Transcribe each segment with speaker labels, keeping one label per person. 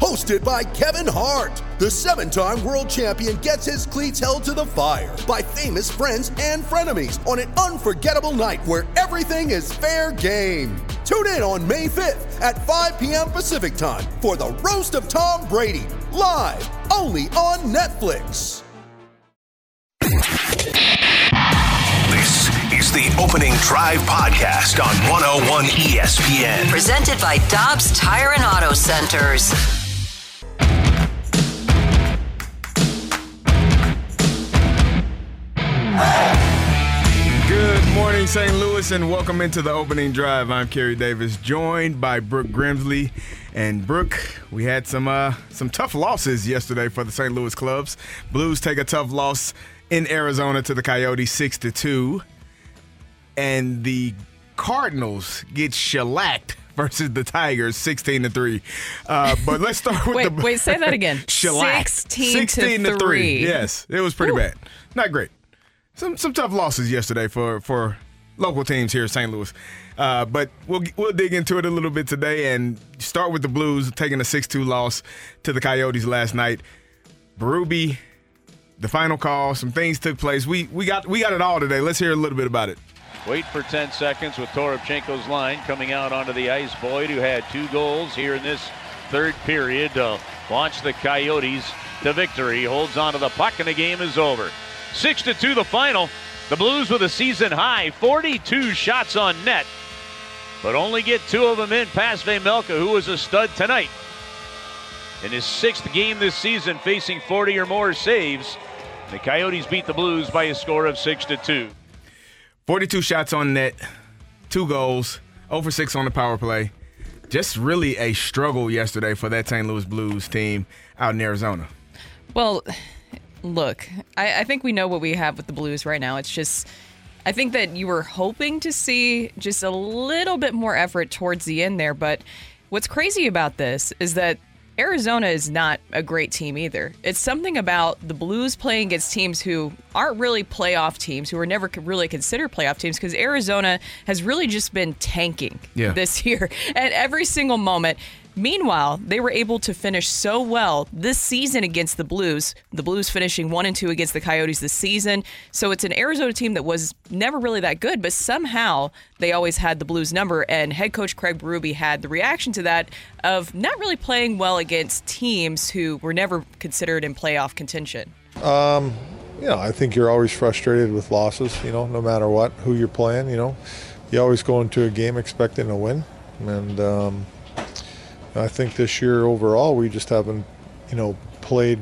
Speaker 1: Hosted by Kevin Hart, the seven time world champion gets his cleats held to the fire by famous friends and frenemies on an unforgettable night where everything is fair game. Tune in on May 5th at 5 p.m. Pacific time for the Roast of Tom Brady, live only on Netflix.
Speaker 2: This is the Opening Drive Podcast on 101 ESPN.
Speaker 3: Presented by Dobbs Tire and Auto Centers.
Speaker 4: Morning, St. Louis, and welcome into the opening drive. I'm Kerry Davis, joined by Brooke Grimsley. And Brooke, we had some uh, some tough losses yesterday for the St. Louis clubs. Blues take a tough loss in Arizona to the Coyotes, six to two, and the Cardinals get shellacked versus the Tigers, sixteen to three. Uh, but let's start with
Speaker 5: Wait,
Speaker 4: the
Speaker 5: wait, say that again.
Speaker 4: shellacked.
Speaker 5: 16 to three.
Speaker 4: Yes, it was pretty
Speaker 5: Ooh.
Speaker 4: bad. Not great. Some some tough losses yesterday for for local teams here in St. Louis. Uh, but we'll we'll dig into it a little bit today and start with the Blues taking a 6-2 loss to the Coyotes last night. Berube, the final call, some things took place. We we got we got it all today. Let's hear a little bit about it.
Speaker 6: Wait for 10 seconds with Toropchenko's line coming out onto the ice. Boyd, who had two goals here in this third period to launch the Coyotes to victory, holds onto the puck, and the game is over. 6 to 2 the final. The Blues with a season high 42 shots on net, but only get two of them in past Vejmelka, who was a stud tonight. In his sixth game this season, facing 40 or more saves, the Coyotes beat the Blues by a score of 6 to 2.
Speaker 4: 42 shots on net, two goals, over 6 on the power play. Just really a struggle yesterday for that St. Louis Blues team out in Arizona.
Speaker 5: Well, look, I, I think we know what we have with the Blues right now. It's just, I think that you were hoping to see just a little bit more effort towards the end there. But what's crazy about this is that Arizona is not a great team either. It's something about the Blues playing against teams who aren't really playoff teams, who are never really considered playoff teams, because Arizona has really just been tanking
Speaker 4: Yeah.
Speaker 5: this year at every single moment. Meanwhile, they were able to finish so well this season against the Blues. The Blues finishing one and two against the Coyotes this season. So it's an Arizona team that was never really that good, but somehow they always had the Blues number. And head coach Craig Berube had the reaction to that of not really playing well against teams who were never considered in playoff contention.
Speaker 7: you know, I think you're always frustrated with losses, you know, no matter what, who you're playing, you know. You always go into a game expecting a win. And um, I think this year overall, we just haven't, you know, played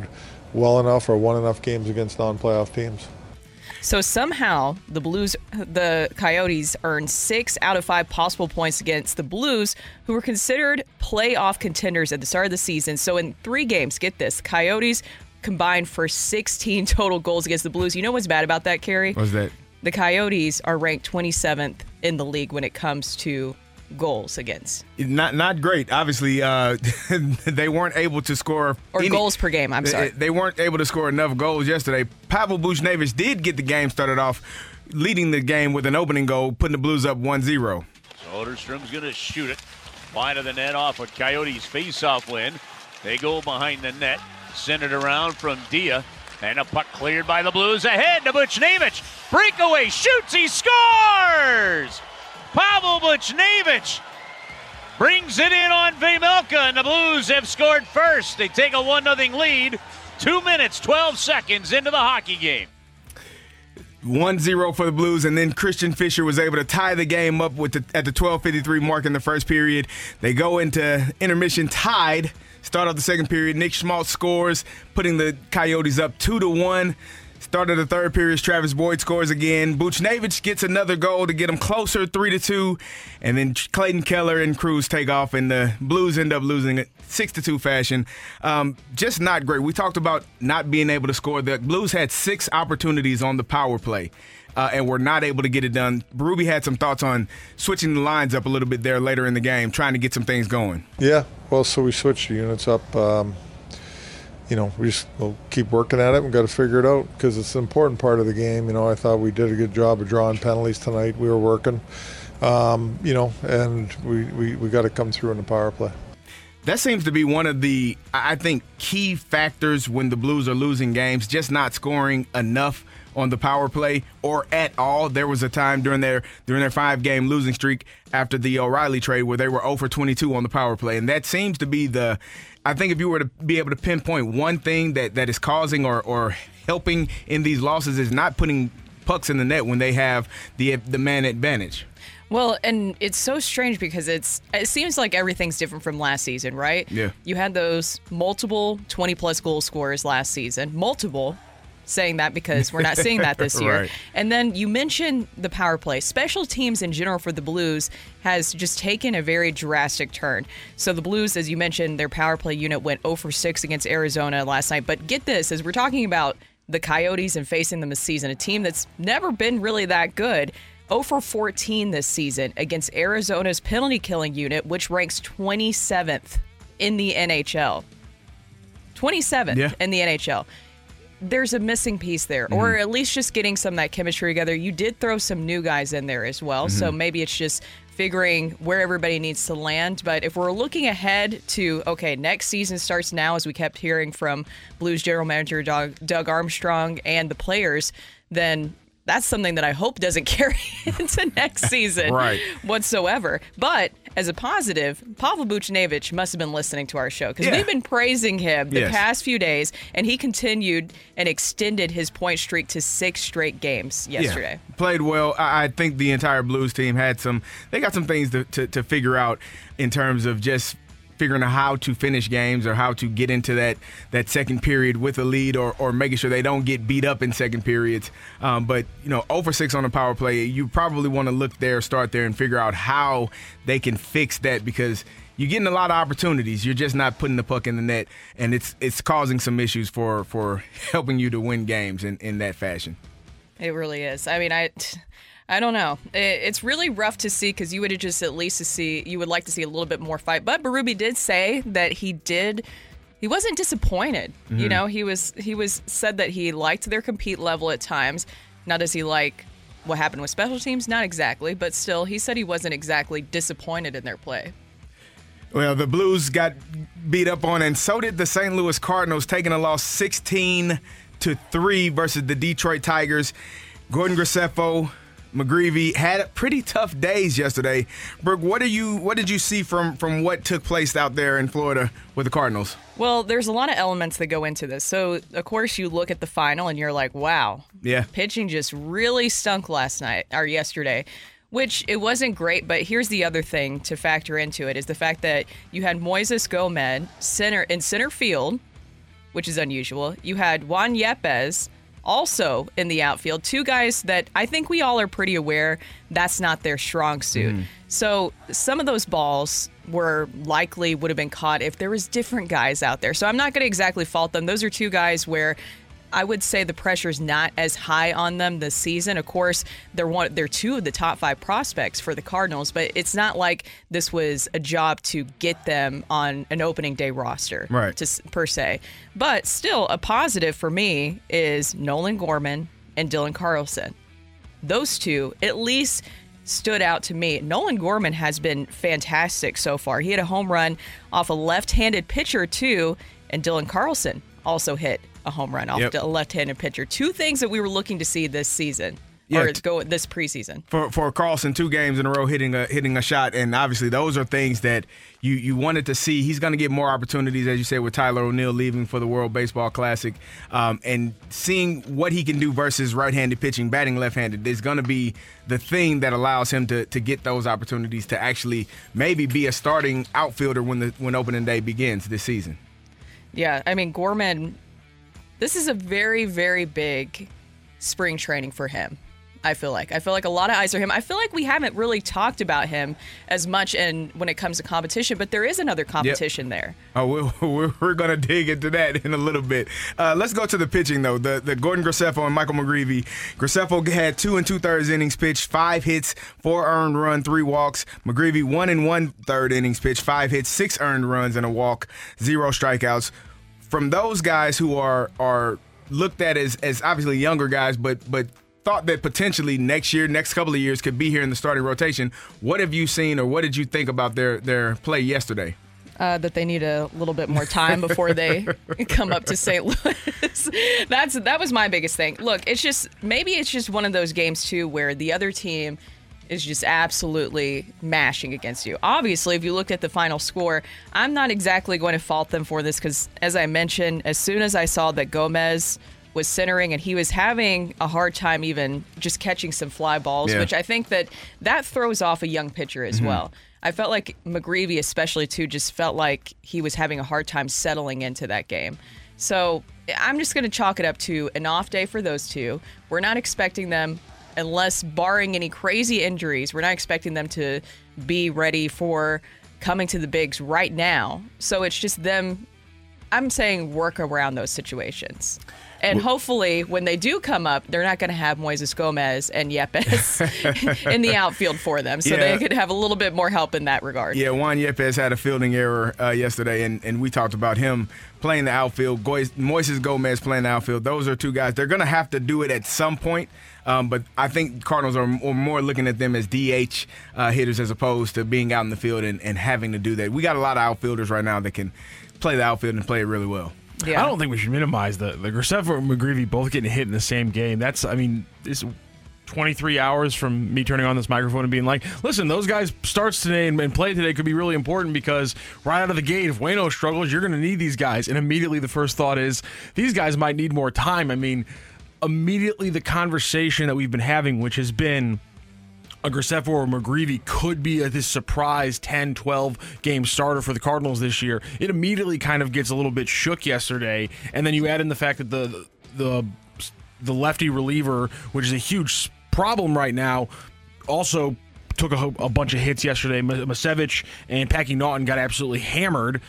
Speaker 7: well enough or won enough games against non playoff teams.
Speaker 5: So somehow the Blues, the Coyotes earned six out of five possible points against the Blues, who were considered playoff contenders at the start of the season. So in three games, get this, Coyotes combined for 16 total goals against the Blues. You know what's bad about that, Kerry?
Speaker 4: What's that?
Speaker 5: The Coyotes are ranked 27th in the league when it comes to goals against
Speaker 4: Not not great. Obviously, uh, they weren't able to score
Speaker 5: or
Speaker 4: any-
Speaker 5: goals per game. I'm
Speaker 4: They-
Speaker 5: sorry.
Speaker 4: They weren't able to score enough goals yesterday. Pavel Buchnevich did get the game started off, leading the game with an opening goal, putting the Blues up 1-0.
Speaker 6: So Oderstrom's going to shoot it. Wide of the net off a Coyotes face-off win. They go behind the net, send it around from Dia, and a puck cleared by the Blues ahead to Buchnevich. Breakaway, shoots, he scores! Pavel Buchnevich brings it in on Vejmelka, and the Blues have scored first. They take a 1-0 lead. Two minutes, 12 seconds into the hockey game.
Speaker 4: 1-0 for the Blues, and then Christian Fischer was able to tie the game up with the, at the 12:53 mark in the first period. They go into intermission tied. Start off the second period. Nick Schmaltz scores, putting the Coyotes up two to one. Start of the third period, Travis Boyd scores again. Buchnevich gets another goal to get him closer, three to two, and then Clayton Keller and Crouse take off, and the Blues end up losing it six to two fashion. Um, just not great. We talked about not being able to score. The Blues had six opportunities on the power play. Uh, and were not able to get it done. Ruby had some thoughts on switching the lines up a little bit there later in the game, trying to get some things going.
Speaker 7: Yeah, well, so we switched the units up. Um, you know, we just we'll keep working at it. We've got to figure it out because it's an important part of the game. You know, I thought we did a good job of drawing penalties tonight. We were working, um, you know, and we, we, we got to come through in the power play.
Speaker 4: That seems to be one of the, I think, key factors when the Blues are losing games, just not scoring enough on the power play or at all. There was a time during their during their five game losing streak after the O'Reilly trade where they were 0 for 22 on the power play, and that seems to be the. I think if you were to be able to pinpoint one thing that that is causing or or helping in these losses is not putting pucks in the net when they have the the man advantage.
Speaker 5: Well, and it's so strange because it's it seems like everything's different from last season, right?
Speaker 4: Yeah.
Speaker 5: You had those multiple 20 plus goal scorers last season, multiple saying that because we're not seeing that this year.
Speaker 4: Right.
Speaker 5: And then you mentioned the power play. Special teams in general for the Blues has just taken a very drastic turn. So the Blues, as you mentioned, their power play unit went 0 for 6 against Arizona last night. But get this, as we're talking about the Coyotes and facing them this season, a team that's never been really that good. 0 for 14 this season against Arizona's penalty killing unit, which ranks 27th in the NHL. 27th
Speaker 4: Yeah.
Speaker 5: in the NHL. There's a missing piece there, or
Speaker 4: Mm-hmm.
Speaker 5: at least just getting some of that chemistry together. You did throw some new guys in there as well, so
Speaker 4: Mm-hmm.
Speaker 5: maybe it's just figuring where everybody needs to land. But if we're looking ahead to, okay, next season starts now, as we kept hearing from Blues general manager Doug, Doug Armstrong and the players, then that's something that I hope doesn't carry into next season
Speaker 4: Right.
Speaker 5: whatsoever. But as a positive, Pavel Buchnevich must have been listening to our show because
Speaker 4: Yeah.
Speaker 5: we've been praising him the
Speaker 4: Yes.
Speaker 5: past few days, and he continued and extended his point streak to six straight games yesterday.
Speaker 4: Yeah, played well. I, I think the entire Blues team had some. They got some things to, to, to figure out in terms of just figuring out how to finish games or how to get into that that second period with a lead or, or making sure they don't get beat up in second periods. Um, but you know, over six on the power play, you probably want to look there, start there, and figure out how they can fix that because. You're getting a lot of opportunities. You're just not putting the puck in the net, and it's it's causing some issues for for helping you to win games in, in that fashion.
Speaker 5: It really is. I mean, I. I don't know. It's really rough to see because you would have just at least to see you would like to see a little bit more fight. But Berube did say that he did. He wasn't disappointed. You mm-hmm. know, he was he was said that he liked their compete level at times. Now, does he like what happened with special teams? Not exactly, but still, he said he wasn't exactly disappointed in their play.
Speaker 4: Well, the Blues got beat up on, and so did the St. Louis Cardinals, taking a loss 16 to three versus the Detroit Tigers. Gordon Graceffo, McGreevy had pretty tough days yesterday. Brooke, what are you? What did you see from from what took place out there in Florida with the Cardinals?
Speaker 5: Well, there's a lot of elements that go into this. So, of course, you look at the final and you're like, wow.
Speaker 4: Yeah.
Speaker 5: Pitching just really stunk last night or yesterday, which it wasn't great. But here's the other thing to factor into it is the fact that you had Moises Gomez center in center field, which is unusual. You had Juan Yepez also in the outfield. Two guys that I think we all are pretty aware that's not their strong suit. Hmm. So some of those balls were likely would have been caught if there was different guys out there. So I'm not going to exactly fault them. Those are two guys where I would say the pressure's not as high on them this season. Of course, they're one they're two of the top 5 prospects for the Cardinals, but it's not like this was a job to get them on an opening day roster
Speaker 4: Right.
Speaker 5: to per se. But still a positive for me is Nolan Gorman and Dylan Carlson. Those two at least stood out to me. Nolan Gorman has been fantastic so far. He had a home run off a left-handed pitcher too, and Dylan Carlson also hit a home run off
Speaker 4: Yep.
Speaker 5: a left-handed pitcher. Two things that we were looking to see this season.
Speaker 4: Yeah,
Speaker 5: or go this preseason.
Speaker 4: for for Carlson two games in a row hitting a hitting a shot and obviously those are things that you you wanted to see he's going to get more opportunities as you said with Tyler O'Neill leaving for the World Baseball Classic um, and seeing what he can do versus right-handed pitching batting left-handed is going to be the thing that allows him to to get those opportunities to actually maybe be a starting outfielder when the when opening day begins this season
Speaker 5: Yeah, I mean Gorman. This is a very very big spring training for him. I feel like I feel like a lot of eyes are him. I feel like we haven't really talked about him as much, and when it comes to competition, but there is another competition there.
Speaker 4: Oh, we're, we're going to dig into that in a little bit. Uh, let's go to the pitching though. The the Gordon Graceffo and Michael McGreevy. Graceffo had two and two thirds innings pitched, five hits, four earned run, three walks. McGreevy one and one third innings pitched, five hits, six earned runs, and a walk, zero strikeouts. From those guys who are are looked at as as obviously younger guys, but but thought that potentially next year, next couple of years could be here in the starting rotation. What have you seen or what did you think about their their play yesterday?
Speaker 5: Uh, that they need a little bit more time before they come up to St. Louis. That's that was my biggest thing. Look, it's just maybe it's just one of those games too where the other team is just absolutely mashing against you. Obviously, if you looked at the final score, I'm not exactly going to fault them for this because, as I mentioned, as soon as I saw that Gomez was centering and he was having a hard time even just catching some fly balls,
Speaker 4: Yeah.
Speaker 5: which I think that that throws off a young pitcher as mm-hmm. well. I felt like McGreevy, especially too, just felt like he was having a hard time settling into that game. So I'm just going to chalk it up to an off day for those two. We're not expecting them, unless barring any crazy injuries, we're not expecting them to be ready for coming to the bigs right now. So it's just them I'm saying work around those situations. And hopefully, when they do come up, they're not going to have Moises Gomez and Yepez in the outfield for them. So
Speaker 4: Yeah.
Speaker 5: they could have a little bit more help in that regard.
Speaker 4: Yeah, Juan Yepez had a fielding error uh, yesterday, and, and we talked about him playing the outfield. Moises Gomez playing the outfield. Those are two guys. They're going to have to do it at some point. Um, but I think Cardinals are, are more looking at them as DH uh, hitters as opposed to being out in the field and, and having to do that. We got a lot of outfielders right now that can play the outfield and play it really well.
Speaker 5: Yeah.
Speaker 8: I don't think we should minimize the the Graceffo and McGreevy both getting hit in the same game. That's I mean, it's 23 hours from me turning on this microphone and being like, listen, those guys starts today and, and play today could be really important because right out of the gate, if Waino struggles, you're going to need these guys. And immediately the first thought is these guys might need more time. I mean, immediately the conversation that we've been having, which has been a Graceffo or McGreevy could be a, this surprise 10, 12 game starter for the Cardinals this year. It immediately kind of gets a little bit shook yesterday, and then you add in the fact that the the the lefty reliever, which is a huge problem right now, also took a, a bunch of hits yesterday. Ma- Masevich and Packy Naughton got absolutely hammered.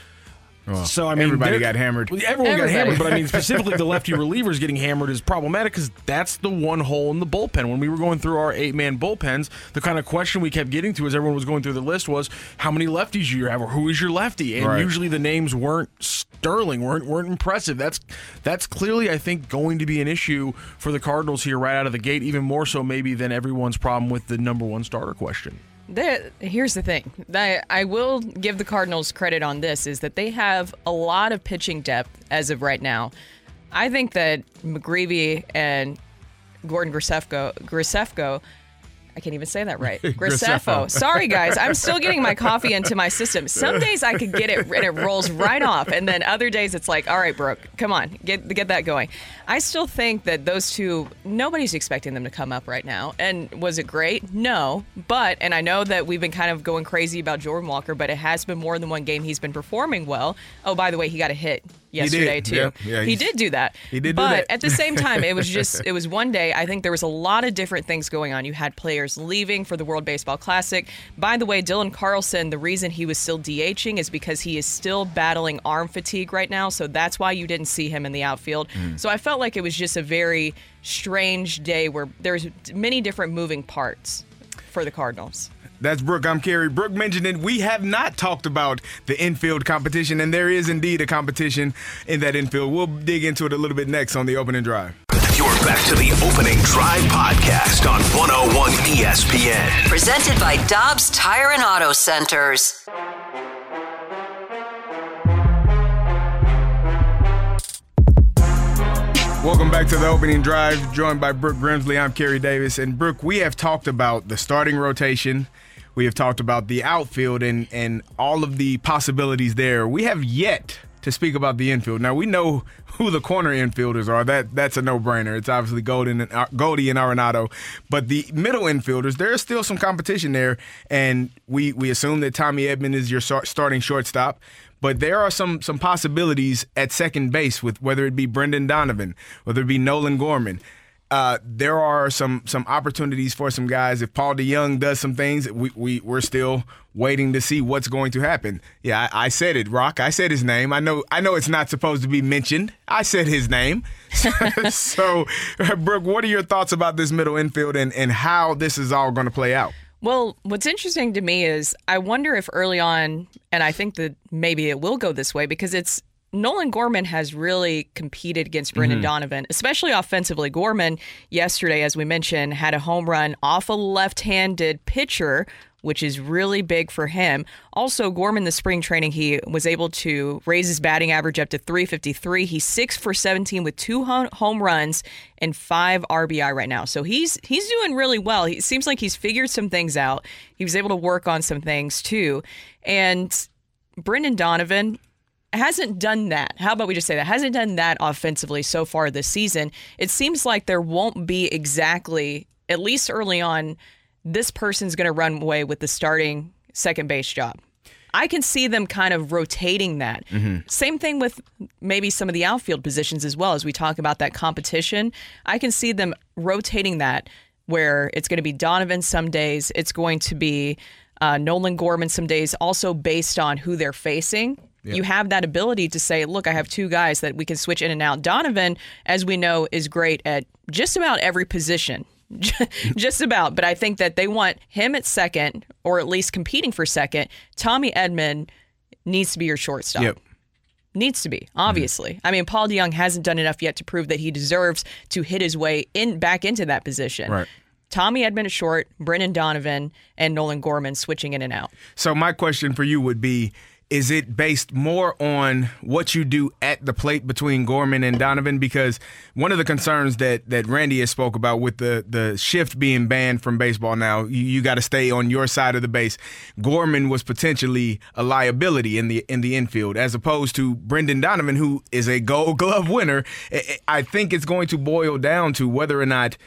Speaker 8: So I mean,
Speaker 4: everybody
Speaker 8: they're-
Speaker 4: got hammered.
Speaker 8: Everyone
Speaker 5: Everybody.
Speaker 8: got hammered, but I mean specifically the lefty relievers getting hammered is problematic because that's the one hole in the bullpen. When we were going through our eight man bullpens, the kind of question we kept getting to as everyone was going through the list was how many lefties you have or who is your lefty, and
Speaker 4: Right.
Speaker 8: usually the names weren't sterling, weren't weren't impressive. That's that's clearly I think going to be an issue for the Cardinals here right out of the gate, even more so maybe than everyone's problem with the number one starter question.
Speaker 5: Here's the thing. I, I will give the Cardinals credit on this is that they have a lot of pitching depth as of right now. I think that McGreevy and Gordon Graceffo, Graceffo I can't even say that right.
Speaker 4: Graceffo.
Speaker 5: Sorry, guys. I'm still getting my coffee into my system. Some days I could get it and it rolls right off, and then other days it's like, all right, Brooke, come on, get get that going. I still think that those two, nobody's expecting them to come up right now. And was it great? No, but and I know that we've been kind of going crazy about Jordan Walker, but it has been more than one game he's been performing well. Oh, by the way, he got a hit yesterday too.
Speaker 4: Yeah, yeah,
Speaker 5: he did do that.
Speaker 4: he did do
Speaker 5: but at the same time, it was just it was one day. I think there was a lot of different things going on. You had players leaving for the World Baseball Classic. By the way, Dylan Carlson, the reason he was still DHing is because he is still battling arm fatigue right now. So that's why you didn't see him in the outfield. Hmm. So I felt like it was just a very strange day where there's many different moving parts for the Cardinals.
Speaker 4: That's Brooke. I'm Kerry. Brooke mentioned it. We have not talked about the infield competition, and there is indeed a competition in that infield. We'll dig into it a little bit next on the opening drive.
Speaker 2: You're back to the opening drive podcast on 101 ESPN.
Speaker 3: Presented by Dobbs Tire and Auto Centers.
Speaker 4: Welcome back to the opening drive, joined by Brooke Grimsley. I'm Kerry Davis. And Brooke, we have talked about the starting rotation. We have talked about the outfield and, and all of the possibilities there. We have yet to speak about the infield. Now we know who the corner infielders are. That that's a no-brainer. It's obviously Golden and uh, Goldie and Arenado. But the middle infielders, there is still some competition there, and we we assume that Tommy Edman is your start, starting shortstop. But there are some some possibilities at second base with whether it be Brendan Donovan, whether it be Nolan Gorman. Uh, there are some some opportunities for some guys. If Paul DeJong does some things, we, we we're still waiting to see what's going to happen. Yeah, I, I, said it, Rock. I said his name. I know I know it's not supposed to be mentioned. I said his name. so, Brooke, what are your thoughts about this middle infield and, and how this is all going to play out?
Speaker 5: Well, what's interesting to me is I wonder if early on, and I think that maybe it will go this way because it's Nolan Gorman has really competed against Brendan mm-hmm. Donovan, especially offensively. Gorman, yesterday, as we mentioned, had a home run off a left handed pitcher, which is really big for him. Also, Gorman, the spring training, he was able to raise his batting average up to 353. He's six for 17 with two home runs and five RBI right now. So he's he's doing really well. He seems like he's figured some things out. He was able to work on some things too. And Brendan Donovan, hasn't done that. How about we just say that? Hasn't done that offensively so far this season. It seems like there won't be exactly, at least early on, this person's going to run away with the starting second base job. I can see them kind of rotating that. Mm-hmm. Same thing with maybe some of the outfield positions as well as we talk about that competition. I can see them rotating that where it's going to be Donovan some days, it's going to be uh, Nolan Gorman some days, also based on who they're facing. You have that ability to say, look, I have two guys that we can switch in and out. Donovan, as we know, is great at just about every position. just about. But I think that they want him at second, or at least competing for second. Tommy Edman needs to be your shortstop.
Speaker 4: Yep.
Speaker 5: Needs to be, obviously. Mm-hmm. I mean, Paul DeJong hasn't done enough yet to prove that he deserves to hit his way in back into that position.
Speaker 4: Right.
Speaker 5: Tommy Edman is short, Brendan Donovan, and Nolan Gorman switching in and out.
Speaker 4: So my question for you would be is it based more on what you do at the plate between Gorman and Donovan? Because one of the concerns that that Randy has spoke about with the the shift being banned from baseball now, you, you got to stay on your side of the base. Gorman was potentially a liability in the in the infield, as opposed to Brendan Donovan, who is a Gold Glove winner. I think it's going to boil down to whether or not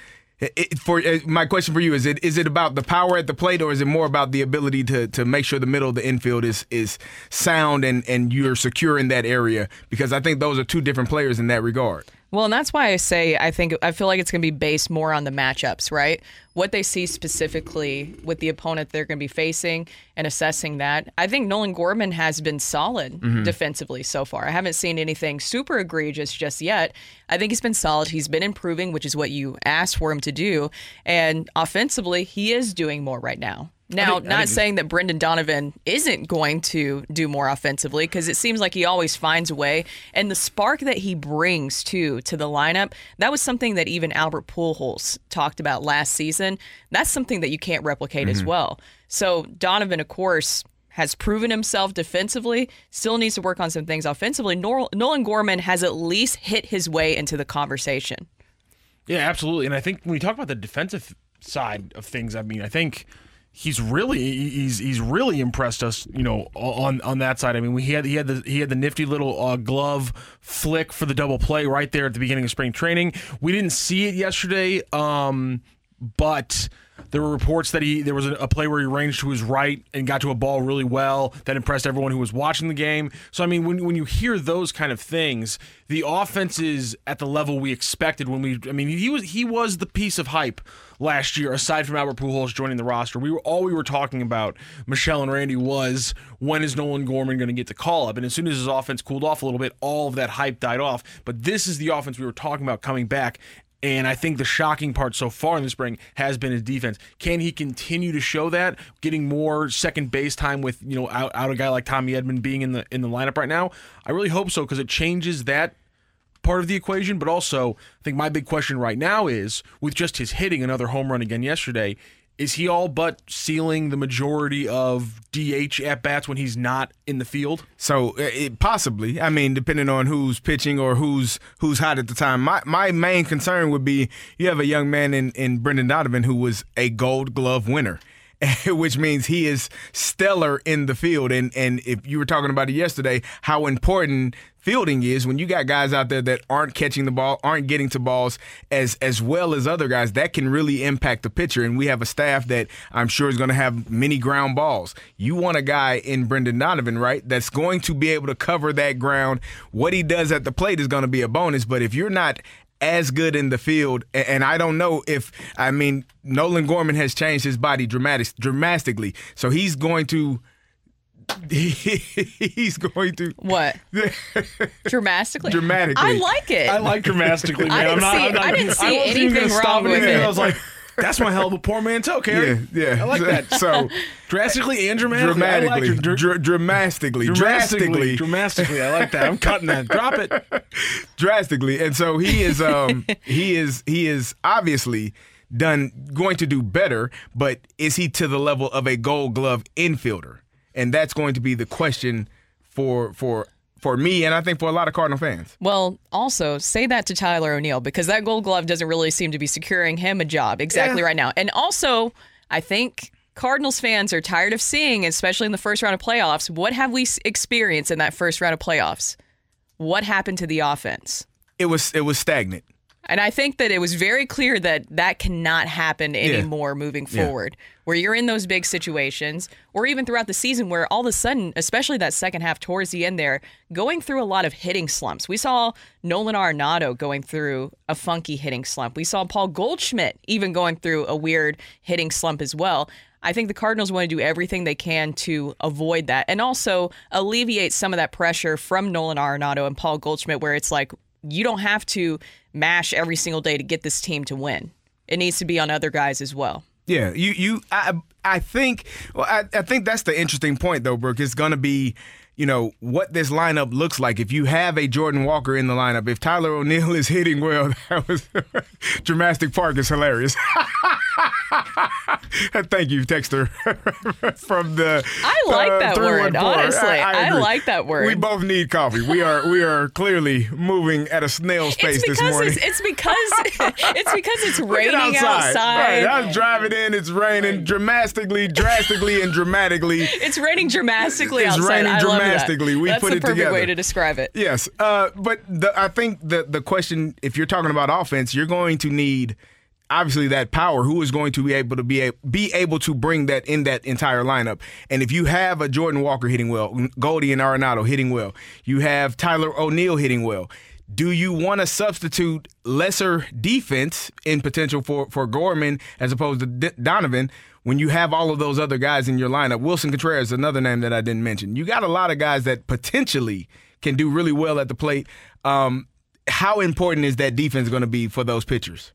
Speaker 4: it, for uh, my question for you is it is it about the power at the plate or is it more about the ability to to make sure the middle of the infield is is sound and and you're secure in that area because I think those are two different players in that regard.
Speaker 5: Well, and that's why I say I think I feel like it's going to be based more on the matchups, right? What they see specifically with the opponent they're going to be facing and assessing that. I think Nolan Gorman has been solid mm-hmm. defensively so far. I haven't seen anything super egregious just yet. I think he's been solid. He's been improving, which is what you asked for him to do. And offensively, he is doing more right now. Now, think, not saying that Brendan Donovan isn't going to do more offensively because it seems like he always finds a way. And the spark that he brings to to the lineup, that was something that even Albert Pujols talked about last season. That's something that you can't replicate mm-hmm. as well. So Donovan, of course, has proven himself defensively, still needs to work on some things offensively. Nolan Gorman has at least hit his way into the conversation.
Speaker 8: Yeah, absolutely. And I think when we talk about the defensive side of things, I mean, I think – he's really he's he's really impressed us, you know, on on that side. I mean, we, he had he had the he had the nifty little uh, glove flick for the double play right there at the beginning of spring training. We didn't see it yesterday, um, but there were reports that he there was a, play where he ranged to his right and got to a ball really well that impressed everyone who was watching the game. So I mean, when when you hear those kind of things, the offense is at the level we expected when we. I mean, he was he was the piece of hype last year, aside from Albert Pujols joining the roster. We were all we were talking about, Michelle and Randy, was when is Nolan Gorman going to get the call up? And as soon as his offense cooled off a little bit, all of that hype died off. But this is the offense we were talking about coming back. And I think the shocking part so far in the spring has been his defense. Can he continue to show that, getting more second base time with you know out, out a guy like Tommy Edman being in the in the lineup right now? I really hope so because it changes that part of the equation. But also, I think my big question right now is with just his hitting another home run again yesterday, is he all but sealing the majority of DH at bats when he's not in the field?
Speaker 4: So it, possibly. I mean, depending on who's pitching or who's who's hot at the time. My my main concern would be you have a young man in in Brendan Donovan who was a Gold Glove winner. which means he is stellar in the field. And and if you were talking about it yesterday, how important fielding is when you got guys out there that aren't catching the ball, aren't getting to balls as as well as other guys, that can really impact the pitcher. And we have a staff that I'm sure is going to have many ground balls. You want a guy in Brendan Donovan, right? That's going to be able to cover that ground. What he does at the plate is going to be a bonus, but if you're not as good in the field. And I don't know if I mean Nolan Gorman has changed his body dramatic dramatically, so he's going to. he's going to
Speaker 5: What? Dramatically?
Speaker 4: Dramatically.
Speaker 5: I like it.
Speaker 8: I like dramatically, man.
Speaker 5: I didn't
Speaker 8: am not,
Speaker 5: see-
Speaker 8: I'm not,
Speaker 5: I didn't see
Speaker 8: wasn't
Speaker 5: anything
Speaker 8: gonna stop
Speaker 5: wrong with
Speaker 8: anything.
Speaker 5: it.
Speaker 8: I was like, that's my hell of a portmanteau, Kerry.
Speaker 4: Yeah, yeah.
Speaker 8: I like that.
Speaker 4: So
Speaker 8: drastically and dramatically.
Speaker 4: dramatically,
Speaker 8: like. Dr-
Speaker 4: dr- dramatically,
Speaker 8: drastically,
Speaker 4: drastically,
Speaker 8: dramatically. I like that. I'm cutting that. Drop it.
Speaker 4: drastically. And so he is um he is he is obviously done going to do better, but is he to the level of a gold glove infielder? And that's going to be the question for for for me and I think for a lot of Cardinal fans.
Speaker 5: Well, also say that to Tyler O'Neill because that gold glove doesn't really seem to be securing him a job exactly
Speaker 4: Yeah.
Speaker 5: right now. And also, I think Cardinals fans are tired of seeing, especially in the first round of playoffs, what have we experienced in that first round of playoffs? What happened to the offense?
Speaker 4: It was it was stagnant.
Speaker 5: And I think that it was very clear that that cannot happen anymore moving
Speaker 4: Yeah.
Speaker 5: forward. Where you're in those big situations, or even throughout the season, where all of a sudden, especially that second half towards the end there, going through a lot of hitting slumps. We saw Nolan Arenado going through a funky hitting slump. We saw Paul Goldschmidt even going through a weird hitting slump as well. I think the Cardinals want to do everything they can to avoid that and also alleviate some of that pressure from Nolan Arenado and Paul Goldschmidt, where it's like, you don't have to mash every single day to get this team to win. It needs to be on other guys as well.
Speaker 4: Yeah, you you I I think well I, I think that's the interesting point though, Brooke. It's gonna be you know what this lineup looks like if you have a Jordan Walker in the lineup. If Tyler O'Neill is hitting well, that was Dramatic Park is hilarious. Thank you, Texter, from the.
Speaker 5: I like
Speaker 4: uh,
Speaker 5: that word, honestly. I
Speaker 4: agree.
Speaker 5: like that word.
Speaker 4: We both need coffee. We are we are clearly moving at a snail's pace this morning.
Speaker 5: it's, it's because it's because it's raining outside.
Speaker 4: Right, I was driving in. It's raining dramatically, drastically, and dramatically.
Speaker 5: It's raining dramatically
Speaker 4: It's
Speaker 5: outside.
Speaker 4: raining
Speaker 5: I
Speaker 4: dramatically. We
Speaker 5: That's
Speaker 4: put
Speaker 5: the
Speaker 4: it
Speaker 5: perfect
Speaker 4: together.
Speaker 5: way to describe it.
Speaker 4: Yes, uh, but the, I think the the question, if you're talking about offense, you're going to need obviously that power. Who is going to be able to be a, be able to bring that in that entire lineup? And if you have a Jordan Walker hitting well, Goldie and Arenado hitting well, you have Tyler O'Neill hitting well. Do you want to substitute lesser defense in potential for, for Gorman as opposed to D- Donovan when you have all of those other guys in your lineup? Willson Contreras, another name that I didn't mention. You got a lot of guys that potentially can do really well at the plate. Um, how important is that defense going to be for those pitchers?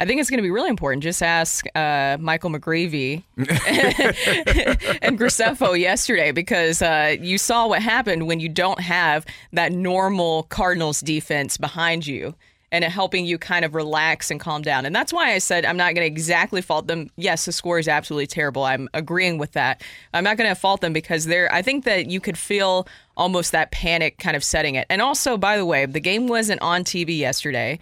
Speaker 5: I think it's going to be really important. Just ask uh, Michael McGreevy and Graceffo yesterday because uh, you saw what happened when you don't have that normal Cardinals defense behind you and it helping you kind of relax and calm down. And that's why I said I'm not going to exactly fault them. Yes, the score is absolutely terrible. I'm agreeing with that. I'm not going to fault them because they're. I think that you could feel almost that panic kind of setting it. And also, by the way, the game wasn't on TV yesterday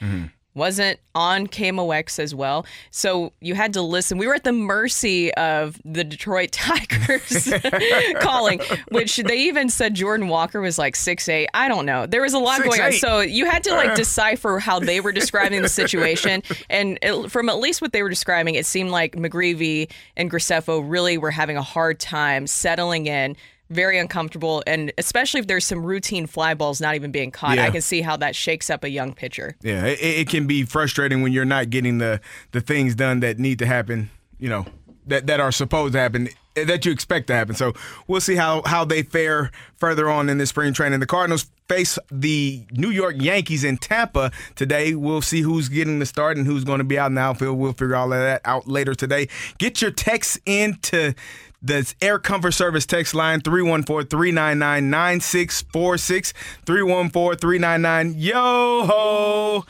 Speaker 5: wasn't on KMOX as well. So you had to listen. We were at the mercy of the Detroit Tigers calling, which they even said Jordan Walker was like six eight. I don't know. There was a lot going on. So you had to like decipher how they were describing the situation. And it, from at least what they were describing, it seemed like McGreevy and Graceffo really were having a hard time settling in. Very uncomfortable, and especially if there's some routine fly balls not even being caught,
Speaker 4: Yeah.
Speaker 5: I can see how that shakes up a young pitcher.
Speaker 4: Yeah, it, it can be frustrating when you're not getting the the things done that need to happen. You know, that that are supposed to happen, eh, that you expect to happen. So we'll see how how they fare further on in this spring training. The Cardinals face the New York Yankees in Tampa today. We'll see who's getting the start and who's going to be out in the outfield. We'll figure all of that out later today. Get your texts into the Air Comfort Service text line 314-399-9646 314-399 yo ho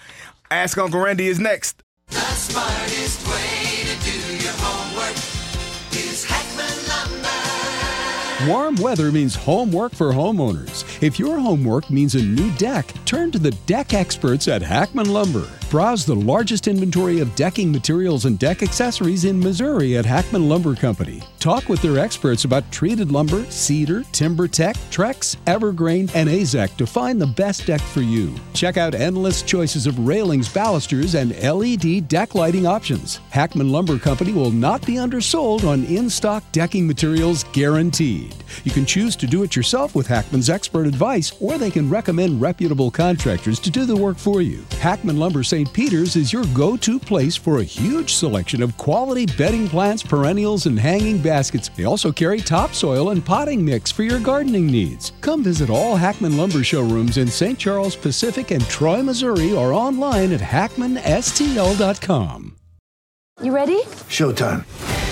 Speaker 4: Ask Uncle Randy is next.
Speaker 9: The smartest way to do your homework is Hackman Lumber.
Speaker 10: Warm weather means homework for homeowners. If your homework means a new deck, turn to the deck experts at Hackman Lumber. Browse the largest inventory of decking materials and deck accessories in Missouri at Hackman Lumber Company. Talk with their experts about treated lumber, cedar, TimberTech, Trex, Evergreen, and Azek to find the best deck for you. Check out endless choices of railings, balusters, and LED deck lighting options. Hackman Lumber Company will not be undersold on in stock decking materials guaranteed. You can choose to do it yourself with Hackman's expert advice, or they can recommend reputable contractors to do the work for you. Hackman Lumber St. Peter's is your go to place for a huge selection of quality bedding plants, perennials, and hanging baskets. They also carry topsoil and potting mix for your gardening needs. Come visit all Hackman Lumber showrooms in St. Charles Pacific and Troy, Missouri, or online at hackmanstl.com.
Speaker 11: You ready?
Speaker 2: Showtime.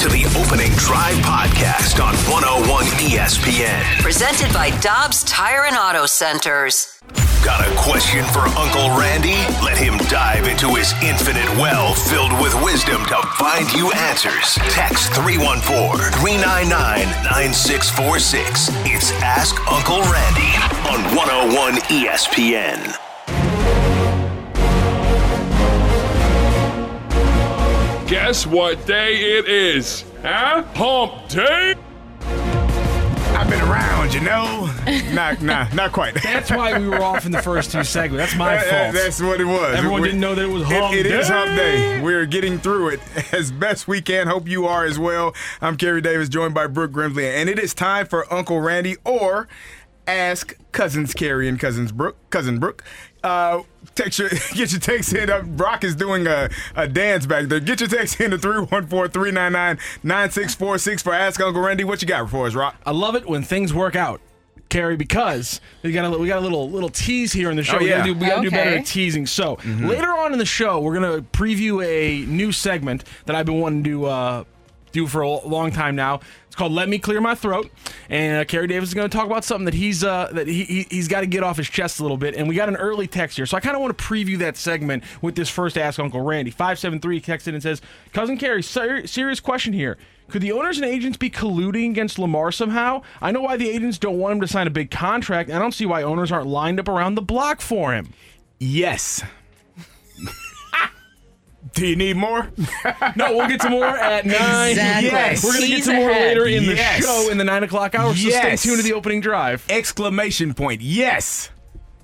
Speaker 2: To the opening drive podcast on 101 ESPN.
Speaker 3: Presented by Dobbs Tire and Auto Centers.
Speaker 2: Got a question for Uncle Randy? Let him dive into his infinite well filled with wisdom to find you answers. Text 314 399 9646. It's Ask Uncle Randy on 101 ESPN.
Speaker 12: Guess what day it is? Huh? Hump day?
Speaker 4: I've been around, you know. not, nah, not quite.
Speaker 8: That's why we were off in the first two segments. That's my
Speaker 4: That- that-
Speaker 8: fault.
Speaker 4: That's what it was.
Speaker 8: Everyone
Speaker 4: We-
Speaker 8: didn't know that it was hump
Speaker 4: It, it is
Speaker 8: day.
Speaker 4: hump day. We're getting through it as best we can. Hope you are as well. I'm Kerry Davis, joined by Brooke Grimsley, and it is time for Uncle Randy or Ask Cousins Kerry and Cousins Brooke, Cousin Brooke. Uh, text your, get your text in. Uh, Brock is doing a, a dance back there. Get your text in to 314-399-9646 for Ask Uncle Randy. What you got for us, Rock?
Speaker 8: I love it when things work out. Kerry, because we got a we got a little little tease here in the show.
Speaker 4: Oh,
Speaker 8: We gotta
Speaker 4: yeah.
Speaker 8: do, we gotta do better at teasing. So
Speaker 4: Mm-hmm.
Speaker 8: later on in the show, we're gonna preview a new segment that I've been wanting to uh, do for a long time now. Called "Let Me Clear My Throat," and uh, Kerry Davis is going to talk about something that he's uh, that he, he he's got to get off his chest a little bit. And we got an early text here, so I kind of want to preview that segment with this first Ask Uncle Randy. Five seven three texted and says, "Cousin Kerry, ser- serious question here." Could the owners and agents be colluding against Lamar somehow? I know why the agents don't want him to sign a big contract. I don't see why owners aren't lined up around the block for him.
Speaker 4: Yes. Do you need more?
Speaker 8: No, we'll get to more at nine.
Speaker 5: Exactly.
Speaker 4: Yes.
Speaker 8: We're gonna get
Speaker 5: He's
Speaker 8: to more
Speaker 5: ahead.
Speaker 8: later in the show in the nine o'clock hour. So
Speaker 4: Yes.
Speaker 8: stay tuned to the opening drive.
Speaker 4: Exclamation point. Yes.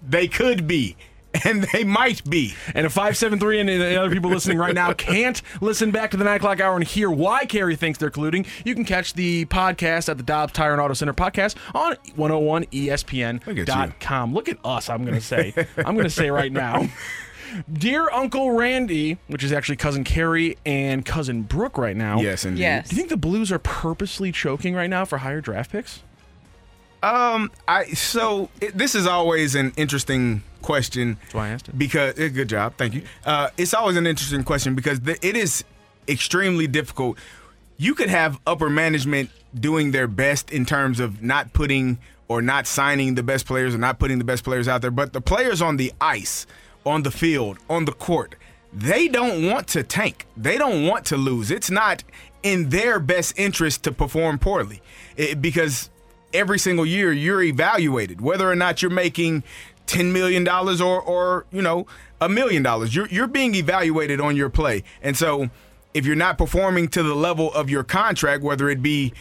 Speaker 4: They could be. And they might be.
Speaker 8: And if 573 and the other people listening right now can't listen back to the 9 o'clock hour and hear why Kerry thinks they're colluding, you can catch the podcast at the Dobbs Tire and Auto Center podcast on 101ESPN.com. Look at us, I'm going to say. I'm going to say right now. Dear Uncle Randy, which is actually cousin Kerry and cousin Brooke right now.
Speaker 4: Yes, indeed.
Speaker 5: Yes.
Speaker 8: Do you think the Blues are purposely choking right now for higher draft picks?
Speaker 4: Um, I so it, this is always an interesting question. That's
Speaker 8: why I asked it.
Speaker 4: Because eh, good job, thank you. Uh, it's always an interesting question because the, it is extremely difficult. You could have upper management doing their best in terms of not putting or not signing the best players or not putting the best players out there, but the players on the ice, on the field, on the court, they don't want to tank. They don't want to lose. It's not in their best interest to perform poorly It- because every single year you're evaluated whether or not you're making $10 million or, or you know, a million dollars. You're, you're being evaluated on your play. And so if you're not performing to the level of your contract, whether it be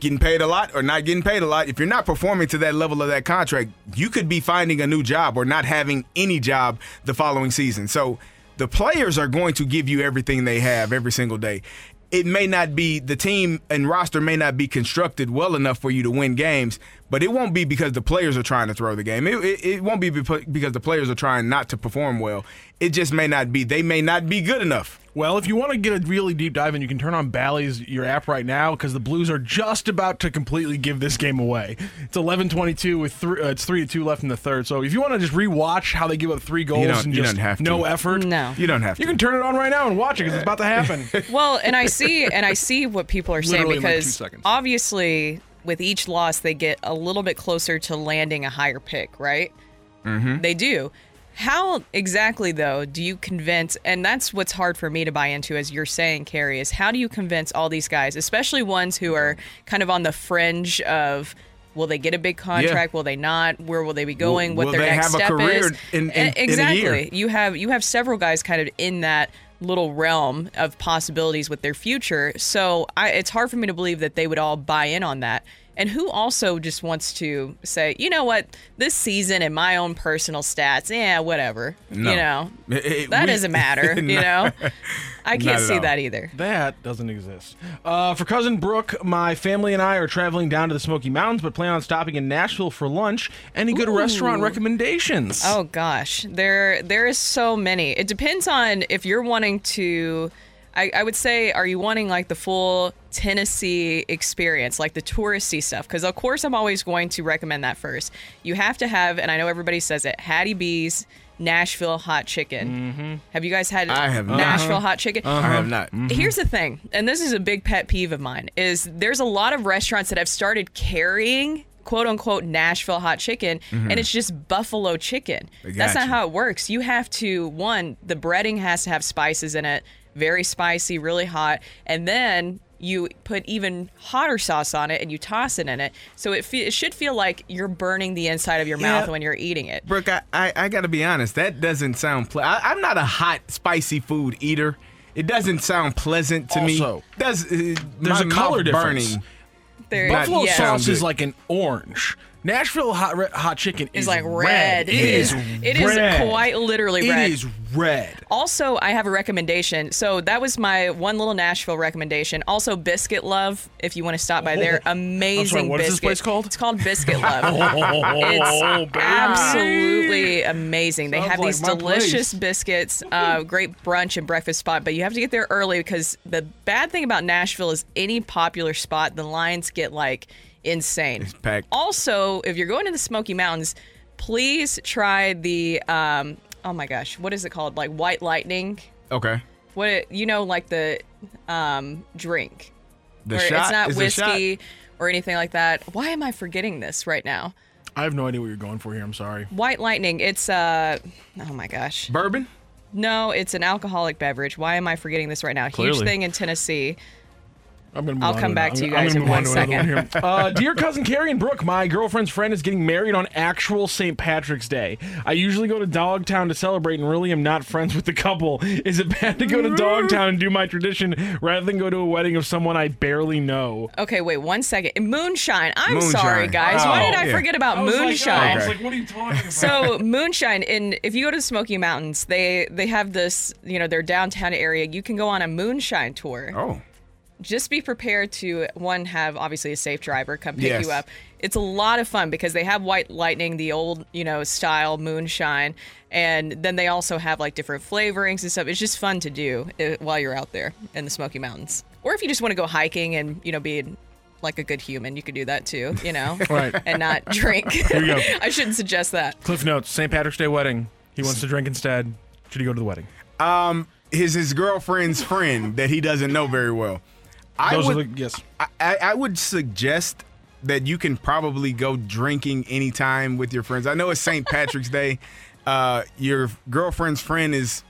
Speaker 4: getting paid a lot or not getting paid a lot, if you're not performing to that level of that contract, you could be finding a new job or not having any job the following season. So the players are going to give you everything they have every single day. It may not be the team and roster may not be constructed well enough for you to win games, but it won't be because the players are trying to throw the game. It, it, it won't be because the players are trying not to perform well. It just may not be. They may not be good enough.
Speaker 8: Well, if you want to get a really deep dive in, you can turn on Bally's your app right now because the Blues are just about to completely give this game away. It's eleven twenty two with three. Uh, it's three to two left in the third. So if you want to just rewatch how they give up three goals
Speaker 4: don't-
Speaker 8: and
Speaker 4: you
Speaker 8: just
Speaker 4: don't have to.
Speaker 8: no effort,
Speaker 5: No.
Speaker 4: You don't have to.
Speaker 8: you can turn it on right now and watch it because it's about to happen.
Speaker 5: Well, and I see and I see what people are saying
Speaker 8: Literally in like two
Speaker 5: because
Speaker 8: seconds.
Speaker 5: obviously with each loss they get a little bit closer to landing a higher pick, right?
Speaker 4: Mm-hmm.
Speaker 5: They do. How exactly though do you convince and that's what's hard for me to buy into as you're saying, Kerry, is how do you convince all these guys, especially ones who are kind of on the fringe of Will they get a big contract? Will they not? Where will they be going? what
Speaker 4: will
Speaker 5: their
Speaker 4: they
Speaker 5: next step
Speaker 4: career
Speaker 5: is?
Speaker 4: in- in- in
Speaker 5: exactly.
Speaker 4: year?
Speaker 5: You have you have several guys kind of in that little realm of possibilities with their future. So I, it's hard for me to believe that they would all buy in on that. And who also just wants to say, you know what, this season and my own personal stats, yeah, whatever.
Speaker 4: No.
Speaker 5: You know,
Speaker 4: It- it-
Speaker 5: that
Speaker 4: we-
Speaker 5: doesn't matter. you know, I can't see
Speaker 4: all.
Speaker 5: that either.
Speaker 8: That doesn't exist. Uh, for cousin Brooke, my family and I are traveling down to the Smoky Mountains, but plan on stopping in Nashville for lunch. Any good restaurant recommendations?
Speaker 5: Oh gosh, there there is so many. It depends on if you're wanting to. I, I would say, are you wanting like the full Tennessee experience, like the touristy stuff? Because of course, I'm always going to recommend that first. You have to have, and I know everybody says it, Hattie B's Nashville hot chicken. Have you guys had
Speaker 4: I have not.
Speaker 5: Nashville
Speaker 4: Uh-huh.
Speaker 5: hot chicken?
Speaker 4: I have not.
Speaker 5: Here's the thing, and this is a big pet peeve of mine, is there's a lot of restaurants that have started carrying quote unquote Nashville hot chicken
Speaker 4: Mhm.
Speaker 5: and it's just buffalo chicken. That's not
Speaker 4: gotcha.
Speaker 5: how it works. You have to one, the breading has to have spices in it, very spicy, really hot, and then you put even hotter sauce on it and you toss it in it. So it, fe- it should feel like you're burning the inside of your
Speaker 4: Yeah.
Speaker 5: mouth when you're eating it.
Speaker 4: Brooke, I, I, I got to be honest. That doesn't sound. Ple- I, I'm not a hot, spicy food eater. It doesn't sound pleasant to
Speaker 8: Also,
Speaker 4: me. Does uh,
Speaker 8: There's
Speaker 4: my
Speaker 8: a color difference.
Speaker 4: burning?
Speaker 5: There-
Speaker 8: Buffalo
Speaker 5: yeah.
Speaker 8: sauce is like an orange. Nashville hot re- hot chicken
Speaker 5: It's
Speaker 8: is
Speaker 5: like red.
Speaker 8: It is.
Speaker 5: It is
Speaker 8: red.
Speaker 5: quite literally red.
Speaker 8: It is red.
Speaker 5: Also, I have a recommendation. So that was my one little Nashville recommendation. Also, Biscuit Love, if you want to stop by there, amazing
Speaker 8: what is this
Speaker 5: biscuit.
Speaker 8: place called?
Speaker 5: It's called Biscuit Love.
Speaker 8: Oh,
Speaker 5: it's
Speaker 8: baby.
Speaker 5: absolutely amazing. They
Speaker 8: Sounds
Speaker 5: have
Speaker 8: like
Speaker 5: these
Speaker 8: my
Speaker 5: delicious
Speaker 8: place.
Speaker 5: biscuits. Uh, great brunch and breakfast spot, but you have to get there early because the bad thing about Nashville is any popular spot, the lines get like insane.
Speaker 4: packed.
Speaker 5: Also, if you're going to the Smoky Mountains, please try the um, oh my gosh, what is it called? Like White Lightning.
Speaker 4: Okay.
Speaker 5: What it, you know, like the um, drink.
Speaker 4: The shot
Speaker 5: It's not
Speaker 4: is
Speaker 5: whiskey or anything like that. Why am I forgetting this right now?
Speaker 8: I have no idea what you're going for here. I'm sorry.
Speaker 5: White Lightning. It's uh, oh my gosh.
Speaker 4: Bourbon.
Speaker 5: No, it's an alcoholic beverage. Why am I forgetting this right now? Huge thing in Tennessee.
Speaker 8: I'm gonna move
Speaker 5: I'll come back to you guys in
Speaker 8: move on
Speaker 5: one
Speaker 8: to another one
Speaker 5: second.
Speaker 8: here. Uh, dear cousin Kerry and Brooke, my girlfriend's friend is getting married on actual St. Patrick's Day. I usually go to Dogtown to celebrate and really am not friends with the couple. Is it bad to go to Dogtown and do my tradition rather than go to a wedding of someone I barely know?
Speaker 5: Okay, wait one second. Moonshine. I'm
Speaker 8: Moonshine.
Speaker 5: sorry, guys. Why
Speaker 8: Oh,
Speaker 5: did I
Speaker 8: yeah.
Speaker 5: forget about
Speaker 8: I was like, oh, I
Speaker 5: moonshine?
Speaker 8: was like, what are you talking about?
Speaker 5: so moonshine and if you go to the smoky mountains they they have this you know their downtown area you can go on a moonshine tour
Speaker 4: oh
Speaker 5: just be prepared to one have obviously a safe driver come pick
Speaker 4: Yes.
Speaker 5: you up it's a lot of fun because they have white lightning the old you know style moonshine and then they also have like different flavorings and stuff it's just fun to do uh, while you're out there in the smoky mountains or if you just want to go hiking and you know be like a good human you could do that too you know
Speaker 8: Right.
Speaker 5: and not drink
Speaker 8: Here you go.
Speaker 5: i shouldn't suggest that
Speaker 8: Cliff notes: St. Patrick's Day wedding. He wants to drink instead. Should he go to the wedding?
Speaker 4: Um, his his girlfriend's friend that he doesn't know very well. I
Speaker 8: Those
Speaker 4: would,
Speaker 8: the- yes.
Speaker 4: I, I I would suggest that you can probably go drinking anytime with your friends. I know it's St. Patrick's Day. Uh, your girlfriend's friend is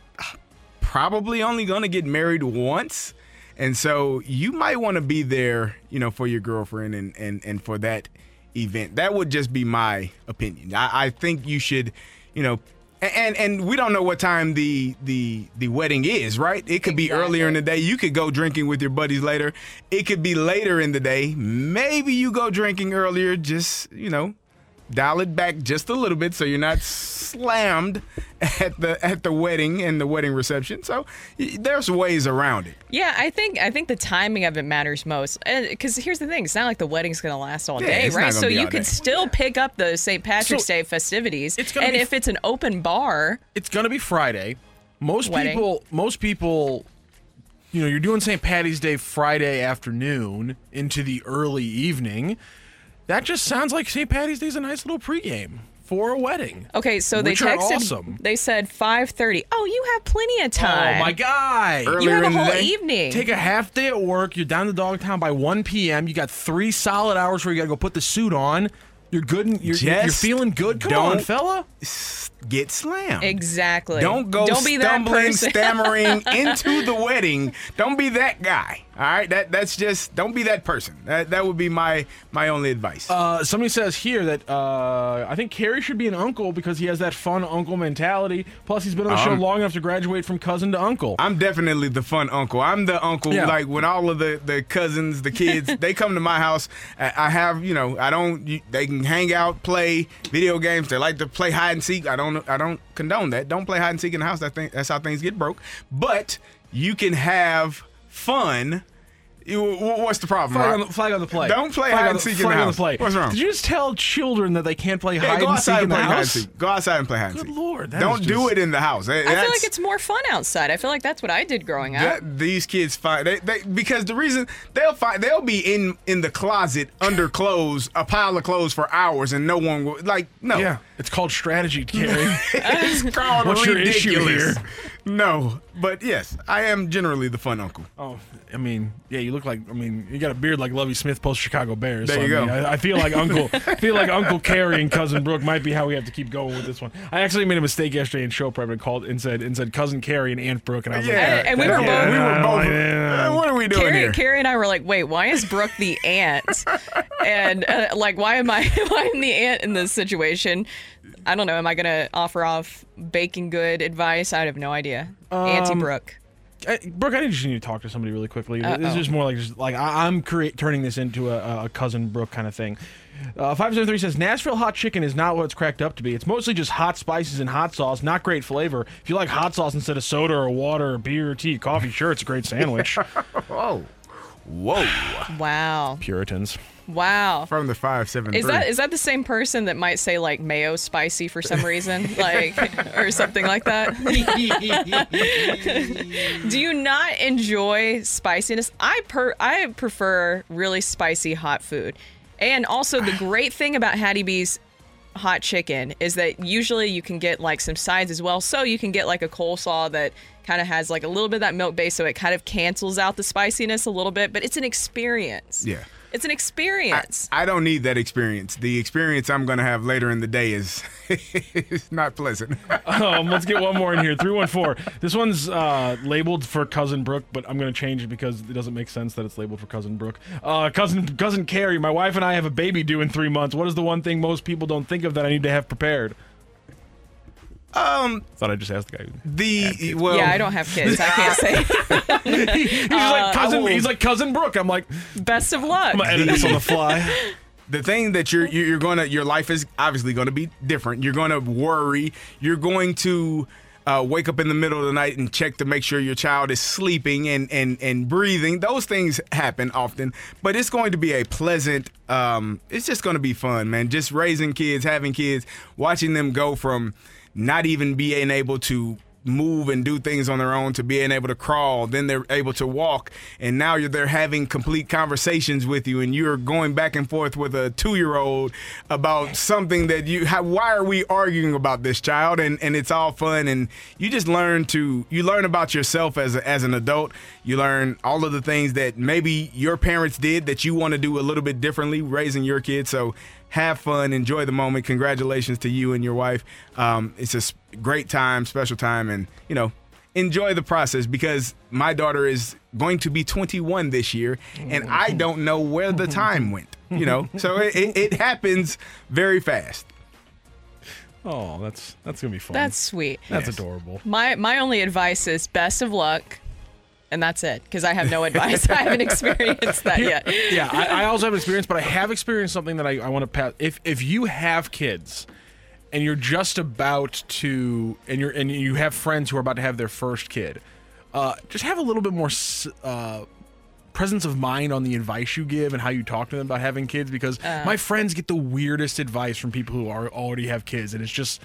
Speaker 4: probably only going to get married once. And so you might want to be there, you know, for your girlfriend and, and, and for that event. That would just be my opinion. I, I think you should, you know, and and we don't know what time the the the wedding is, right? It could be earlier in the day. You could go drinking with your buddies later. It could be later in the day. Maybe you go drinking earlier, just you know, dial it back just a little bit so you're not slammed at the at the wedding and the wedding reception. So there's ways around it.
Speaker 5: Yeah, I think I think the timing of it matters most. Because here's the thing: it's not like the wedding's going to last all
Speaker 4: Yeah,
Speaker 5: day, right? So you
Speaker 4: all
Speaker 5: could
Speaker 4: day.
Speaker 5: still pick up the St. Patrick's
Speaker 8: So
Speaker 5: Day festivities,
Speaker 8: it's gonna
Speaker 5: and
Speaker 8: be-
Speaker 5: if it's an open bar,
Speaker 8: It's gonna be Friday. Most
Speaker 5: Wedding.
Speaker 8: people, most people, you know, you're doing St. Patty's Day Friday afternoon into the early evening. That just sounds like St. Patty's Day is a nice little pregame for a wedding.
Speaker 5: okay. So they
Speaker 8: Which are
Speaker 5: texted.
Speaker 8: awesome.
Speaker 5: They said 5:30. Oh, you have plenty of time.
Speaker 8: Oh my guy!
Speaker 5: you have a whole evening.
Speaker 8: Take a half day at work. You're down to Dogtown by 1 p.m. You got three solid hours where you got to go put the suit on. You're good. And you're, you're feeling good. Come on,
Speaker 4: don't
Speaker 8: fella.
Speaker 4: S- Get slammed.
Speaker 5: Exactly.
Speaker 4: Don't go
Speaker 5: Don't be that
Speaker 4: stumbling, stammering into the wedding. Don't be that guy. All right, that that's just don't be that person. That that would be my my only advice.
Speaker 8: Uh, somebody says here that uh, I think Kerry should be an uncle because he has that fun uncle mentality. Plus, he's been on the show
Speaker 4: Um,
Speaker 8: long enough to graduate from cousin to uncle.
Speaker 4: I'm definitely the fun uncle. I'm the uncle
Speaker 8: Yeah.
Speaker 4: like when all of the, the cousins, the kids, they come to my house. I I have, you know, I don't. you- They can hang out, play video games. They like to play hide and seek. I don't. I don't condone that. Don't play hide and seek in the house. That thing, that's how things get broke. But you can have fun. You, what's the problem?
Speaker 8: Flag
Speaker 4: Rock?
Speaker 8: on, the, flag on the play.
Speaker 4: Don't play
Speaker 8: Flag
Speaker 4: hide
Speaker 8: on
Speaker 4: and
Speaker 8: the-
Speaker 4: seek in the
Speaker 8: flag on
Speaker 4: house.
Speaker 8: play.
Speaker 4: What's wrong?
Speaker 8: Did you just tell children that they can't play
Speaker 4: Yeah,
Speaker 8: hide
Speaker 4: go
Speaker 8: and seek in the
Speaker 4: play hide and
Speaker 8: house?
Speaker 4: seek. Go outside and play hide and
Speaker 8: Good
Speaker 4: seek.
Speaker 8: lord, that
Speaker 4: Don't
Speaker 8: is
Speaker 4: do it in the house.
Speaker 5: I feel like it's more fun outside. I feel like that's what I did growing up.
Speaker 4: That- these kids find they, they because the reason they'll find they'll be in in the closet under clothes, a pile of clothes for hours, and no one will like no.
Speaker 8: Yeah, it's called strategy, Kerry.
Speaker 4: it's called
Speaker 8: What's your issue here?
Speaker 4: No, but yes, I am generally the fun uncle.
Speaker 8: Oh, I mean, yeah, you look like. I mean, you got a beard like Lovie Smith post Chicago Bears.
Speaker 4: There
Speaker 8: so,
Speaker 4: you
Speaker 8: I mean,
Speaker 4: go.
Speaker 8: I, I feel like Uncle, I feel like Uncle Kerry and Cousin Brooke might be how we have to keep going with this one. I actually made a mistake yesterday in show prep and called and said and said Cousin Kerry and Aunt Brooke, and I was
Speaker 4: Yeah,
Speaker 8: like,
Speaker 5: And- and we were
Speaker 8: yeah,
Speaker 5: both-
Speaker 4: we were both.
Speaker 8: yeah.
Speaker 4: uh, what are we doing
Speaker 5: Kerry,
Speaker 4: here?
Speaker 5: Kerry and I were like, wait, why is Brooke the aunt? and uh, like, why am I why am the aunt in this situation? I don't know. Am I gonna offer off baking good advice? I have no idea. Auntie
Speaker 8: Um,
Speaker 5: Brooke.
Speaker 8: I, Brooke, I just need to talk to somebody really quickly. This
Speaker 5: Uh-oh.
Speaker 8: is just more like just like I, I'm crea- turning this into a, a cousin Brooke kind of thing. Uh, Five seven three says Nashville hot chicken is not what it's cracked up to be. It's mostly just hot spices and hot sauce, not great flavor. If you like hot sauce instead of soda or water or beer or tea, coffee, sure, it's a great sandwich.
Speaker 4: Whoa, whoa!
Speaker 5: Wow.
Speaker 8: Puritans.
Speaker 5: Wow.
Speaker 4: From the five seven
Speaker 5: Is that is that the same person that might say like mayo spicy for some reason, like or something like that? Do you not enjoy spiciness? I per I prefer really spicy hot food, and also the great thing about Hattie B's hot chicken is that usually you can get like some sides as well. So you can get like a coleslaw that kind of has like a little bit of that milk base, so it kind of cancels out the spiciness a little bit. But it's an experience.
Speaker 4: Yeah.
Speaker 5: It's an experience.
Speaker 4: I don't need that experience. The experience I'm going to have later in the day is is not pleasant.
Speaker 8: um, let's get one more in here. 314. This one's uh, labeled for Cousin Brooke, but I'm going to change it because it doesn't make sense that it's labeled for Cousin Brooke. Uh, cousin Cousin Kerry, my wife and I have a baby due in three months. What is the one thing most people don't think of that I need to have prepared?
Speaker 4: Um,
Speaker 8: Thought I'd just ask the guy.
Speaker 4: the well,
Speaker 5: yeah, I don't have kids. I can't say.
Speaker 8: he's
Speaker 5: Uh,
Speaker 8: like cousin.
Speaker 4: I will-
Speaker 8: He's like cousin Brooke. I'm like,
Speaker 5: Best of luck.
Speaker 8: I'm gonna edit this on the fly.
Speaker 4: the thing that you're you're you're gonna your life is obviously gonna be different. You're gonna worry. You're going to uh, wake up in the middle of the night and check to make sure your child is sleeping and and and breathing. Those things happen often, but it's going to be a pleasant. Um, it's just going to be fun, man. Just raising kids, having kids, watching them go from not even being able to move and do things on their own to being able to crawl then they're able to walk. And now they're having complete conversations with you and you're going back and forth with a two-year-old about something that you how, why are we arguing about this child? And and it's all fun and you just learn to you learn about yourself as a, as an adult. You learn all of the things that maybe your parents did that you want to do a little bit differently raising your kids. So have fun, enjoy the moment. Congratulations to you and your wife. Um, it's a great time, special time, and you know, enjoy the process because my daughter is going to be 21 this year, and I don't know where the time went. You know, so it, it, it happens very fast.
Speaker 8: Oh, that's that's gonna be fun.
Speaker 5: That's sweet.
Speaker 8: that's
Speaker 4: Yes.
Speaker 8: adorable.
Speaker 5: My my only advice is best of luck, and that's it. Because I have no advice. I haven't experienced that yet.
Speaker 8: yeah, I, I also have experience, but I have experienced something that I, I want to pass. If if you have kids and you're just about to, and you're and you have friends who are about to have their first kid, uh, just have a little bit more uh, presence of mind on the advice you give and how you talk to them about having kids. Because
Speaker 5: Uh.
Speaker 8: my friends get the weirdest advice from people who are already have kids, and it's just.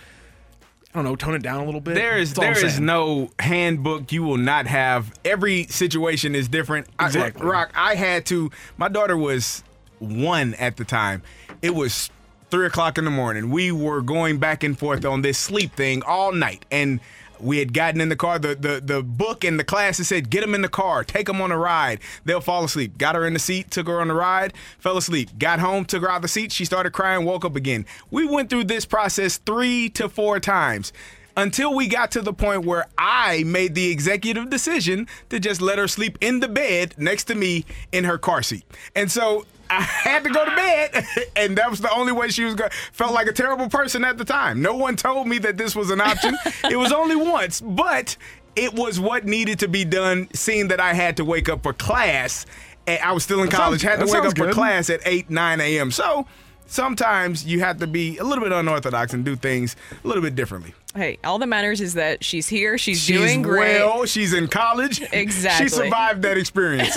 Speaker 8: I don't know, tone it down a little bit.
Speaker 4: There is
Speaker 8: That's all I'm
Speaker 4: there is no handbook you will not have. Every situation is different. I-
Speaker 8: Exactly.
Speaker 4: Rock, I had to. My daughter was one at the time. It was three o'clock in the morning. We were going back and forth on this sleep thing all night, and We had gotten in the car. The, the the book in the class that said, "Get them in the car, take them on a ride. They'll fall asleep." Got her in the seat, took her on the ride, fell asleep. Got home, took her out of the seat. She started crying, woke up again. We went through this process three to four times until we got to the point where I made the executive decision to just let her sleep in the bed next to me in her car seat. And so I had to go to bed, and that was the only way she was going. Felt like a terrible person at the time. No one told me that this was an option. it was only once, but it was what needed to be done. Seeing that I had to wake up for class, and I was still in college,
Speaker 8: sounds-
Speaker 4: had to wake up for class at eight, nine a.m. So sometimes you have to be a little bit unorthodox and do things a little bit differently.
Speaker 5: Hey, all that matters is that she's here. She's,
Speaker 4: She's
Speaker 5: doing great.
Speaker 4: well. She's in college.
Speaker 5: Exactly.
Speaker 4: She survived that experience.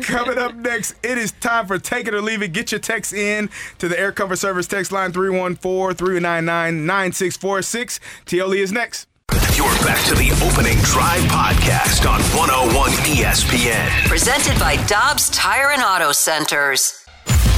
Speaker 4: Coming up next, it is time for Take It or Leave It. Get your text in to the Air Comfort Service text line 314-399-9646. TLE is next.
Speaker 2: You're back to the opening drive podcast on 101 ESPN.
Speaker 3: Presented by Dobbs Tire and Auto Centers.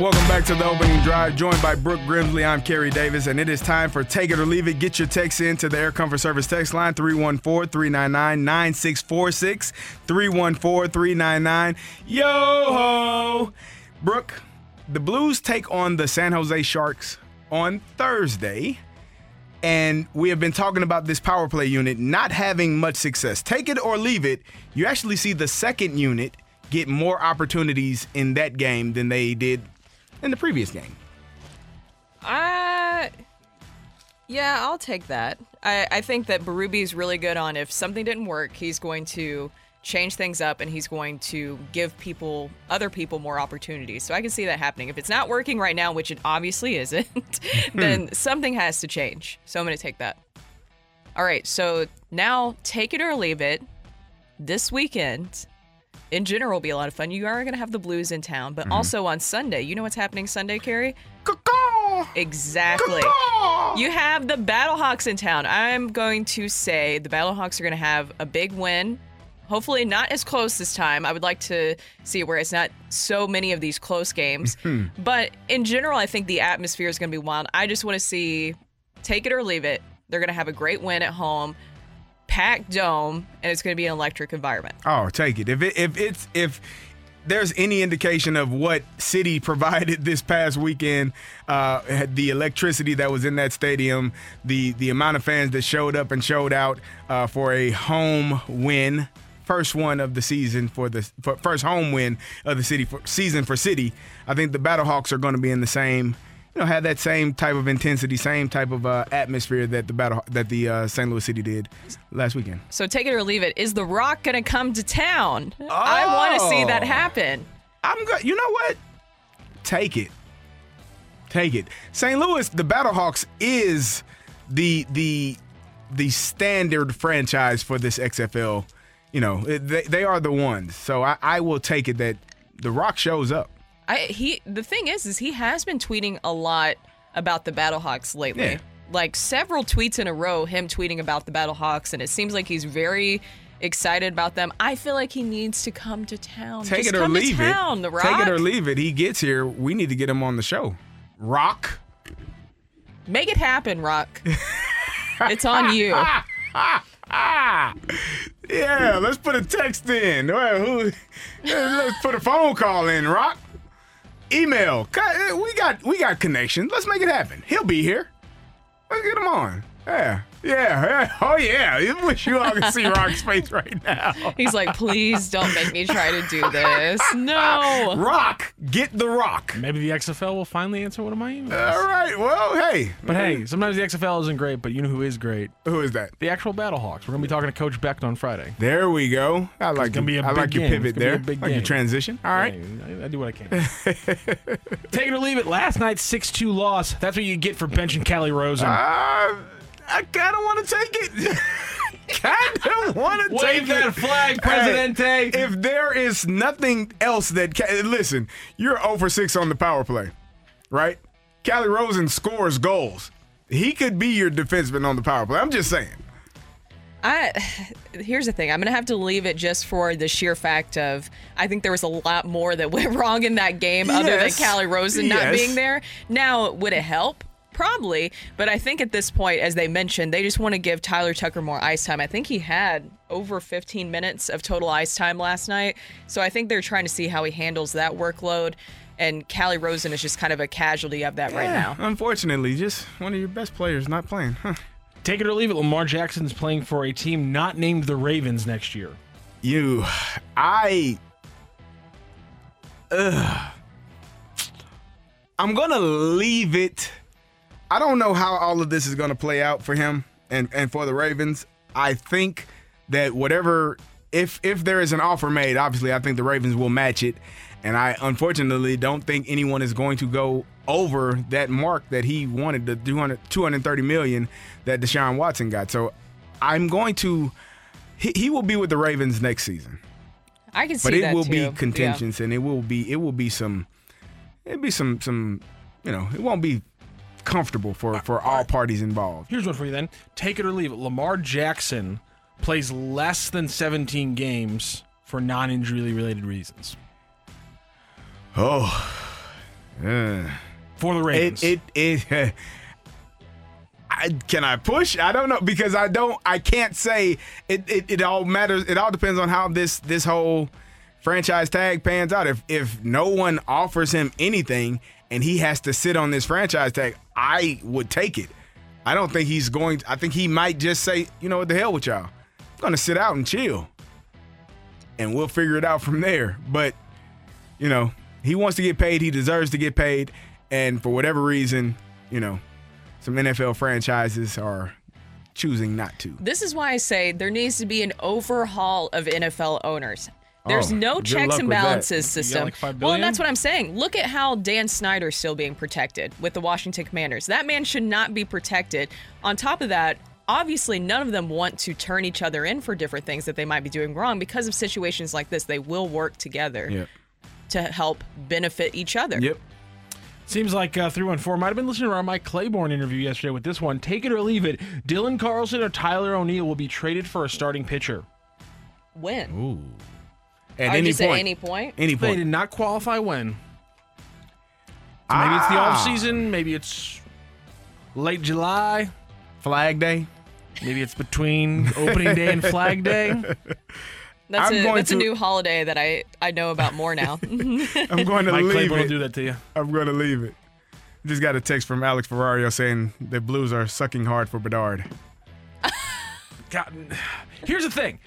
Speaker 4: Welcome back to the opening drive, joined by Brooke Grimsley. I'm Kerry Davis, and it is time for Take It or Leave It. Get your text in to the Air Comfort Service text line 314 399 9646. 314 399 Yo ho! Brooke, the Blues take on the San Jose Sharks on Thursday. And we have been talking about this power play unit not having much success. Take it or leave it. You actually see the second unit get more opportunities in that game than they did in the previous game.
Speaker 5: Uh, yeah, I'll take that. I, I think that Berube's really good on if something didn't work, he's going to change things up and he's going to give people, other people, more opportunities. So I can see that happening. If it's not working right now, which it obviously isn't, then something has to change. So I'm going to take that. All right, so now take it or leave it. This weekend, in general, will be a lot of fun. You are going to have the Blues in town, but mm-hmm. also on Sunday. You know what's happening Sunday, Kerry? Exactly. You have the Battlehawks in town. I'm going to say the Battlehawks are going to have a big win. Hopefully, not as close this time. I would like to see where it's not so many of these close games. Hmm. But in general, I think the atmosphere is going to be wild. I just want to see take it or leave it. They're going to have a great win at home, packed dome, and it's going to be an electric environment.
Speaker 4: Oh, take it. If it, if it's if there's any indication of what City provided this past weekend, uh, the electricity that was in that stadium, the the amount of fans that showed up and showed out uh, for a home win, first one of the season for the for first home win of the city for, season for City. I think the Battlehawks are going to be in the same. You know, have that same type of intensity, same type of uh, atmosphere that the battle that the uh, St. Louis City did last weekend.
Speaker 5: So take it or leave it. Is The Rock going to come to town? I want to see that
Speaker 4: Oh.
Speaker 5: happen.
Speaker 4: I'm good. You know what? Take it. Take it. St. Louis, the Battlehawks is the the the standard franchise for this XFL. You know, they, they are the ones. So I, I will take it that the Rock shows up.
Speaker 5: I he the thing is is he has been tweeting a lot about the Battlehawks lately.
Speaker 4: Yeah.
Speaker 5: Like several tweets in a row him tweeting about the Battlehawks and it seems like he's very excited about them. I feel like he needs to come to town.
Speaker 4: Take
Speaker 5: Just
Speaker 4: it or
Speaker 5: come
Speaker 4: leave
Speaker 5: to town,
Speaker 4: it.
Speaker 5: The Rock.
Speaker 4: Take it or leave it. He gets here. We need to get him on the show. Rock.
Speaker 5: Make it happen, Rock. it's on you.
Speaker 4: Yeah, let's put a text in. Let's put a phone call in, Rock. Email. Eh, we got we got connections. Let's make it happen. He'll be here. Let's get him on. Yeah. Yeah. yeah. Oh yeah. I wish you all could see Rock's face right now.
Speaker 5: He's like, please don't make me try to do this. No.
Speaker 4: Rock, get the rock.
Speaker 8: Maybe the XFL will finally answer one of my emails.
Speaker 4: All right. Well, hey.
Speaker 8: But hey, sometimes the XFL isn't great, but you know who is great?
Speaker 4: Who is that?
Speaker 8: The actual Battlehawks. We're gonna be talking to Coach Beck on Friday.
Speaker 4: There we go. I like
Speaker 8: It's gonna be a
Speaker 4: I
Speaker 8: big
Speaker 4: like your
Speaker 8: game.
Speaker 4: pivot
Speaker 8: It's gonna be a
Speaker 4: there.
Speaker 8: big
Speaker 4: like your transition. All right.
Speaker 8: I, I do what I can. Take it or leave it. Last night's 6 2 loss. That's what you get for benching Calle Rosen.
Speaker 4: Uh, I kind of want to take it. kind of want to
Speaker 8: Wave
Speaker 4: take
Speaker 8: that
Speaker 4: it.
Speaker 8: flag, Presidente.
Speaker 4: Hey, if there is nothing else that ca- listen, you're 0 for 6 on the power play, right? Calle Rosen scores goals. He could be your defenseman on the power play. I'm just saying.
Speaker 5: I here's the thing. I'm gonna have to leave it just for the sheer fact of I think there was a lot more that went wrong in that game other than
Speaker 4: Yes.
Speaker 5: Calle Rosen not being there. Now, would it help? Probably, but I think at this point, as they mentioned, they just want to give Tyler Tucker more ice time. I think he had over 15 minutes of total ice time last night, so I think they're trying to see how he handles that workload. And Calle Rosen is just kind of a casualty of that right now.
Speaker 4: Unfortunately, just one of your best players not playing. Huh.
Speaker 8: Take it or leave it. Lamar Jackson's playing for a team not named the Ravens next year.
Speaker 4: You, I, ugh. I'm gonna leave it. I don't know how all of this is gonna play out for him and and for the Ravens. I think that whatever, if if there is an offer made, obviously I think the Ravens will match it, and I unfortunately don't think anyone is going to go over that mark that he wanted the 200, 230 million that Deshaun Watson got. So I'm going to. He, he will be with the Ravens next season
Speaker 5: I can see that.
Speaker 4: but it will
Speaker 5: too.
Speaker 4: be
Speaker 5: Yeah.
Speaker 4: contentions and it will be it will be some it'll be some some you know it won't be comfortable for for all parties involved
Speaker 8: Here's one for you then. Take it or leave it. Lamar Jackson plays less than 17 games for non-injury related reasons.
Speaker 4: oh uh,
Speaker 8: For the Ravens.
Speaker 4: it it, it I, can I push? I don't know because I don't. I can't say it, it. It all matters. It all depends on how this this whole franchise tag pans out. If if no one offers him anything and he has to sit on this franchise tag, I would take it. I don't think he's going. I think he might just say, you know what, the hell with y'all. I'm gonna sit out and chill, and we'll figure it out from there. But you know, he wants to get paid. He deserves to get paid, and for whatever reason, you know, some NFL franchises are choosing not to.
Speaker 5: This is why I say there needs to be an overhaul of NFL owners. There's
Speaker 4: Oh,
Speaker 5: no checks and balances system.
Speaker 8: like
Speaker 5: well, and that's what I'm saying. Look at how Dan Snyder's still being protected with the Washington Commanders. That man should not be protected. On top of that, obviously none of them want to turn each other in for different things that they might be doing wrong because of situations like this. They will work together
Speaker 4: Yep.
Speaker 5: to help benefit each other.
Speaker 4: Yep.
Speaker 8: Seems like uh, 314 might have been listening to our Mike Claiborne interview yesterday with this one. Take it or leave it. Dylan Carlson or Tyler O'Neill will be traded for a starting pitcher.
Speaker 5: When?
Speaker 4: Ooh. At any
Speaker 5: just
Speaker 4: point.
Speaker 5: at any point?
Speaker 4: Any
Speaker 8: They
Speaker 4: point.
Speaker 8: did not qualify when. So maybe it's the
Speaker 4: Ah.
Speaker 8: off season. Maybe it's late July.
Speaker 4: Flag Day.
Speaker 8: Maybe it's between opening day and flag day.
Speaker 5: That's,
Speaker 4: I'm
Speaker 5: a,
Speaker 4: going
Speaker 5: that's a
Speaker 4: to-
Speaker 5: new holiday that I, I know about more now.
Speaker 4: I'm going to
Speaker 8: Mike
Speaker 4: leave
Speaker 8: Claiborne will
Speaker 4: it.
Speaker 8: do that to you.
Speaker 4: I'm going to leave it. Just got a text from Alex Ferrario saying the Blues are sucking hard for Bedard.
Speaker 8: God, here's the thing.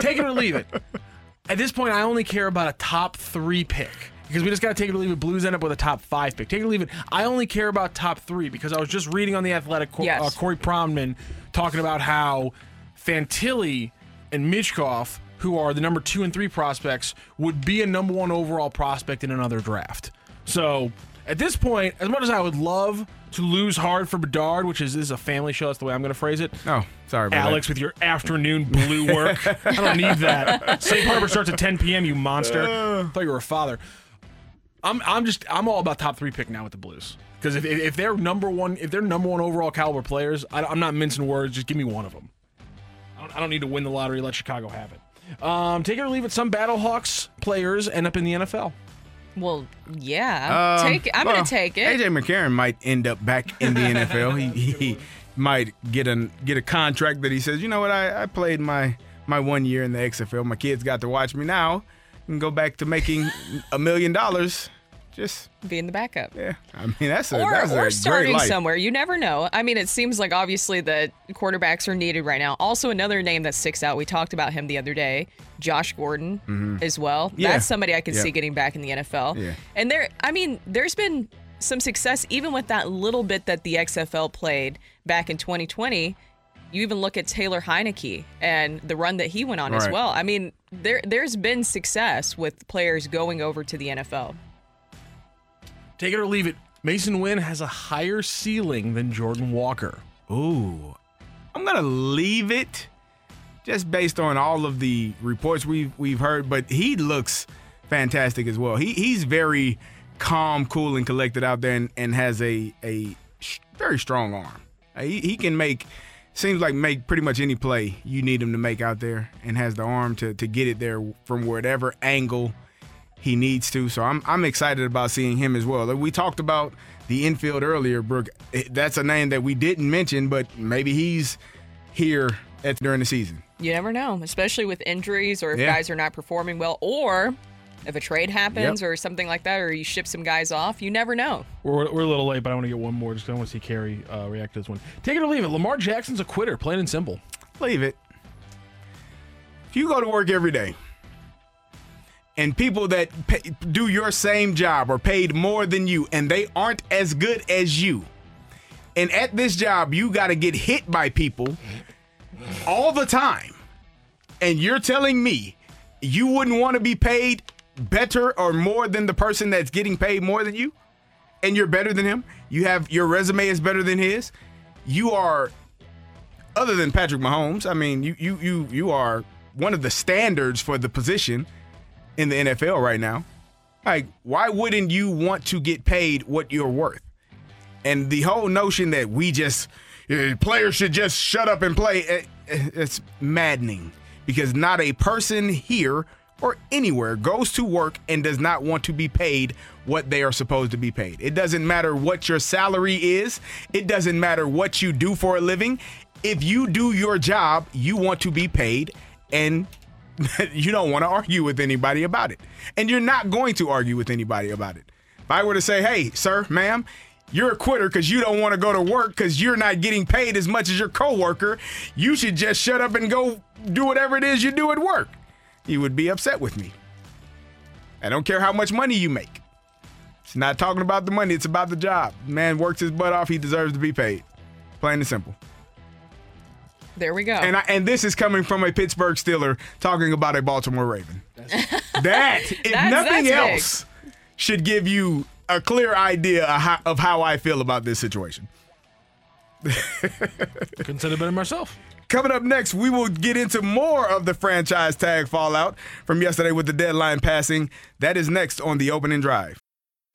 Speaker 8: Take it or leave it. At this point, I only care about a top three pick because we just got to take it or leave it. Blues end up with a top five pick. Take it or leave it. I only care about top three because I was just reading on the Athletic,
Speaker 5: Yes.
Speaker 8: uh, Corey Pronman talking about how Fantilli and Michkov, who are the number two and three prospects, would be a number one overall prospect in another draft. So at this point, as much as I would love to lose hard for Bedard, which is this is a family show, that's the way I'm going to phrase it.
Speaker 4: Oh, sorry about
Speaker 8: Alex, with your afternoon blue work. I don't need that. Safe Harbor starts at 10 p.m. You monster. I thought you were a father. I'm I'm just I'm all about top three pick now with the Blues because if, if if they're number one if they're number one overall caliber players, I, am not mincing words. Just give me one of them. I don't, I don't need to win the lottery. Let Chicago have it. Um, take it or leave it. Some Battlehawks players end up in the NFL.
Speaker 5: Well, yeah.
Speaker 4: Um,
Speaker 5: take it. I'm
Speaker 4: well,
Speaker 5: going to take it.
Speaker 4: AJ McCarron might end up back in the NFL. He, he might get a get a contract that he says, you know what, I, I played my my one year in the XFL. My kids got to watch me now. And go back to making a million dollars. Just
Speaker 5: Being the backup.
Speaker 4: yeah, I mean that's a
Speaker 5: or,
Speaker 4: that's a
Speaker 5: or
Speaker 4: great
Speaker 5: starting somewhere. You never know. I mean, it seems like obviously that quarterbacks are needed right now. Also, another name that sticks out. We talked about him the other day, Josh Gordon,
Speaker 4: Mhm.
Speaker 5: as well.
Speaker 4: Yeah.
Speaker 5: That's somebody I can
Speaker 4: Yeah.
Speaker 5: see getting back in the NFL.
Speaker 4: Yeah.
Speaker 5: And there, I mean, there's been some success even with that little bit that the XFL played back in 2020. You even look at Taylor Heinicke and the run that he went on as well. I mean, there there's been success with players going over to the NFL.
Speaker 8: Take it or leave it. Masyn Winn has a higher ceiling than Jordan Walker.
Speaker 4: Ooh, I'm gonna leave it just based on all of the reports we've we've heard, but he looks fantastic as well. He he's very calm, cool, and collected out there, and, and has a a very strong arm. Uh, He, he can make seems like make pretty much any play you need him to make out there, and has the arm to to get it there from whatever angle he needs to. So I'm I'm excited about seeing him as well. We talked about the infield earlier, Brooke. That's a name that we didn't mention, but maybe he's here at during the season.
Speaker 5: You never know, especially with injuries or if
Speaker 4: Yeah.
Speaker 5: guys are not performing well, or if a trade happens
Speaker 8: Yep.
Speaker 5: or something like that, or you ship some guys off. You never know.
Speaker 8: We're, we're a little late, but I want to get one more just I want to see Kerry uh, react to this one. Take it or leave it. Lamar Jackson's a quitter, plain and simple.
Speaker 4: Leave it. If you go to work every day and people that pay, do your same job are paid more than you and they aren't as good as you, and at this job you got to get hit by people all the time, and you're telling me you wouldn't want to be paid better or more than the person that's getting paid more than you, and you're better than him. You have your resume is better than his. You are other than Patrick Mahomes, I mean, you you you you are one of the standards for the position in the NFL right now. Like, why wouldn't you want to get paid what you're worth? And the whole notion that we just uh, players should just shut up and play, eh, eh, it's maddening because not a person here or anywhere goes to work and does not want to be paid what they are supposed to be paid. It doesn't matter what your salary is, it doesn't matter what you do for a living. If you do your job, you want to be paid and you don't want to argue with anybody about it. And you're not going to argue with anybody about it. If I were to say, hey, sir, ma'am, you're a quitter because you don't want to go to work because you're not getting paid as much as your coworker, you should just shut up and go do whatever it is you do at work. You would be upset with me. I don't care how much money you make. It's not talking about the money, it's about the job. Man works his butt off, he deserves to be paid. Plain and simple.
Speaker 5: There we go.
Speaker 4: And I, and this is coming from a Pittsburgh Steeler talking about a Baltimore Raven. that, if
Speaker 5: That's-
Speaker 4: nothing
Speaker 5: that's big.
Speaker 4: else, should give you a clear idea of how, of how I feel about this situation.
Speaker 8: Couldn't say it better myself.
Speaker 4: Coming up next, we will get into more of the franchise tag fallout from yesterday with the deadline passing. That is next on the opening drive.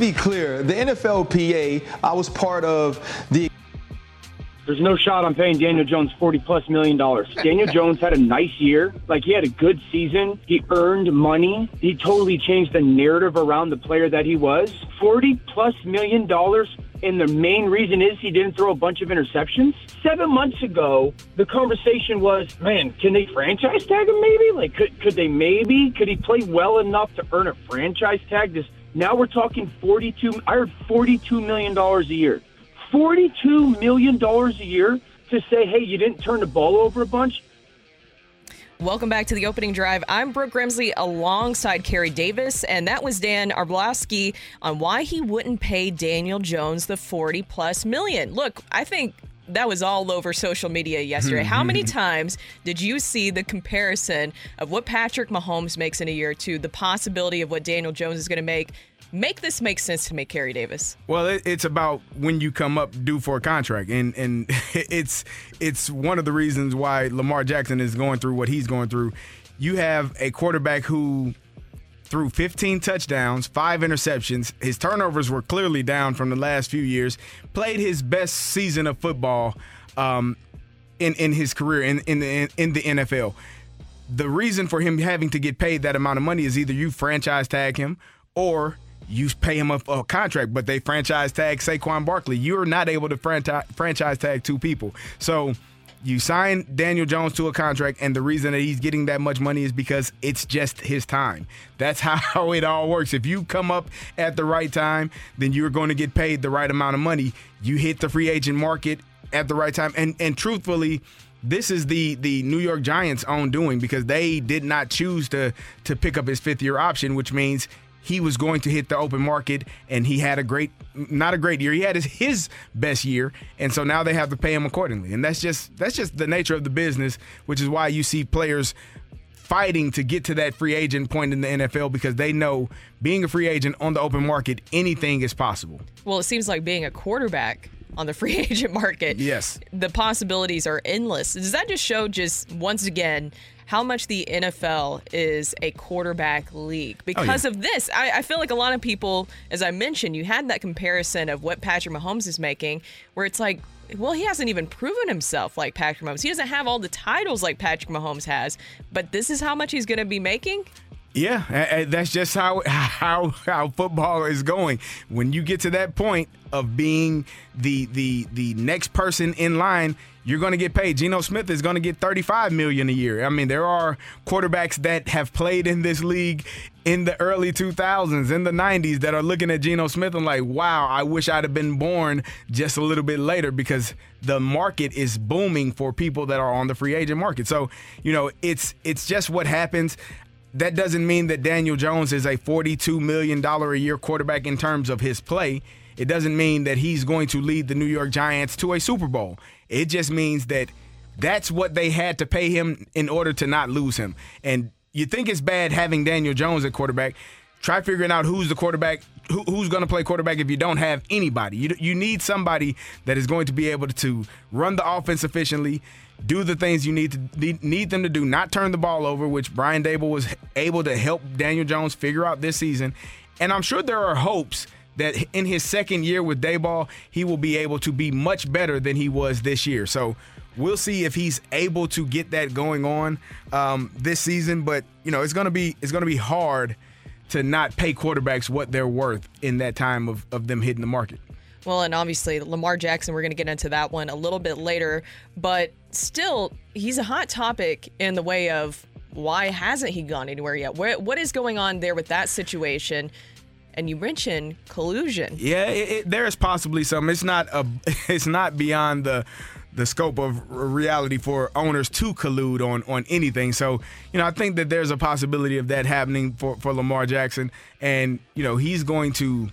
Speaker 13: Be clear. The NFLPA, I was part of the.
Speaker 14: There's no shot on paying Daniel Jones 40 plus million dollars. Daniel Jones had a nice year. Like he had a good season. He earned money. He totally changed the narrative around the player that he was. 40 plus million dollars. And the main reason is he didn't throw a bunch of interceptions. Seven months ago, the conversation was, man, can they franchise tag him maybe? Like, could, could they maybe? Could he play well enough to earn a franchise tag? This, now we're talking 42, I heard $42 million a year. $42 million a year to say, hey, you didn't turn the ball over a bunch?
Speaker 5: Welcome back to the opening drive. I'm Brooke Grimsley alongside Kerry Davis, and that was Dan Orlovsky on why he wouldn't pay Daniel Jones the 40 plus million. Look, I think that was all over social media yesterday. How many hmm. times did you see the comparison of what Patrick Mahomes makes in a year to the possibility of what Daniel Jones is going to make? Make this make sense to me, Kerry Davis.
Speaker 4: Well, it, it's about when you come up due for a contract, and and it's it's one of the reasons why Lamar Jackson is going through what he's going through. You have a quarterback who threw 15 touchdowns, five interceptions. His turnovers were clearly down from the last few years. Played his best season of football um, in in his career in in the in the NFL. The reason for him having to get paid that amount of money is either you franchise tag him or you pay him a, a contract, but they franchise tag Saquon Barkley. You're not able to franchise, franchise tag two people. So you sign Daniel Jones to a contract, and the reason that he's getting that much money is because it's just his time. That's how it all works. If you come up at the right time, then you're going to get paid the right amount of money. You hit the free agent market at the right time, and and truthfully. This is the the New York Giants' own doing because they did not choose to to pick up his fifth year option, which means he was going to hit the open market and he had a great not a great year he had his, his best year and so now they have to pay him accordingly and that's just that's just the nature of the business which is why you see players fighting to get to that free agent point in the NFL because they know being a free agent on the open market anything is possible
Speaker 5: Well, it seems like being a quarterback on the free agent market.
Speaker 4: Yes.
Speaker 5: The possibilities are endless. Does that just show just once again how much the NFL is a quarterback league? Oh, because of this, I, I feel like a lot of people, as I mentioned, you had that comparison of what Patrick Mahomes is making, where it's like, well, he hasn't even proven himself like Patrick Mahomes. He doesn't have all the titles like Patrick Mahomes has, but this is how much he's going to be making.
Speaker 4: Yeah, that's just how how how football is going. When you get to that point of being the the the next person in line, you're going to get paid. Geno Smith is going to get 35 million a year. I mean, there are quarterbacks that have played in this league in the early 2000s, in the 90s that are looking at Geno Smith and like, "Wow, I wish I'd have been born just a little bit later because the market is booming for people that are on the free agent market." So, you know, it's it's just what happens that doesn't mean that Daniel Jones is a $42 million a year quarterback in terms of his play. It doesn't mean that he's going to lead the New York Giants to a Super Bowl. It just means that that's what they had to pay him in order to not lose him. And you think it's bad having Daniel Jones at quarterback. Try figuring out who's the quarterback, who, who's going to play quarterback if you don't have anybody. You, you need somebody that is going to be able to run the offense efficiently, do the things you need to need, them to do, not turn the ball over, which Brian Daboll was able to help Daniel Jones figure out this season. And I'm sure there are hopes that in his second year with Daboll, he will be able to be much better than he was this year. So we'll see if he's able to get that going on um, this season. But you know, it's gonna be it's gonna be hard to not pay quarterbacks what they're worth in that time of, of them hitting the market.
Speaker 5: Well, and obviously Lamar Jackson, we're going to get into that one a little bit later, but still, he's a hot topic in the way of why hasn't he gone anywhere yet? What is going on there with that situation? And you mentioned collusion.
Speaker 4: Yeah, it, it, there is possibly some. It's not a. It's not beyond the the scope of reality for owners to collude on on anything. So you know, I think that there's a possibility of that happening for for Lamar Jackson, and you know, he's going to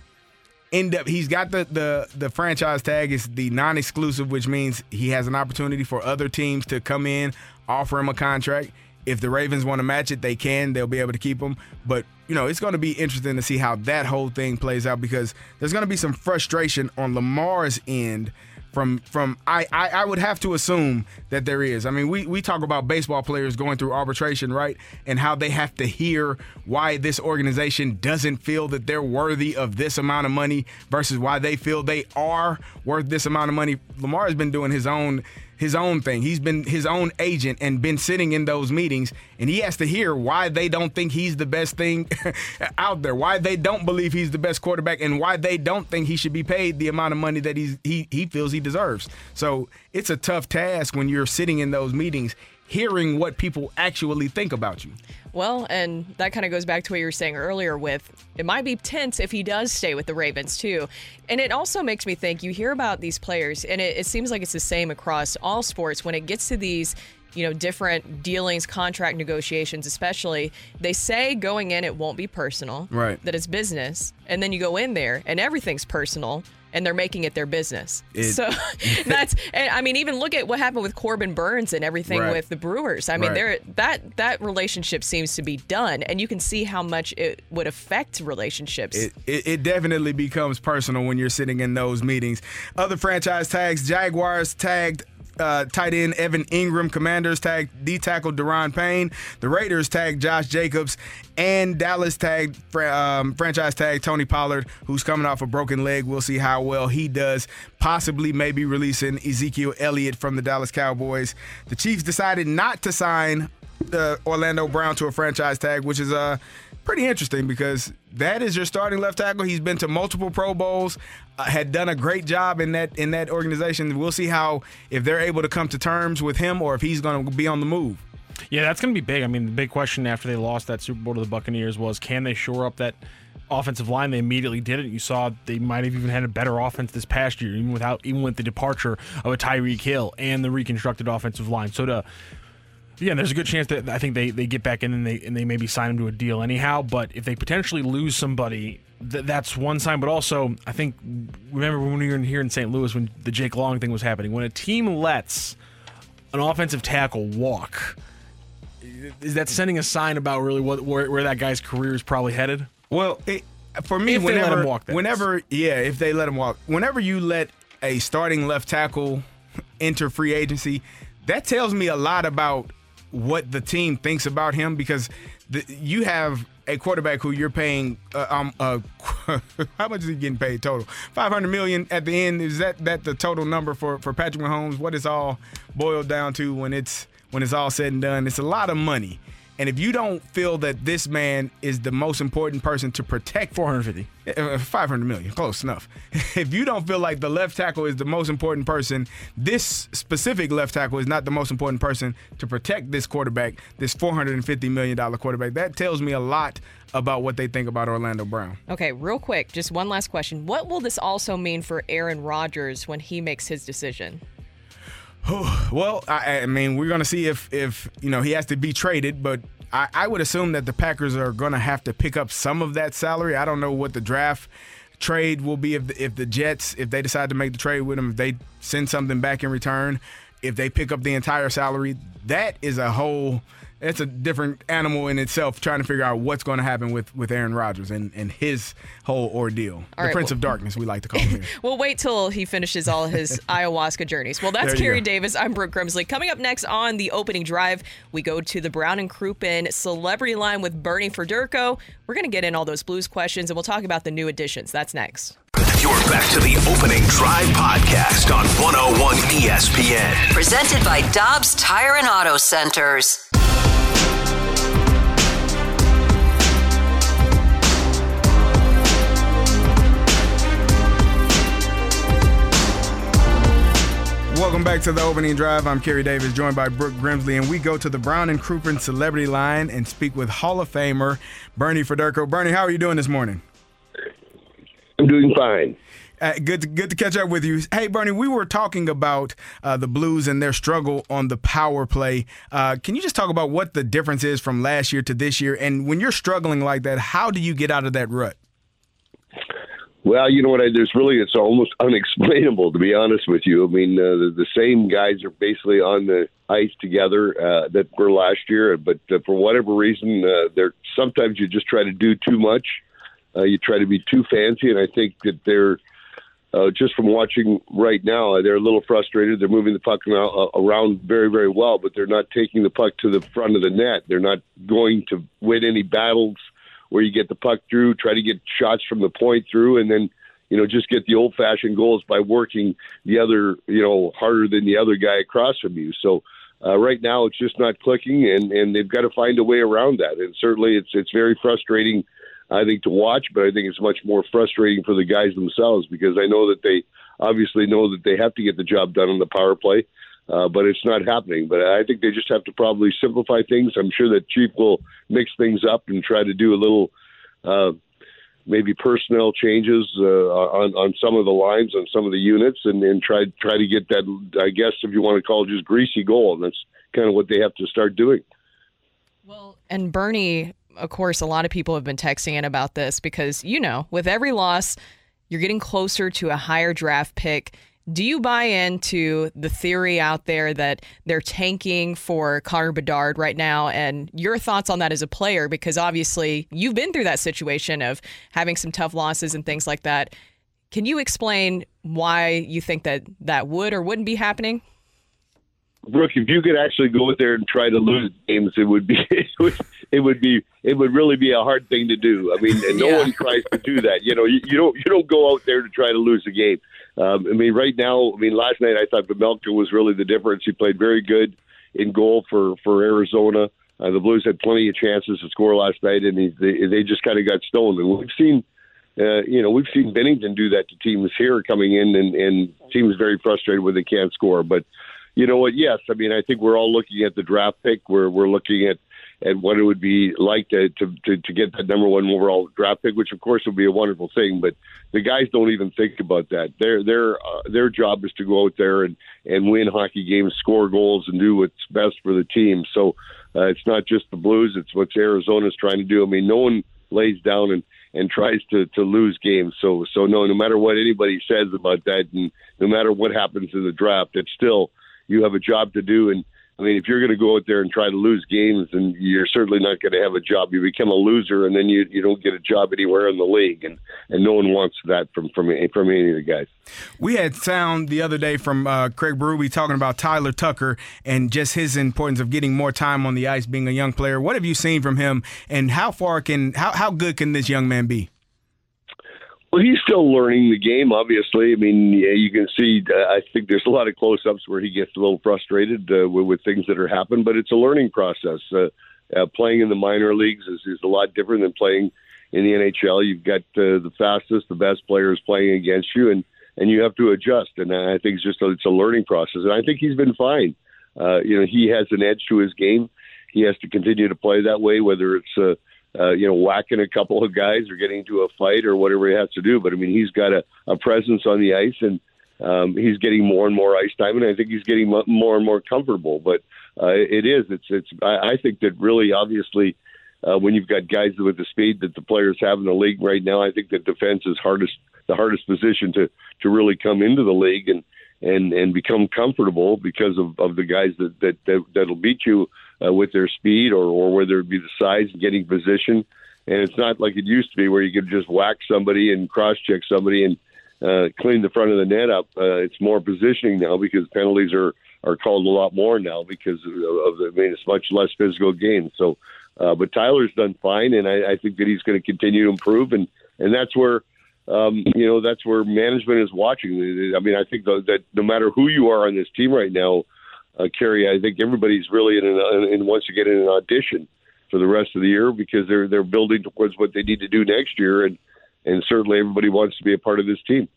Speaker 4: end up he's got the the the franchise tag is the non-exclusive which means he has an opportunity for other teams to come in offer him a contract. If the ravens want to match it they can they'll be able to keep him. But you know it's going to be interesting to see how that whole thing plays out because there's going to be some frustration on lamar's end from from I, I I would have to assume that there is. I mean, we we talk about baseball players going through arbitration, right? And how they have to hear why this organization doesn't feel that they're worthy of this amount of money versus why they feel they are worth this amount of money. Lamar has been doing his own his own thing. He's been his own agent and been sitting in those meetings, and he has to hear why they don't think he's the best thing out there, why they don't believe he's the best quarterback, and why they don't think he should be paid the amount of money that he's he he feels he deserves. So it's a tough task when you're sitting in those meetings, hearing what people actually think about you.
Speaker 5: Well, and that kind of goes back to what you were saying earlier with it might be tense if he does stay with the Ravens too. And it also makes me think you hear about these players, and it, it seems like it's the same across all sports when it gets to these you know, different dealings, contract negotiations, especially, they say going in it won't be personal,
Speaker 4: Right.
Speaker 5: That it's business, and then you go in there and everything's personal. And they're making it their business.
Speaker 4: It-
Speaker 5: so that's, and I mean, even look at what happened with Corbin Burnes and everything
Speaker 4: Right.
Speaker 5: with the Brewers. I mean,
Speaker 4: Right.
Speaker 5: there that that relationship seems to be done, and you can see how much it would affect relationships.
Speaker 4: It, it, it definitely becomes personal when you're sitting in those meetings. Other franchise tags: Jaguars tagged. Uh, tight end Evan Engram, Commanders tagged D tackle Daron Payne, the Raiders tagged Josh Jacobs, and Dallas tagged um, franchise tag Tony Pollard, who's coming off a broken leg. We'll see how well he does. Possibly, maybe releasing Ezekiel Elliott from the Dallas Cowboys. The Chiefs decided not to sign uh, Orlando Brown to a franchise tag, which is uh, pretty interesting because that is your starting left tackle. He's been to multiple Pro Bowls, uh, had done a great job in that in that organization. We'll see how if they're able to come to terms with him or if he's going to be on the move.
Speaker 8: Yeah, that's going to be big. I mean, the big question after they lost that Super Bowl to the Buccaneers was can they shore up that offensive line? They immediately did it. You saw they might have even had a better offense this past year, even without even with the departure of a Tyreek Hill and the reconstructed offensive line. So to yeah, there's a good chance that I think they, they get back in and they and they maybe sign him to a deal anyhow. But if they potentially lose somebody, th- that's one sign. But also, I think remember when we were in here in St. Louis when the Jake Long thing was happening. When a team lets an offensive tackle walk, is that sending a sign about really what where, where that guy's career is probably headed?
Speaker 4: Well, it, for me,
Speaker 8: If they let
Speaker 4: whenever,
Speaker 8: him walk,
Speaker 4: whenever, yeah, if they let him walk, whenever you let a starting left tackle enter free agency, that tells me a lot about what the team thinks about him because the, you have a quarterback who you're paying uh, um uh, how much is he getting paid total? 500 million at the end. Is that that the total number for for Patrick Mahomes? What it's all boiled down to when it's when it's all said and done. It's a lot of money and if you don't feel that this man is the most important person to protect
Speaker 8: 450
Speaker 4: uh, 500 million close enough if you don't feel like the left tackle is the most important person this specific left tackle is not the most important person to protect this quarterback this 450 million dollar quarterback that tells me a lot about what they think about Orlando Brown
Speaker 5: Okay, real quick, just one last question. What will this also mean for Aaron Rodgers when he makes his decision?
Speaker 4: well, I, I mean, we're going to see if if you know he has to be traded, but I, I would assume that the Packers are going to have to pick up some of that salary. I don't know what the draft trade will be if the, if the Jets if they decide to make the trade with him, if they send something back in return, if they pick up the entire salary. That is a whole. It's a different animal in itself. Trying to figure out what's going to happen with with Aaron Rodgers and and his whole ordeal.
Speaker 5: All
Speaker 4: the
Speaker 5: right,
Speaker 4: Prince
Speaker 5: well-
Speaker 4: of Darkness, we like to call him here.
Speaker 5: We'll wait till he finishes all his ayahuasca journeys. Well, that's
Speaker 4: There you
Speaker 5: Kerry
Speaker 4: go.
Speaker 5: Davis. I'm Brooke Grimsley. Coming up next on the opening drive, we go to the Brown and Crouppen celebrity line with Bernie Federko. We're going to get in all those blues questions and we'll talk about the new additions. That's next.
Speaker 2: You're back to the opening drive podcast on 101 ESPN.
Speaker 3: Presented by Dobbs Tire and Auto Centers.
Speaker 4: Welcome back to the opening drive. I'm Kerry Davis, joined by Brooke Grimsley, and we go to the Brown and Crouppen celebrity line and speak with Hall of Famer Bernie Federko. Bernie, how are you doing this morning?
Speaker 15: I'm doing fine.
Speaker 4: Uh, good, to, good to catch up with you. Hey, Bernie, we were talking about uh, the Blues and their struggle on the power play. Uh, can you just talk about what the difference is from last year to this year? And when you're struggling like that, how do you get out of that rut?
Speaker 15: Well, you know what? I, there's really it's almost unexplainable to be honest with you. I mean, uh, the, the same guys are basically on the ice together uh, that were last year, but uh, for whatever reason, uh, they're sometimes you just try to do too much. Uh, you try to be too fancy, and I think that they're uh, just from watching right now, uh, they're a little frustrated. They're moving the puck uh, around very, very well, but they're not taking the puck to the front of the net. They're not going to win any battles where you get the puck through, try to get shots from the point through, and then you know just get the old-fashioned goals by working the other you know harder than the other guy across from you. So. Uh, right now, it's just not clicking, and, and they've got to find a way around that. And certainly, it's it's very frustrating I think, to watch, but I think it's much more frustrating for the guys themselves because I know that they obviously know that they have to get the job done on the power play, uh, but it's not happening. But I think they just have to probably simplify things. I'm sure that Chief will mix things up and try to do a little, uh, maybe personnel changes uh, on on some of the lines on some of the units, and, and try try to get that. I guess if you want to call it just greasy goal, and that's kind of what they have to start doing.
Speaker 5: Well, and Bernie, of course, a lot of people have been texting in about this because, you know, with every loss, you're getting closer to a higher draft pick. Do you buy into the theory out there that they're tanking for Connor Bedard right now? And your thoughts on that as a player? Because obviously you've been through that situation of having some tough losses and things like that. Can you explain why you think that that would or wouldn't be happening?
Speaker 15: Brooke, if you could actually go out there and try to lose games, it would be it would, it would be it would really be a hard thing to do. I mean, and no
Speaker 16: Yeah.
Speaker 15: one tries to do that. You know, you, you don't you don't go out there to try to lose a game. Um, I mean, right now, I mean, last night I thought Vejmelka was really the difference. He played very good in goal for for Arizona. Uh, the Blues had plenty of chances to score last night, and he, they they just kind of got stoned. And we've seen. Uh, you know, we've seen Binnington do that to teams here coming in, and, and teams very frustrated when they can't score. But you know what? Yes, I mean, I think we're all looking at the draft pick. We're we're looking at at what it would be like to to to, to get that number one overall draft pick, which of course would be a wonderful thing. But the guys don't even think about that. Their their uh, their job is to go out there and and win hockey games, score goals, and do what's best for the team. So uh, it's not just the Blues; it's what Arizona's trying to do. I mean, no one lays down and and tries to to lose games. So so no, no matter what anybody says about that, and no matter what happens in the draft, it's still you have a job to do. And I mean, if you're going to go out there and try to lose games, then you're certainly not going to have a job. You become a loser, and then you you don't get a job anywhere in the league, and and no one wants that from from from any of the guys.
Speaker 4: We had sound the other day from uh, Craig Berube talking about Tyler Tucker and just his importance of getting more time on the ice, being a young player. What have you seen from him, and how far can how how good can this young man be?
Speaker 15: Well, he's still learning the game. Obviously, I mean, yeah, you can see. Uh, I think there's a lot of close-ups where he gets a little frustrated uh, with, with things that are happening, but it's a learning process. Uh, uh, playing in the minor leagues is, is a lot different than playing in the NHL. You've got uh, the fastest, the best players playing against you, and and you have to adjust. And I think it's just a, it's a learning process. And I think he's been fine. Uh, you know, he has an edge to his game. He has to continue to play that way, whether it's uh, uh, you know whacking a couple of guys or getting into a fight or whatever he has to do. But I mean, he's got a, a presence on the ice, and um, he's getting more and more ice time, and I think he's getting mo- more and more comfortable. But uh, it is it's it's I, I think that really obviously. Uh, when you've got guys with the speed that the players have in the league right now, I think that defense is hardest the hardest position to to really come into the league and and and become comfortable because of, of the guys that that, that that'll beat you uh, with their speed or or whether it be the size and getting position and it's not like it used to be where you could just whack somebody and cross check somebody and uh, clean the front of the net up. Uh, it's more positioning now because penalties are are called a lot more now because of, the, I mean it's much less physical game. So, uh, but Tyler's done fine, and I, I think that he's going to continue to improve, and and that's where. Um, you know that's where management is watching. I mean, I think though, that no matter who you are on this team right now, uh, Kerry, I think everybody's really in, an, in wants to get in an audition for the rest of the year because they're they're building towards what they need to do next year, and and certainly everybody wants to be a part of this team.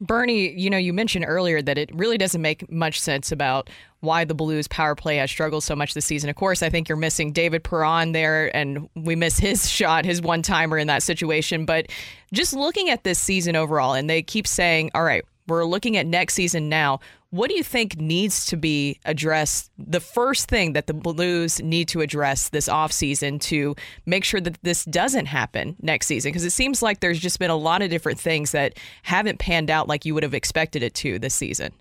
Speaker 5: Bernie, you know, you mentioned earlier that it really doesn't make much sense about why the Blues power play has struggled so much this season. Of course, I think you're missing David Perron there, and we miss his shot, his one timer in that situation. But just looking at this season overall, and they keep saying, all right, we're looking at next season now. What do you think needs to be addressed? The first thing that the Blues need to address this offseason to make sure that this doesn't happen next season? Because it seems like there's just been a lot of different things that haven't panned out like you would have expected it to this season.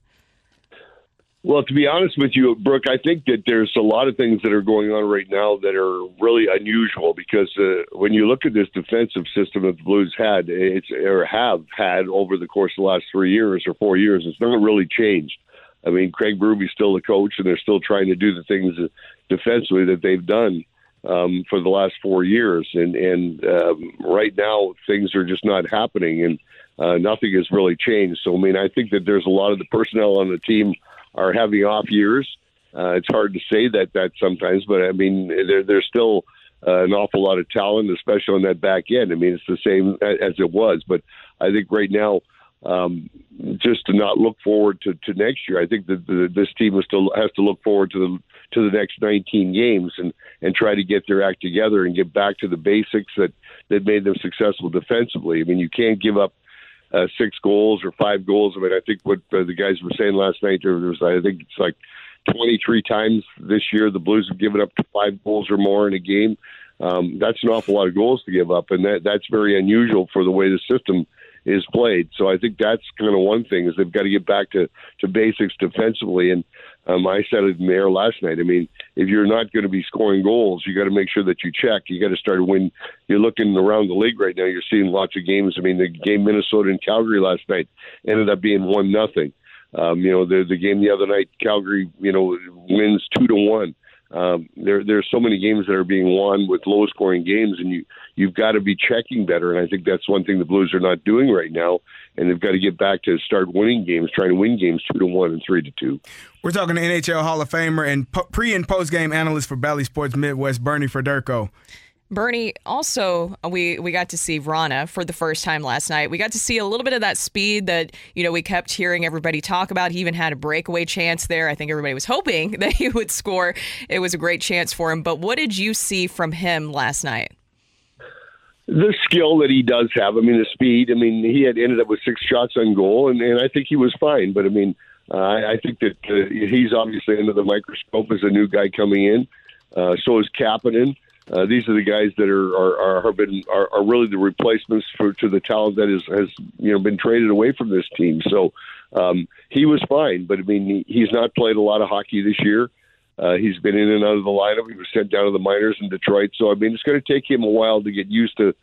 Speaker 15: Well, to be honest with you, Brooke, I think that there's a lot of things that are going on right now that are really unusual because uh, when you look at this defensive system that the Blues had, it's or have had over the course of the last three years or four years, it's not really changed. I mean, Craig Berube's still the coach, and they're still trying to do the things defensively that they've done um, for the last four years. And and um, right now, things are just not happening, and uh, nothing has really changed. So, I mean, I think that there's a lot of the personnel on the team are having off years. Uh, it's hard to say that that sometimes, but I mean, there, there's still uh, an awful lot of talent, especially on that back end. I mean, it's the same as it was, but I think right now, um, just to not look forward to, to next year, I think that the, this team still has to look forward to the to the next 19 games and and try to get their act together and get back to the basics that that made them successful defensively. I mean, you can't give up uh, six goals or five goals. I mean, I think what uh, the guys were saying last night there was I think it's like 23 times this year the Blues have given up five goals or more in a game. Um, that's an awful lot of goals to give up, and that that's very unusual for the way the system is played. So I think that's kind of one thing is they've got to get back to to basics defensively. And um, I said it in the air last night. I mean, if you're not going to be scoring goals, you got to make sure that you check. You got to start when you're looking around the league right now. You're seeing lots of games. I mean, the game Minnesota and Calgary last night ended up being one nothing. Um, you know, the the game the other night, Calgary, you know, wins two to one. Um, there there's so many games that are being won with low scoring games, and you you've got to be checking better. And I think that's one thing the Blues are not doing right now, and they've got to get back to start winning games, trying to win games two to one and three to two.
Speaker 4: We're talking to NHL Hall of Famer and pre and post game analyst for Bally Sports Midwest, Bernie Federko.
Speaker 5: Bernie, also we we got to see Vrana for the first time last night. We got to see a little bit of that speed that you know we kept hearing everybody talk about. He even had a breakaway chance there. I think everybody was hoping that he would score. It was a great chance for him. But what did you see from him last night?
Speaker 15: the skill that he does have. I mean, the speed. I mean, he had ended up with six shots on goal, and, and I think he was fine. But I mean, uh, I, I think that uh, he's obviously under the microscope as a new guy coming in. Uh, so is Kapanen. Uh, these are the guys that are are are, been, are are really the replacements for to the talent that is has you know been traded away from this team. So um, he was fine, but I mean he, he's not played a lot of hockey this year. Uh, he's been in and out of the lineup. He was sent down to the minors in Detroit. So I mean it's going to take him a while to get used to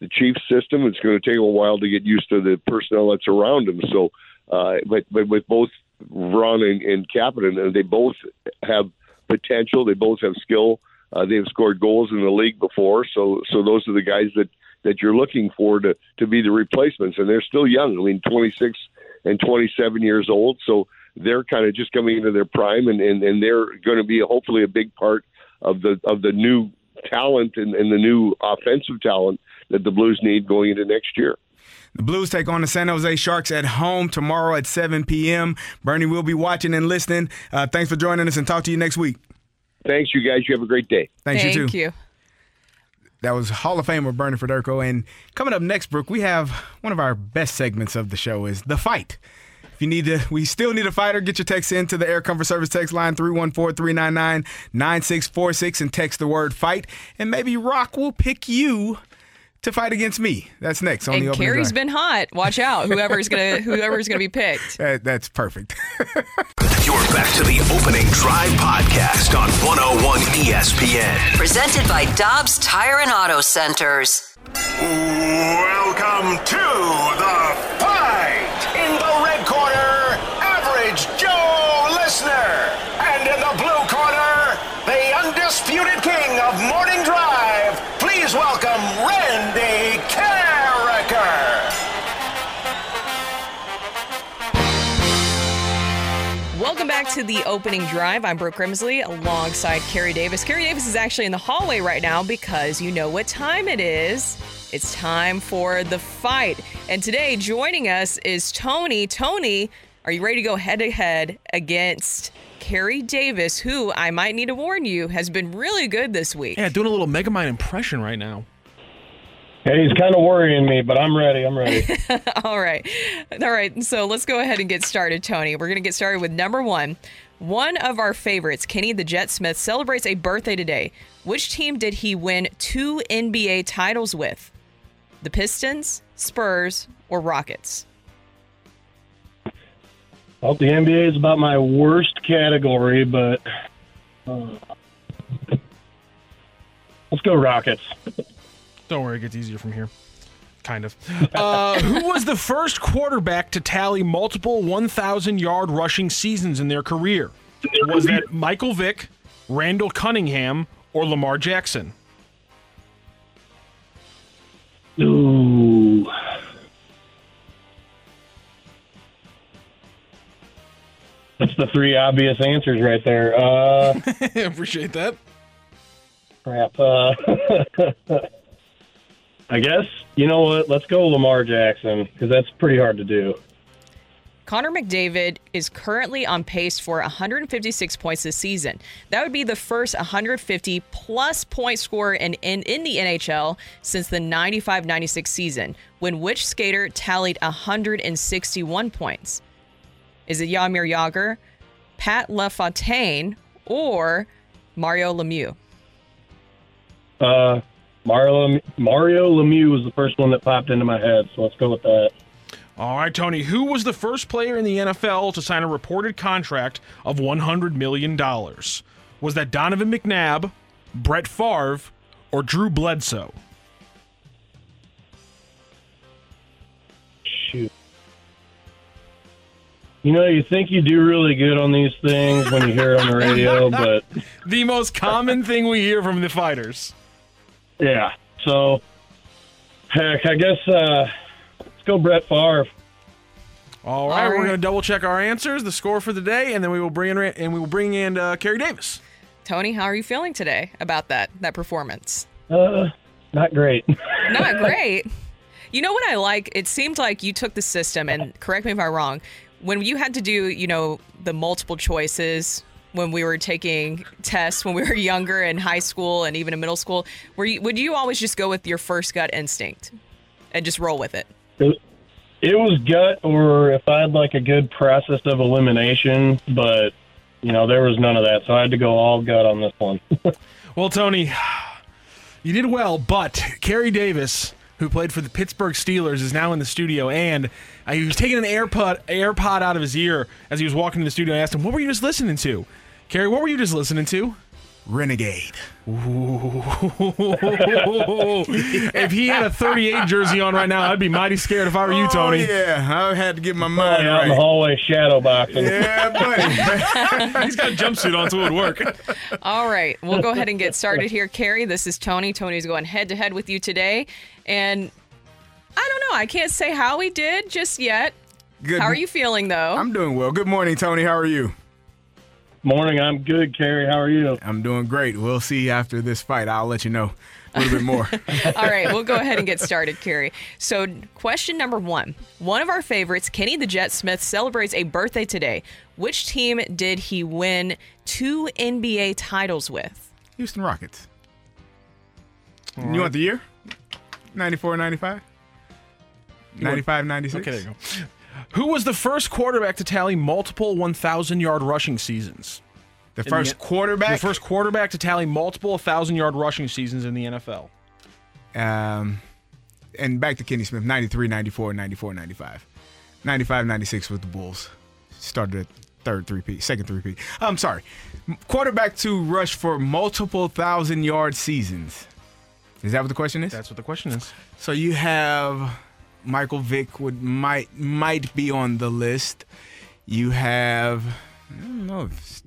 Speaker 15: the Chiefs system. It's going to take him a while to get used to the personnel that's around him. So, uh, but but with both Ron and, and Kapanen, they both have potential. They both have skill. Uh, they've scored goals in the league before, so so those are the guys that that you're looking for to to be the replacements, and they're still young. I mean, 26 and 27 years old, so they're kind of just coming into their prime, and and, and they're going to be hopefully a big part of the of the new talent and, and the new offensive talent that the Blues need going into next year.
Speaker 4: The Blues take on the San Jose Sharks at home tomorrow at 7 p.m. Bernie will be watching and listening. Uh, thanks for joining us, and talk to you next week.
Speaker 15: Thanks, you guys. You have a great day.
Speaker 4: Thanks,
Speaker 5: Thank
Speaker 4: you too.
Speaker 5: Thank you.
Speaker 4: That was Hall of Famer Bernie Federko. And coming up next, Brooke, we have one of our best segments of the show is The Fight. If you need to, we still need a fighter, get your text in to the Air Comfort Service text line 314-399-9646 and text the word fight. And maybe Rock will pick you to fight against me. That's next on the
Speaker 5: And
Speaker 4: opening
Speaker 5: Kerry's
Speaker 4: drive.
Speaker 5: been hot. Watch out. Whoever's gonna whoever's gonna be picked.
Speaker 4: That- that's perfect.
Speaker 2: You're back to the opening drive podcast on 101 ESPN.
Speaker 3: Presented by Dobbs Tire and Auto Centers.
Speaker 2: Welcome to the fight. In the red corner, average Joe Listener. And in the blue corner, the undisputed king of morning drive. Please welcome Randy
Speaker 5: back to the opening drive. I'm Brooke Grimsley alongside Kerry Davis. Kerry Davis is actually in the hallway right now because you know what time it is. It's time for the fight. And today joining us is Tony. Tony, are you ready to go head to head against Kerry Davis, who I might need to warn you has been really good this week?
Speaker 8: Yeah, doing a little Megamind impression right now.
Speaker 16: Hey, he's kind of worrying me, but I'm ready. I'm ready.
Speaker 5: All right. All right. So let's go ahead and get started, Tony. We're going to get started with number one. One of our favorites, Kenny the Jet Smith, celebrates a birthday today. Which team did he win two NBA titles with? The Pistons, Spurs, or Rockets?
Speaker 16: Well, the NBA is about my worst category, but uh, let's go Rockets.
Speaker 8: Don't worry, it gets easier from here. Kind of. Uh, who was the first quarterback to tally multiple 1,000 yard rushing seasons in their career? Was that Michael Vick, Randall Cunningham, or Lamar Jackson?
Speaker 16: Ooh. That's the three obvious answers right there. Uh,
Speaker 8: Appreciate that.
Speaker 16: crap. Uh, I guess, you know what? Let's go Lamar Jackson because that's pretty hard to do.
Speaker 5: Connor McDavid is currently on pace for 156 points this season. That would be the first 150 plus point scorer in, in, in the NHL since the 95 96 season, when which skater tallied 161 points? Is it Yamir Jagr, Pat LaFontaine, or Mario Lemieux?
Speaker 16: Uh, Mario Mario Lemieux was the first one that popped into my head, so let's go with that.
Speaker 8: All right, Tony. Who was the first player in the NFL to sign a reported contract of $100 million? Was that Donovan McNabb, Brett Favre, or Drew Bledsoe?
Speaker 16: Shoot. You know, you think you do really good on these things when you hear it on the radio, but
Speaker 8: The most common thing we hear from the fighters.
Speaker 16: Yeah. So, heck, I guess uh, let's go Brett Favre.
Speaker 8: All right, we're going to double check our answers, the score for the day, and then we will bring in and we will bring in uh, Kerry Davis.
Speaker 5: Tony, how are you feeling today about that that performance?
Speaker 16: Uh, not great.
Speaker 5: Not great. You know what I like? It seemed like you took the system, and correct me if I'm wrong. When you had to do, you know, the multiple choices when we were taking tests when we were younger in high school and even in middle school, were you, would you always just go with your first gut instinct and just roll with it?
Speaker 16: It, it was gut, or if I had like a good process of elimination, but you know there was none of that, so I had to go all gut on this one.
Speaker 8: Well, Tony, you did well, but Kerry Davis, who played for the Pittsburgh Steelers, is now in the studio, and uh, he was taking an AirPod AirPod out of his ear as he was walking in the studio. I asked him, "What were you just listening to?" Kerry, what were you just listening to?
Speaker 4: Renegade.
Speaker 8: if he had a 38 jersey on right now, I'd be mighty scared if I were you, oh, Tony.
Speaker 4: Oh, yeah, I had to get my mind
Speaker 16: out in the hallway shadow boxing.
Speaker 4: Yeah, buddy.
Speaker 8: He's got a jumpsuit on, so it would work.
Speaker 5: All right, we'll go ahead and get started here. Kerry, this is Tony. Tony's going head to head with you today. And I don't know, I can't say how he did just yet.
Speaker 4: Good.
Speaker 5: How are you feeling, though?
Speaker 4: I'm doing well. Good morning, Tony. How are you?
Speaker 16: Morning. I'm good, Kerry. How are you?
Speaker 4: I'm doing great. We'll see after this fight. I'll let you know a little bit more.
Speaker 5: All right, we'll go ahead and get started, Kerry. So, question number one. One of our favorites, Kenny the Jet Smith, celebrates a birthday today. Which team did he win two NBA titles with?
Speaker 4: Houston Rockets. You want the year? 94, 95? 95, 96?
Speaker 8: Okay, there you go. Who was the first quarterback to tally multiple 1,000 yard rushing seasons?
Speaker 4: The first quarterback?
Speaker 8: The first quarterback to tally multiple 1,000 yard rushing seasons in the NFL.
Speaker 4: Um, and back to Kenny Smith, 93, 94, 94, 95. 95, 96 with the Bulls. Started at third three-peat, second three-peat. I'm sorry. Quarterback to rush for multiple thousand yard seasons. Is that what the question is?
Speaker 8: That's what the question is.
Speaker 4: So you have Michael Vick would might might be on the list. You have I don't know if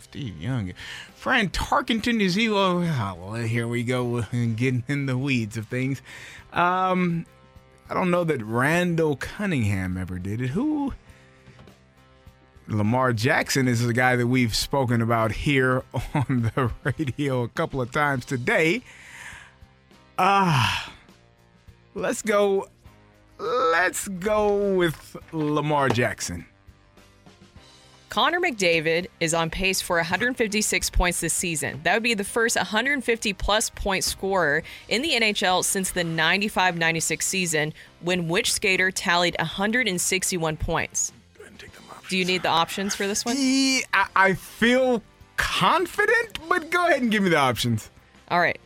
Speaker 4: Steve Young, Fran Tarkenton is he? Oh, well, here we go getting in the weeds of things. Um, I don't know that Randall Cunningham ever did it. Who? Lamar Jackson is the guy that we've spoken about here on the radio a couple of times today. Ah, let's go. Let's go with Lamar Jackson.
Speaker 5: Connor McDavid is on pace for 156 points this season. That would be the first 150 plus point scorer in the NHL since the 95 96 season, when which skater tallied 161 points? Do you need the options for this one?
Speaker 4: Yeah, I, I feel confident, but go ahead and give me the options.
Speaker 5: All right.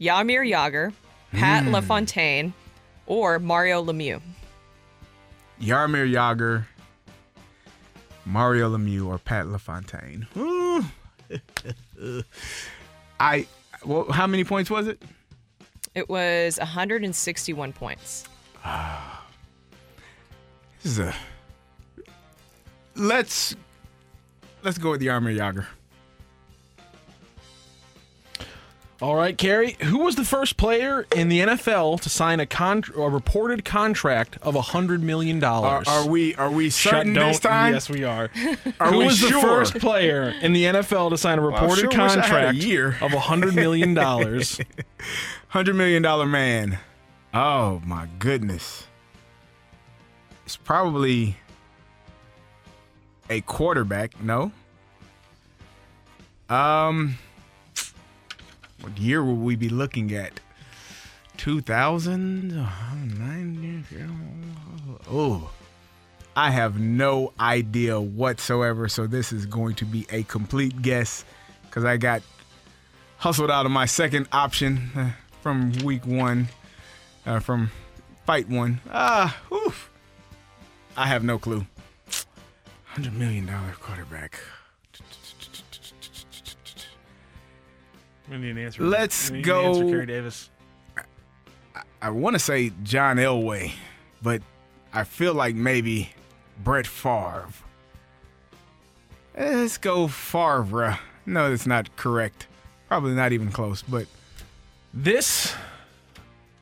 Speaker 5: Yamir Jagr, Pat
Speaker 4: Mm.
Speaker 5: LaFontaine, or Mario Lemieux.
Speaker 4: Yarmir Jagr, Mario Lemieux, or Pat LaFontaine. I. Well, how many points was it?
Speaker 5: It was 161 points.
Speaker 4: This is a. Let's. Let's go with the Yarmir Jagr.
Speaker 8: All right, Kerry. Who was the first player in the NFL to sign a con- a reported contract of hundred million dollars?
Speaker 4: Are, are we? Are we
Speaker 8: Shut
Speaker 4: certain
Speaker 8: don't-
Speaker 4: this time?
Speaker 8: Yes, we are.
Speaker 4: Are
Speaker 8: Who
Speaker 4: we
Speaker 8: was the first player in the NFL to sign a
Speaker 4: Well,
Speaker 8: reported
Speaker 4: sure wish I had a year.
Speaker 8: of hundred million dollars?
Speaker 4: Hundred million dollar man. Oh my goodness. It's probably a quarterback. No. Um, what year will we be looking at? 2000? Oh, I have no idea whatsoever. So this is going to be a complete guess because I got hustled out of my second option uh, from week one, uh, from fight one. Ah, oof. I have no clue. $100 million quarterback.
Speaker 8: We need an answer.
Speaker 4: Let's
Speaker 8: We need an
Speaker 4: go-
Speaker 8: Answer, Kerry Davis.
Speaker 4: I want to say John Elway, but I feel like maybe Brett Favre. Eh, Let's go Favre. No, that's not correct. Probably not even close, but
Speaker 8: This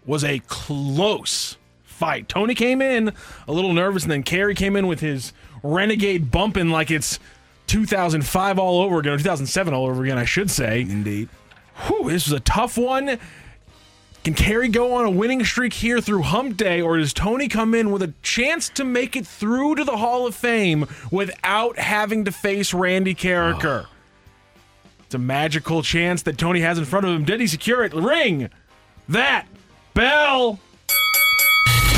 Speaker 8: was a close fight. Tony came in a little nervous, and then Kerry came in with his renegade bumping like it's 2005 all over again, or 2007 all over again, I should say.
Speaker 4: Indeed.
Speaker 8: Whew, this is a tough one. Can Kerry go on a winning streak here through Hump Day, or does Tony come in with a chance to make it through to the Hall of Fame without having to face Randy Karraker? It's a magical chance that Tony has in front of him. Did he secure it? Ring that bell.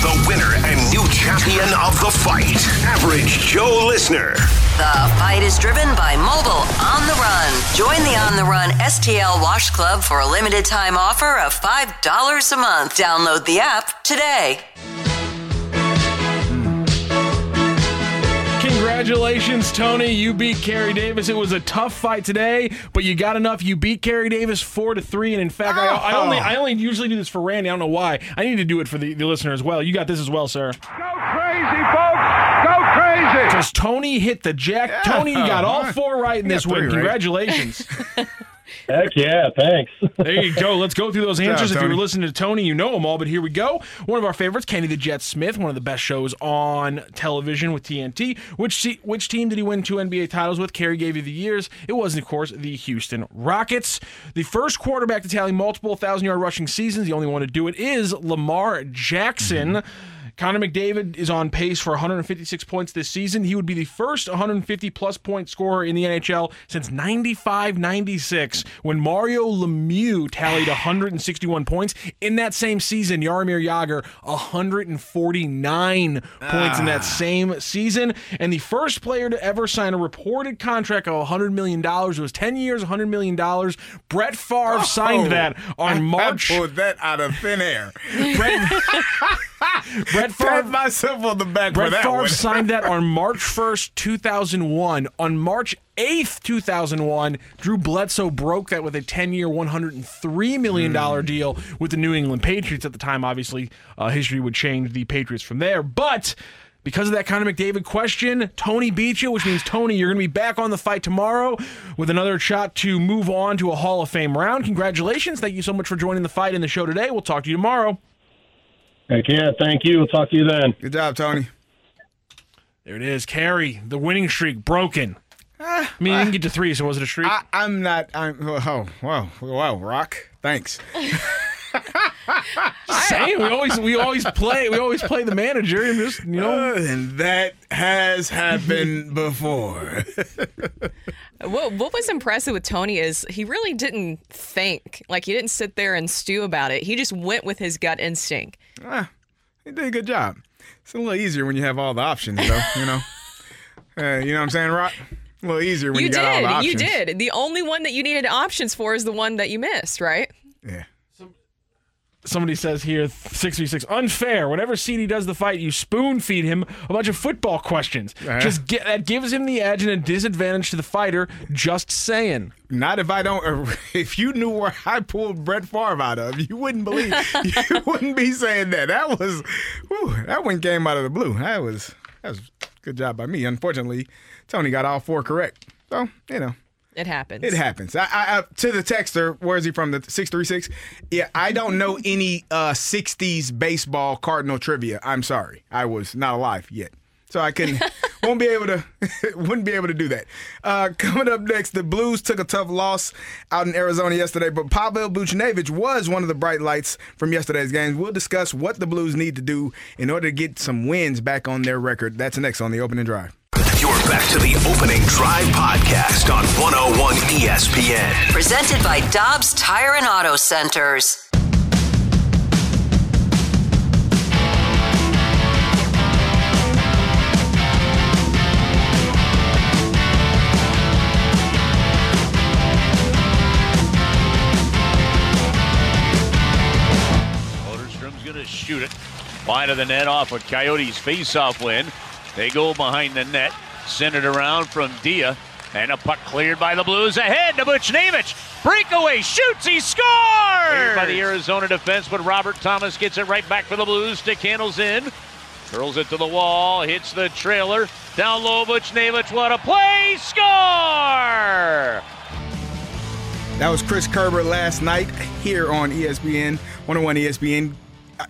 Speaker 2: The winner and new champion of the fight, Average Joe Listener.
Speaker 3: The fight is driven by mobile on the run. Join the On the Run STL Wash Club for a limited time offer of $5 a month. Download the app today.
Speaker 8: Congratulations, Tony. You beat Kerry Davis. It was a tough fight today, but you got enough. You beat Kerry Davis four to three. And in fact, I, I only oh. I only usually do this for Randy. I don't know why. I need to do it for the, the listener as well. You got this as well, sir.
Speaker 12: Go crazy, folks! Go crazy!
Speaker 8: Because Tony hit the jack. Tony, you got all uh-huh. four right in this
Speaker 16: got
Speaker 8: win.
Speaker 16: three right.
Speaker 8: Congratulations.
Speaker 16: Heck yeah, thanks.
Speaker 8: There you go. Let's go through those
Speaker 16: Good job,
Speaker 8: answers. if you were listening to Tony, you know them all, but here we go. One of our favorites, Kenny the Jet Smith, one of the best shows on television with TNT. Which te- which team did he win two NBA titles with? Kerry gave you the years. It was, of course, the Houston Rockets. The first quarterback to tally multiple thousand yard rushing seasons, the only one to do it, is Lamar Jackson. Mm-hmm. Connor McDavid is on pace for 156 points this season. He would be the first 150 plus point scorer in the NHL since 95 96 when Mario Lemieux tallied 161 points. In that same season, Jaromir Jagr 149 points in that ah. same season. And the first player to ever sign a reported contract of $100 million it was 10 years, $100 million. Brett Favre signed oh. that on March.
Speaker 4: I pulled that out of thin air.
Speaker 8: Brett, Brett Favre
Speaker 4: Pat myself on the back
Speaker 8: Brett
Speaker 4: for that
Speaker 8: Favre
Speaker 4: one.
Speaker 8: signed that on March 1st, 2001. On March 8th, 2001, Drew Bledsoe broke that with a 10 year, $103 million
Speaker 4: Hmm.
Speaker 8: deal with the New England Patriots at the time. Obviously, uh, history would change the Patriots from there. But because of that Connor McDavid question, Tony beat you, which means, Tony, you're going to be back on the fight tomorrow with another shot to move on to a Hall of Fame round. Congratulations. Thank you so much for joining the fight in the show today. We'll talk to you tomorrow.
Speaker 16: Heck yeah, thank you. We'll talk to you then.
Speaker 4: Good job, Tony.
Speaker 8: There it is. Kerry the winning streak broken. I mean, you didn't get to three, so was it a streak?
Speaker 4: I, I'm not. I'm. Oh, wow, wow, Rock. Thanks.
Speaker 8: Same. we always we always play we always play the manager and just you know
Speaker 4: Uh, and that has happened before.
Speaker 5: What what was impressive with Tony is he really didn't think. Like he didn't sit there and stew about it. He just went with his gut instinct.
Speaker 4: Ah, he did a good job. It's a little easier when you have all the options, though. You know. Uh, you know what I'm saying, Rock? A little easier when you,
Speaker 5: you
Speaker 4: got all the
Speaker 5: did.
Speaker 4: options.
Speaker 5: You did. The only one that you needed options for is the one that you missed, right?
Speaker 4: Yeah.
Speaker 8: Somebody says here six v six unfair. Whenever CD does the fight, you spoon feed him a bunch of football questions.
Speaker 4: Uh-huh.
Speaker 8: Just get that gives him the edge and a disadvantage to the fighter. Just saying.
Speaker 4: Not if I don't. If you knew where I pulled Brett Favre out of, you wouldn't believe. you wouldn't be saying that. That was, whew, that one came out of the blue. That was that was good job by me. Unfortunately, Tony got all four correct. So you know.
Speaker 5: It happens.
Speaker 4: It happens. I, I, I to the texter, where is he from? The six three six. Yeah, I don't know any uh '60s baseball Cardinal trivia. I'm sorry, I was not alive yet, so I couldn't. won't be able to wouldn't be able to do that. Uh, coming up next, the Blues took a tough loss out in Arizona yesterday, but Pavel Buchnevich was one of the bright lights from yesterday's games. We'll discuss what the Blues need to do in order to get some wins back on their record. That's next on the opening drive.
Speaker 2: You're back to the opening drive podcast on 101 ESPN.
Speaker 3: Presented by Dobbs Tire and Auto Centers.
Speaker 6: Soderstrom's going to shoot it. Wide of the net off a Coyotes face-off win. They go behind the net, send it around from Dia, and a puck cleared by the Blues ahead to Buchnevich. Breakaway, shoots, he scores! Cleared by the Arizona defense, but Robert Thomas gets it right back for the Blues. Stick handles in, curls it to the wall, hits the trailer. Down low, Buchnevich, what a play! Score!
Speaker 4: That was Chris Kerber last night here on ESPN, 101 ESPN.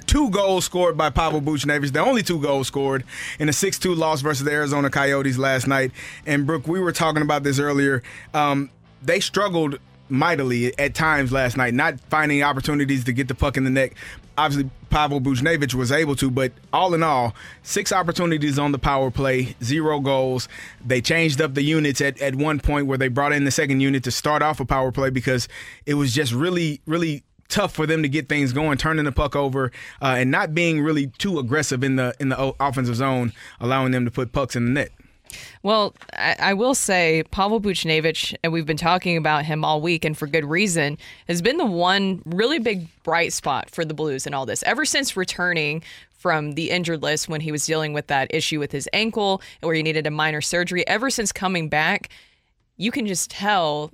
Speaker 4: Two goals scored by Pavel Buchnevich, the only two goals scored in a 6 2 loss versus the Arizona Coyotes last night. And, Brooke, we were talking about this earlier. Um, they struggled mightily at times last night, not finding opportunities to get the puck in the net. Obviously, Pavel Buchnevich was able to, but all in all, six opportunities on the power play, zero goals. They changed up the units at, at one point where they brought in the second unit to start off a power play because it was just really, really tough for them to get things going, turning the puck over, uh, and not being really too aggressive in the in the offensive zone, allowing them to put pucks in the net.
Speaker 5: Well, I, I will say Pavel Buchnevich, and we've been talking about him all week, and for good reason, has been the one really big bright spot for the Blues in all this. Ever since returning from the injured list when he was dealing with that issue with his ankle, where he needed a minor surgery, ever since coming back, you can just tell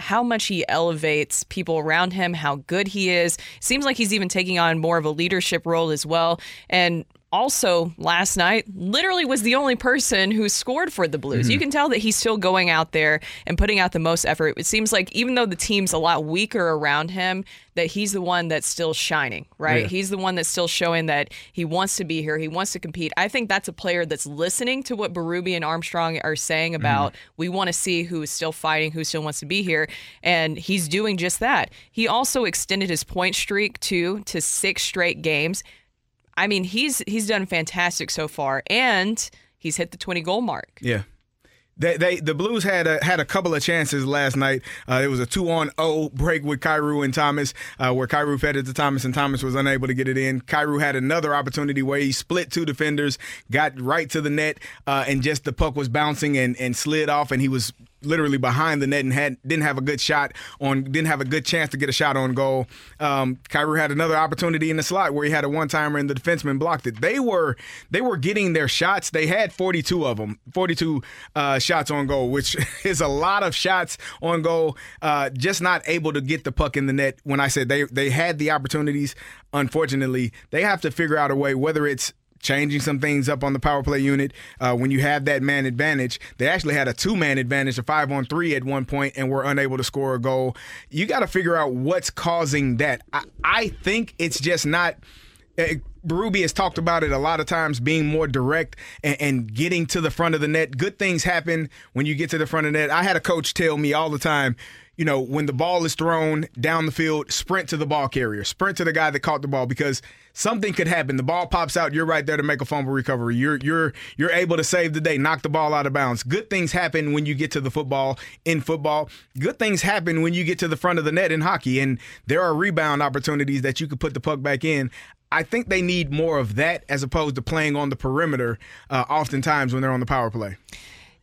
Speaker 5: how much he elevates people around him, how good he is. Seems like he's even taking on more of a leadership role as well. And also last night literally was the only person who scored for the Blues.
Speaker 17: Mhm.
Speaker 5: You can tell that he's still going out there and putting out the most effort. It seems like even though the team's a lot weaker around him, that he's the one that's still shining, right?
Speaker 17: Yeah.
Speaker 5: He's the one that's still showing that he wants to be here, he wants to compete. I think that's a player that's listening to what Berube and Armstrong are saying about we want to see who is still fighting, who still wants to be here, and he's doing just that. He also extended his point streak too to six straight games. I mean, he's he's done fantastic so far, and he's hit the 20 goal mark.
Speaker 4: Yeah. They, they the Blues had a had a couple of chances last night. Uh, it was a two on zero break with Kyrou and Thomas, uh, where Kyrou fed it to Thomas and Thomas was unable to get it in. Kyrou had another opportunity where he split two defenders, got right to the net, uh, and just the puck was bouncing and, and slid off, and he was literally behind the net and had didn't have a good shot on didn't have a good chance to get a shot on goal. Um, Kyrou had another opportunity in the slot where he had a one timer and the defenseman blocked it. They were they were getting their shots. They had 42 of them, 42 uh, shots on goal, which is a lot of shots on goal. Uh, just not able to get the puck in the net. When I said they they had the opportunities, unfortunately, they have to figure out a way whether it's changing some things up on the power play unit. Uh, when you have that man advantage, they actually had a two man advantage, a five on three at one point, and were unable to score a goal. You got to figure out what's causing that. I, I think it's just not. Uh, Berube has talked about it a lot of times, being more direct and, and getting to the front of the net. Good things happen when you get to the front of the net. I had a coach tell me all the time, you know, when the ball is thrown down the field, sprint to the ball carrier, sprint to the guy that caught the ball because something could happen. The ball pops out, you're right there to make a fumble recovery. You're you're you're able to save the day, knock the ball out of bounds. Good things happen when you get to the football in football. Good things happen when you get to the front of the net in hockey and there are rebound opportunities that you could put the puck back in. I think they need more of that as opposed to playing on the perimeter uh, oftentimes when they're on the power play.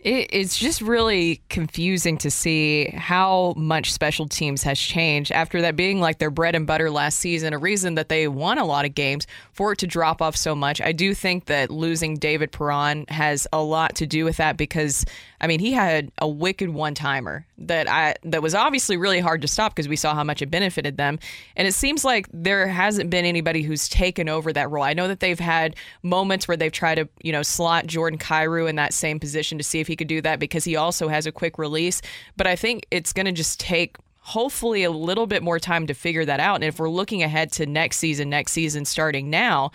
Speaker 5: It, it's just really confusing to see how much special teams has changed after that being like their bread and butter last season, a reason that they won a lot of games for it to drop off so much. I do think that losing David Perron has a lot to do with that because I mean he had a wicked one timer that I that was obviously really hard to stop because we saw how much it benefited them. And it seems like there hasn't been anybody who's taken over that role. I know that they've had moments where they've tried to, you know, slot Jordan Kyrou in that same position to see if he could do that because he also has a quick release. But I think it's going to just take hopefully a little bit more time to figure that out. And if we're looking ahead to next season, next season starting now,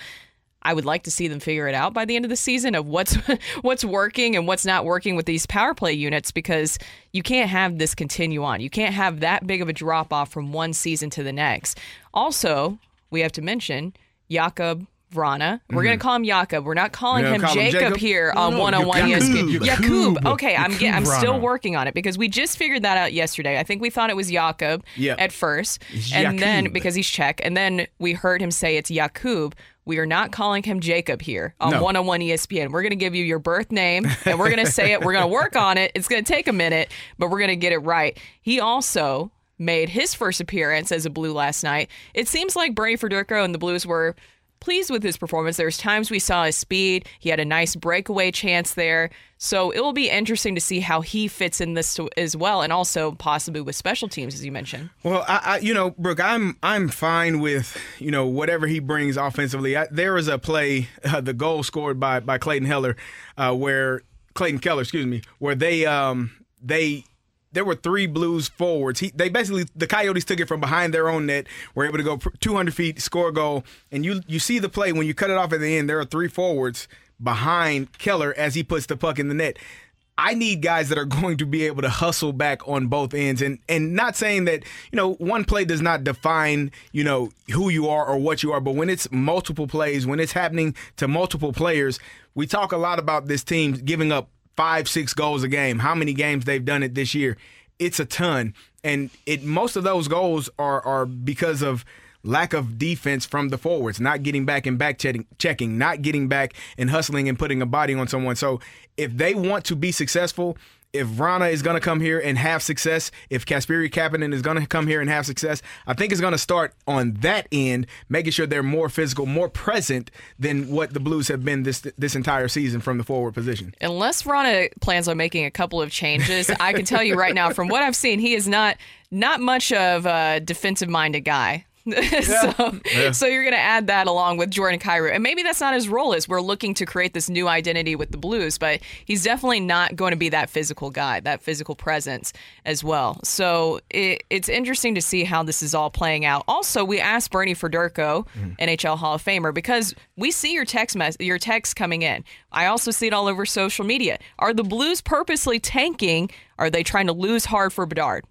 Speaker 5: I would like to see them figure it out by the end of the season of what's what's working and what's not working with these power play units because you can't have this continue on. You can't have that big of a drop off from one season to the next. Also, we have to mention Jakob Vrana. We're gonna
Speaker 4: Mhm.
Speaker 5: call him Jakob. We're not calling him
Speaker 4: call him
Speaker 5: Jacob,
Speaker 4: Jacob?
Speaker 5: here
Speaker 4: No,
Speaker 5: on
Speaker 4: no,
Speaker 5: one on one
Speaker 4: Jakub.
Speaker 5: ESPN.
Speaker 4: Jakub.
Speaker 5: Jakub. Okay, I'm get, I'm still working on it because we just figured that out yesterday. I think we thought it was Jakob
Speaker 4: Yep.
Speaker 5: at first, and then because he's Czech, and then we heard him say it's Jakub. We are not calling him Jacob here on
Speaker 4: No.
Speaker 5: one on one ESPN. We're going to give you your birth name and we're going to say it. We're going to work on it. It's going to take a minute, but we're going to get it right. He also made his first appearance as a Blue last night. It seems like Bernie Federko and the Blues were pleased with his performance. There's times we saw his speed. He had a nice breakaway chance there. So it will be interesting to see how he fits in this as well, and also possibly with special teams, as you mentioned.
Speaker 4: Well, I, I you know, Brooke, I'm I'm fine with you know whatever he brings offensively. I, there was a play, uh, the goal scored by by Clayton Heller, uh, where Clayton Keller, excuse me, where they um they there were three Blues forwards. He, they basically the Coyotes took it from behind their own net, were able to go 200 feet, score a goal, and you you see the play when you cut it off at the end. There are three forwards behind Keller as he puts the puck in the net. I need guys that are going to be able to hustle back on both ends and and not saying that, you know, one play does not define, you know, who you are or what you are, but when it's multiple plays, when it's happening to multiple players, we talk a lot about this team giving up 5 6 goals a game. How many games they've done it this year? It's a ton. And it most of those goals are are because of lack of defense from the forwards, not getting back and back checking, not getting back and hustling and putting a body on someone. So if they want to be successful, if Vrana is going to come here and have success, if Kasperi Kapanen is going to come here and have success, I think it's going to start on that end, making sure they're more physical, more present than what the Blues have been this this entire season from the forward position.
Speaker 5: Unless Vrana plans on making a couple of changes, I can tell you right now, from what I've seen, he is not not much of a defensive minded guy. so,
Speaker 4: Yeah.
Speaker 5: so you're going to add that along with Jordan Kyrou, and maybe that's not his role. Is we're looking to create this new identity with the Blues, but he's definitely not going to be that physical guy, that physical presence as well. So it, it's interesting to see how this is all playing out. Also, we asked Bernie Federko, mm-hmm. NHL Hall of Famer, because we see your text mess, your text coming in. I also see it all over social media. Are the Blues purposely tanking? Are they trying to lose hard for Bedard?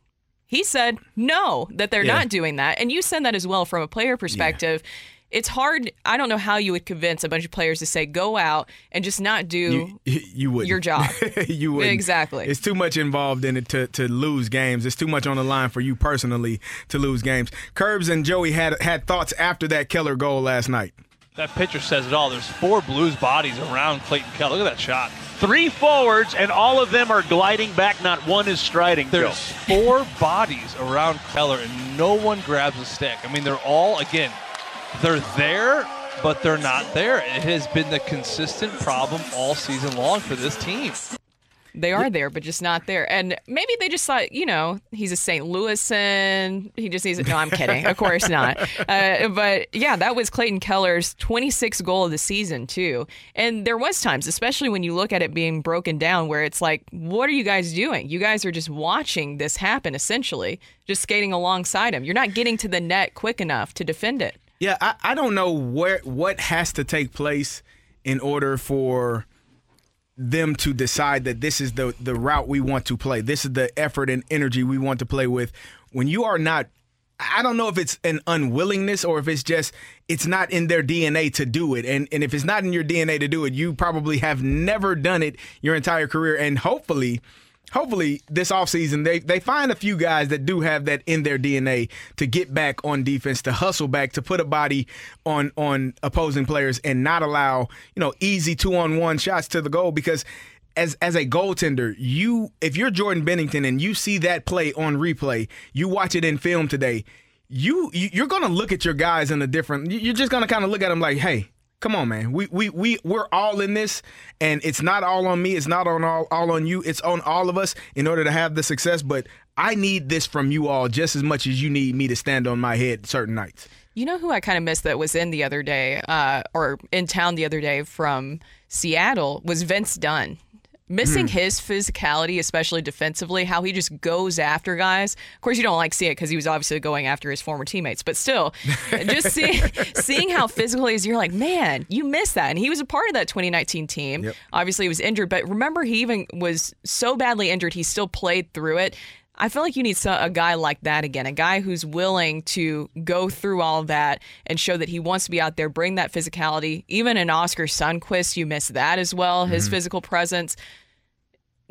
Speaker 5: He said no, that they're
Speaker 4: Yeah.
Speaker 5: not doing that. And you said that as well from a player perspective. It's hard. I don't know how you would convince a bunch of players to say, go out and just not do
Speaker 4: You, you would
Speaker 5: your job.
Speaker 4: you would
Speaker 5: Exactly.
Speaker 4: It's too much involved in it to, to lose games. It's too much on the line for you personally to lose games. Curbs and Joey had had thoughts after that Keller goal last night.
Speaker 17: That picture says it all. There's four Blues bodies around Clayton Keller. Look at that shot.
Speaker 6: Three forwards, and all of them are gliding back. Not one is striding.
Speaker 17: There's four bodies around Keller, and no one grabs a stick. I mean, they're all, again, they're there, but they're not there. It has been the consistent problem all season long for this team.
Speaker 5: They are there, but just not there. And maybe they just thought, you know, he's a St. Louisan. He just needs it. No, I'm kidding. Of course not. Uh, but yeah, that was Clayton Keller's 26th goal of the season too. And there was times, especially when you look at it being broken down, where it's like, what are you guys doing? You guys are just watching this happen, essentially, just skating alongside him. You're not getting to the net quick enough to defend it.
Speaker 4: Yeah, I, I don't know where what has to take place in order for them to decide that this is the the route we want to play. This is the effort and energy we want to play with. When you are not I don't know if it's an unwillingness or if it's just it's not in their DNA to do it. And and if it's not in your DNA to do it, you probably have never done it your entire career and hopefully hopefully this offseason they they find a few guys that do have that in their DNA to get back on defense, to hustle back, to put a body on on opposing players and not allow, you know, easy two-on-one shots to the goal. Because as as a goaltender, you if you're Jordan Binnington and you see that play on replay, you watch it in film today, you you- you're to look at your guys in a different you're just to kind of look at them like, "Hey, come on, man. We we we we're all in this and it's not all on me, it's not on all all on you. It's on all of us in order to have the success, but I need this from you all just as much as you need me to stand on my head certain nights.
Speaker 5: You know who I kind of missed that was in the other day, uh, or in town the other day from Seattle was Vince Dunn. Missing
Speaker 4: Hmm.
Speaker 5: his physicality, especially defensively, how he just goes after guys. Of course, you don't like see it because he was obviously going after his former teammates, but still, just see, seeing how physical he is, you're like, man, you missed that. And he was a part of that 2019 team. Obviously, he was injured, but remember, he even was so badly injured, he still played through it. I feel like you need a guy like that again, a guy who's willing to go through all that and show that he wants to be out there, bring that physicality. Even in Oskar Sundqvist, you miss that as well, his
Speaker 4: Mhm.
Speaker 5: physical presence.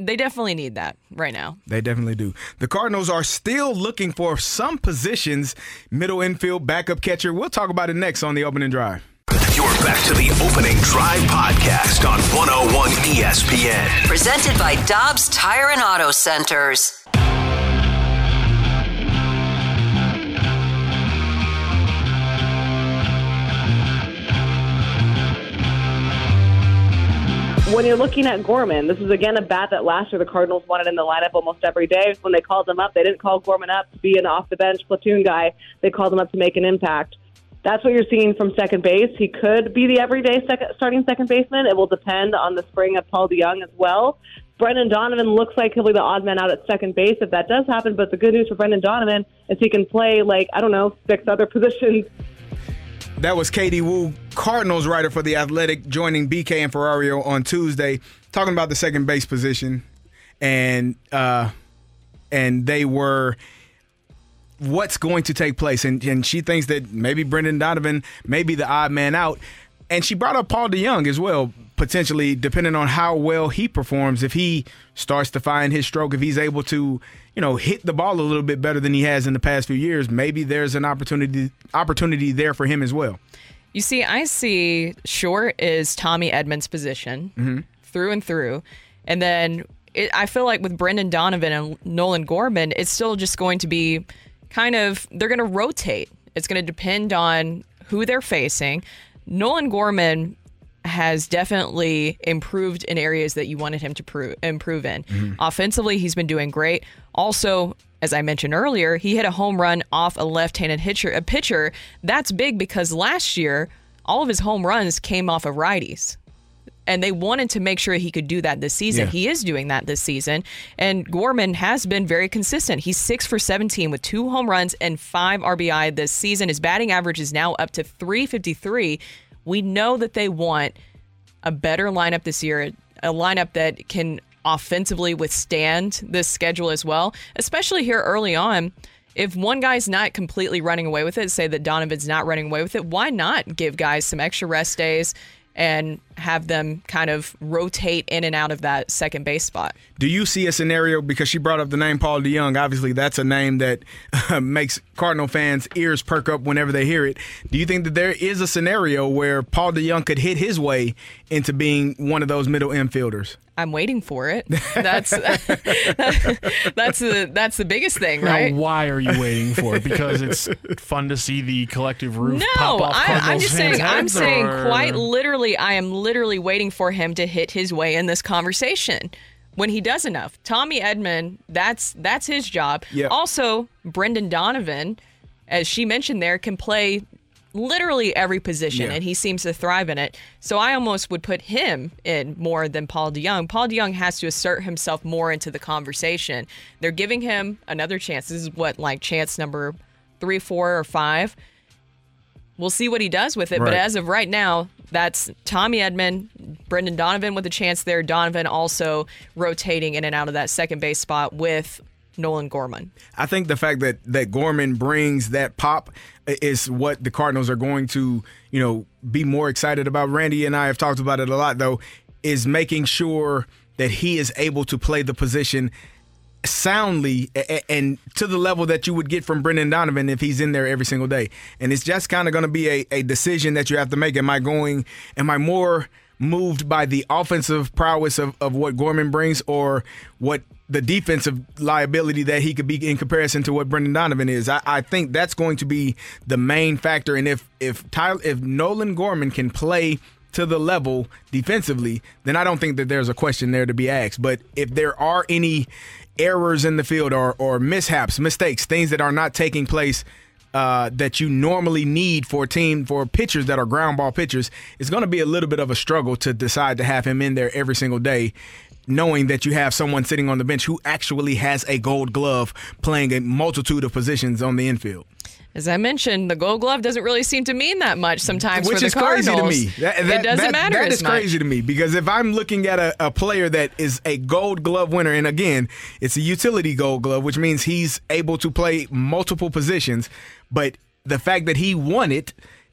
Speaker 5: They definitely need that right now.
Speaker 4: They definitely do. The Cardinals are still looking for some positions, middle infield, backup catcher. We'll talk about it next on the opening drive.
Speaker 2: You're back to the opening drive podcast on 101 ESPN.
Speaker 3: Presented by Dobbs Tire and Auto Centers.
Speaker 18: When you're looking at Gorman, this is again a bat that last year the Cardinals wanted in the lineup almost every day. When they called him up, they didn't call Gorman up to be an off the bench platoon guy. They called him up to make an impact. That's what you're seeing from second base. He could be the everyday second, starting second baseman. It will depend on the spring of Paul DeJong as well. Brendan Donovan looks like he'll be the odd man out at second base if that does happen. But the good news for Brendan Donovan is he can play like I don't know six other positions
Speaker 4: That was Katie Woo, Cardinals writer for The Athletic, joining BK and Ferrario on Tuesday, talking about the second base position. And uh, and they were what's going to take place. And, and she thinks that maybe Brendan Donovan may be the odd man out. And she brought up Paul DeJong as well, potentially, depending on how well he performs. If he starts to find his stroke, if he's able to, you know, hit the ball a little bit better than he has in the past few years, maybe there's an opportunity opportunity there for him as well.
Speaker 5: You see, I see short is Tommy Edman's position
Speaker 4: Mhm.
Speaker 5: through and through. And then it, I feel like with Brendan Donovan and Nolan Gorman, it's still just going to be kind of, they're going to rotate. It's going to depend on who they're facing. Nolan Gorman has definitely improved in areas that you wanted him to pro- improve in.
Speaker 19: Mhm.
Speaker 5: Offensively, he's been doing great. Also, as I mentioned earlier, he hit a home run off a left-handed hitcher, a pitcher. That's big because last year all of his home runs came off of righties. And they wanted to make sure he could do that this season.
Speaker 19: Yeah.
Speaker 5: He is doing that this season. And Gorman has been very consistent. He's six for 17 with two home runs and five RBI this season. His batting average is now up to 353. We know that they want a better lineup this year, a lineup that can offensively withstand this schedule as well, especially here early on. If one guy's not completely running away with it, say that Donovan's not running away with it, why not give guys some extra rest days and have them kind of rotate in and out of that second base spot?
Speaker 4: Do you see a scenario because she brought up the name Paul DeJong? Obviously, that's a name that makes Cardinal fans' ears perk up whenever they hear it. Do you think that there is a scenario where Paul DeJong could hit his way into being one of those middle infielders?
Speaker 5: I'm waiting for it. That's that's the that's the biggest thing,
Speaker 8: Now,
Speaker 5: right?
Speaker 8: why are you waiting for it? Because it's fun to see the collective roof pop
Speaker 5: No,
Speaker 8: off
Speaker 5: I, I'm just saying. I'm
Speaker 8: heads,
Speaker 5: saying quite literally. I am literally waiting for him to hit his way in this conversation. When he does enough, Tommy Edman, that's that's his job.
Speaker 19: Yeah.
Speaker 5: Also, Brendan Donovan, as she mentioned there, can play literally every position,
Speaker 19: Yeah.
Speaker 5: and he seems to thrive in it. So I almost would put him in more than Paul DeJong. Paul DeJong has to assert himself more into the conversation. They're giving him another chance. This is what like chance number three, four, or five. We'll see what he does with it. But as of right now, that's Tommy Edman, Brendan Donovan with a chance there. Donovan also rotating in and out of that second base spot with Nolan Gorman.
Speaker 4: I think the fact that that Gorman brings that pop is what the Cardinals are going to, you know, be more excited about. Randy and I have talked about it a lot though, is making sure that he is able to play the position soundly and to the level that you would get from Brendan Donovan if he's in there every single day. And it's just kind of going to be a, a decision that you have to make. Am I going, am I more moved by the offensive prowess of, of what Gorman brings or what the defensive liability that he could be in comparison to what Brendan Donovan is? I, I think that's going to be the main factor. And if if Tyler, if Nolan Gorman can play to the level defensively, then I don't think that there's a question there to be asked. But if there are any errors in the field or, or mishaps, mistakes, things that are not taking place uh, that you normally need for a team, for pitchers that are ground ball pitchers, it's going to be a little bit of a struggle to decide to have him in there every single day. Knowing that you have someone sitting on the bench who actually has a gold glove playing a multitude of positions on the infield.
Speaker 5: As I mentioned, the Gold Glove doesn't really seem to mean that much sometimes
Speaker 4: Which
Speaker 5: for the
Speaker 4: is crazy to me. That,
Speaker 5: it doesn't
Speaker 4: that-
Speaker 5: matter
Speaker 4: That is
Speaker 5: much.
Speaker 4: crazy to me because if I'm looking at a, a player that is a Gold Glove winner, and again, it's a utility Gold Glove, which means he's able to play multiple positions, but the fact that he won it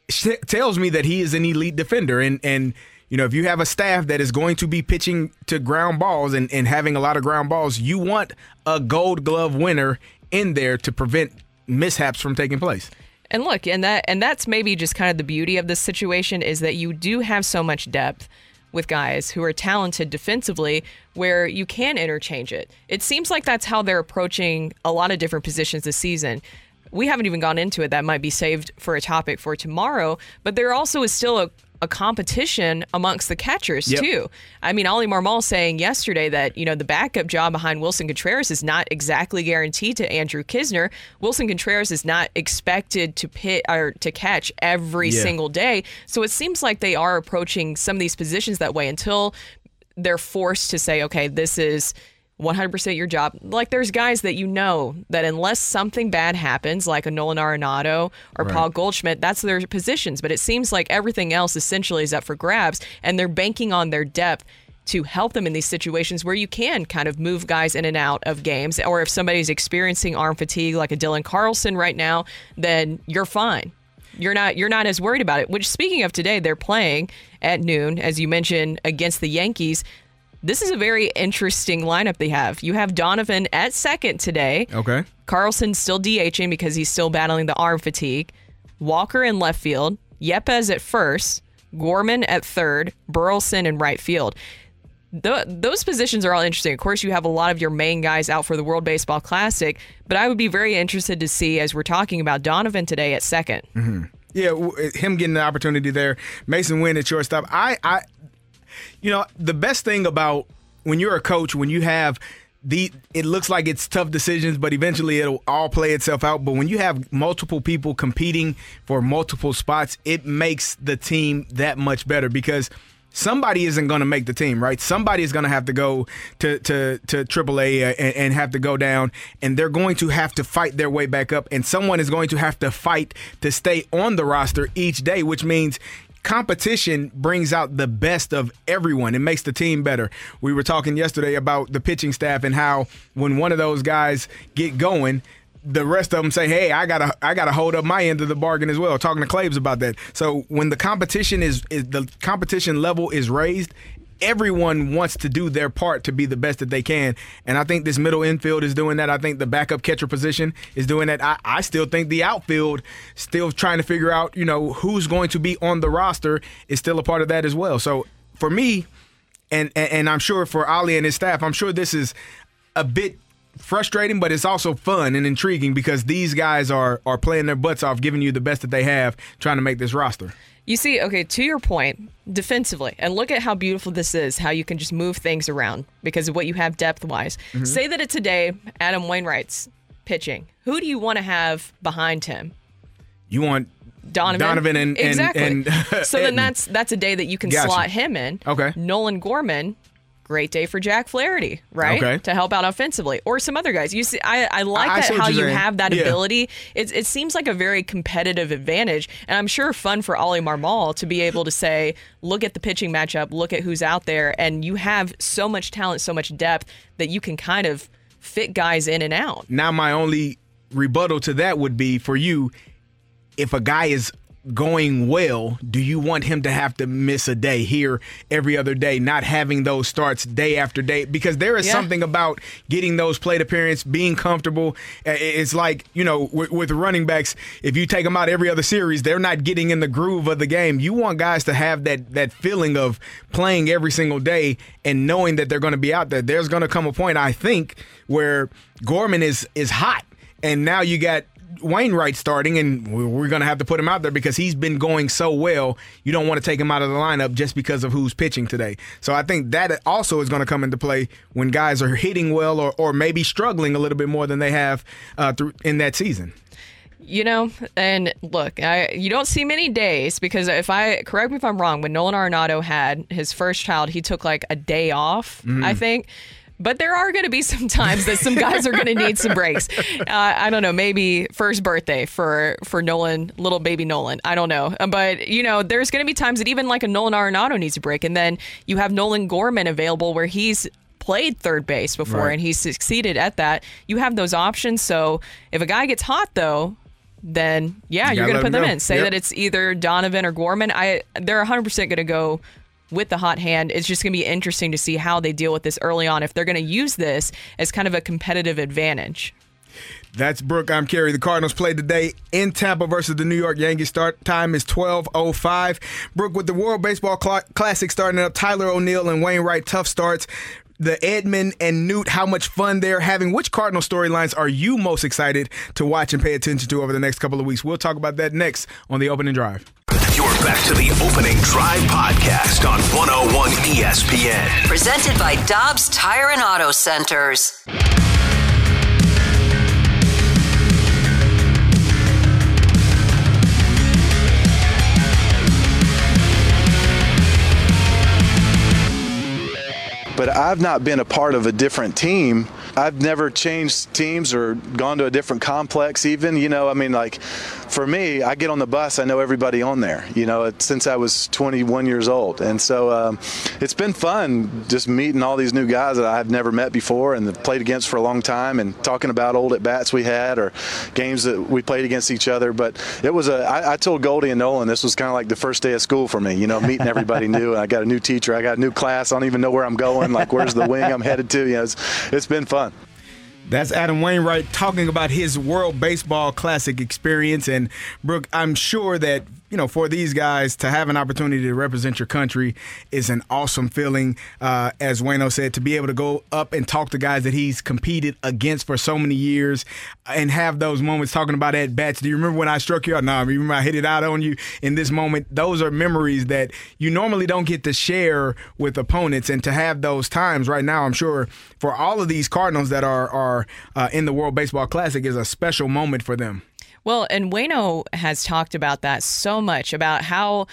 Speaker 4: sh- tells me that he is an elite defender, and and. You know, if you have a staff that is going to be pitching to ground balls and, and having a lot of ground balls, you want a gold glove winner in there to prevent mishaps from taking place.
Speaker 5: And look, and that and that's maybe just kind of the beauty of this situation is that you do have so much depth with guys who are talented defensively where you can interchange it. It seems like that's how they're approaching a lot of different positions this season. We haven't even gone into it. That might be saved for a topic for tomorrow, but there also is still a a competition amongst the catchers
Speaker 20: Yep.
Speaker 5: too. I mean, Oli Marmol saying yesterday that you know the backup job behind Willson Contreras is not exactly guaranteed to Andrew Knizner. Willson Contreras is not expected to pit or to catch every
Speaker 20: Yeah.
Speaker 5: single day, so it seems like they are approaching some of these positions that way until they're forced to say, okay, this is 100% your job. Like there's guys that you know that unless something bad happens, like a Nolan Arenado or
Speaker 20: Right.
Speaker 5: Paul Goldschmidt, that's their positions. But it seems like everything else essentially is up for grabs, and they're banking on their depth to help them in these situations where you can kind of move guys in and out of games. Or if somebody's experiencing arm fatigue, like a Dylan Carlson right now, then you're fine. You're not you're not as worried about it. Which speaking of today, they're playing at noon, as you mentioned, against the Yankees. This is a very interesting lineup they have. You have Donovan at second today.
Speaker 4: Okay.
Speaker 5: Carlson's still DHing because he's still battling the arm fatigue. Walker in left field. Yepez at first. Gorman at third. Burleson in right field. Th those positions are all interesting. Of course, you have a lot of your main guys out for the World Baseball Classic, but I would be very interested to see, as we're talking about Donovan today at second.
Speaker 4: hmm Yeah, w- him getting the opportunity there. Masyn Winn at shortstop. I, I, you know, the best thing about when you're a coach, when you have the, it looks like it's tough decisions, but eventually it'll all play itself out. But when you have multiple people competing for multiple spots, it makes the team that much better because somebody isn't going to make the team, right? Somebody is going to have to go to to to AAA uh, and, and have to go down, and they're going to have to fight their way back up, and someone is going to have to fight to stay on the roster each day, which means competition brings out the best of everyone. It makes the team better. We were talking yesterday about the pitching staff and how when one of those guys get going, the rest of them say, "Hey, I gotta, I gotta hold up my end of the bargain as well." Talking to Claves about that. So when the competition is, is the competition level is raised, everyone wants to do their part to be the best that they can. And I think this middle infield is doing that. I think the backup catcher position is doing that. I, I still think the outfield, still trying to figure out, you know, who's going to be on the roster, is still a part of that as well. So for me, and and, and I'm sure for Oli and his staff, I'm sure this is a bit frustrating, but it's also fun and intriguing because these guys are are playing their butts off, giving you the best that they have, trying to make this roster.
Speaker 5: You see, okay, to your point, defensively, and look at how beautiful this is, how you can just move things around because of what you have depth wise.
Speaker 4: Mm-hmm.
Speaker 20: Mhm.
Speaker 5: Say that it today, Adam Wainwright's pitching. Who do you want to have behind him?
Speaker 4: You want
Speaker 5: Donovan.
Speaker 4: Donovan and- and-
Speaker 5: exactly.
Speaker 4: and
Speaker 5: so then that's that's a day that you can
Speaker 4: Gotcha.
Speaker 5: slot him in.
Speaker 4: Okay.
Speaker 5: Nolan Gorman, great day for Jack Flaherty, right?
Speaker 4: Okay.
Speaker 5: To help out offensively, or some other guys. You see, I, I like
Speaker 4: I- I
Speaker 5: that
Speaker 4: what
Speaker 5: how you
Speaker 4: saying.
Speaker 5: have that
Speaker 4: Yeah.
Speaker 5: ability. It it seems like a very competitive advantage, and I'm sure fun for Oli Marmol to be able to say, look at the pitching matchup, look at who's out there, and you have so much talent, so much depth that you can kind of fit guys in and out.
Speaker 4: Now, my only rebuttal to that would be for you if a guy is going well, do you want him to have to miss a day here every other day, not having those starts day after day? Because there is
Speaker 20: Yeah.
Speaker 4: something about getting those plate appearance, being comfortable. It's like, you know, with, with running backs, if you take them out every other series, they're not getting in the groove of the game. You want guys to have that that feeling of playing every single day and knowing that they're going to be out there. There's going to come a point, I think, where Gorman is is hot, and now you got Wainwright starting, and we- we're going to have to put him out there because he's been going so well. You don't want to take him out of the lineup just because of who's pitching today. So I think that also is going to come into play when guys are hitting well or, or maybe struggling a little bit more than they have uh, through in that season.
Speaker 5: You know, and look, I you don't see many days because if I correct me if I'm wrong, when Nolan Arenado had his first child, he took like a day off,
Speaker 20: Mhm.
Speaker 5: I think. But there are going to be some times that some guys are going to need some breaks. Uh, I don't know, maybe first birthday for for Nolan, little baby Nolan. I don't know, but you know, there's going to be times that even like a Nolan Arenado needs a break, and then you have Nolan Gorman available where he's played third base before
Speaker 20: Right.
Speaker 5: and he's succeeded at that. You have those options. So if a guy gets hot though, then yeah,
Speaker 20: You
Speaker 5: you're going to put them
Speaker 20: go.
Speaker 5: in. Say
Speaker 20: Yep.
Speaker 5: that it's either Donovan or Gorman. I they're 100% going to go with the hot hand. It's just going to be interesting to see how they deal with this early on if they're going to use this as kind of a competitive advantage.
Speaker 4: That's Brooke. I'm Kerry. The Cardinals play today in Tampa versus the New York Yankees. Start time is 12:05. Brooke, with the World Baseball Classic starting up, Tyler O'Neill and Wainwright tough starts. The Edman and Newt, how much fun they're having. Which Cardinal storylines are you most excited to watch and pay attention to over the next couple of weeks? We'll talk about that next on the opening drive.
Speaker 2: You're back to the opening drive podcast on 101 ESPN.
Speaker 3: Presented by Dobbs Tire and Auto Centers.
Speaker 20: But I've not been a part of a different team. I've never changed teams or gone to a different complex, even. You know, I mean, like, for me, I get on the bus, I know everybody on there, you know, since I was 21 years old. And so um, it's been fun just meeting all these new guys that I've never met before and played against for a long time and talking about old at bats we had or games that we played against each other. But it was a, I, I told Goldie and Nolan this was kind of like the first day of school for me, you know, meeting everybody new. I got a new teacher, I got a new class, I don't even know where I'm going, like, where's the wing I'm headed to. You know, it's, it's been fun.
Speaker 4: That's Adam Wainwright talking about his World Baseball Classic experience. And Brooke, I'm sure that you know for these guys to have an opportunity to represent your country is an awesome feeling. Uh, as Waino said, to be able to go up and talk to guys that he's competed against for so many years and have those moments talking about at bats. Do you remember when I struck you out? No, remember I hit it out on you in this moment. Those are memories that you normally don't get to share with opponents, and to have those times right now, I'm sure for all of these Cardinals that are are uh, in the World Baseball Classic is a special moment for them.
Speaker 5: Well, and Waino has talked about that so much about how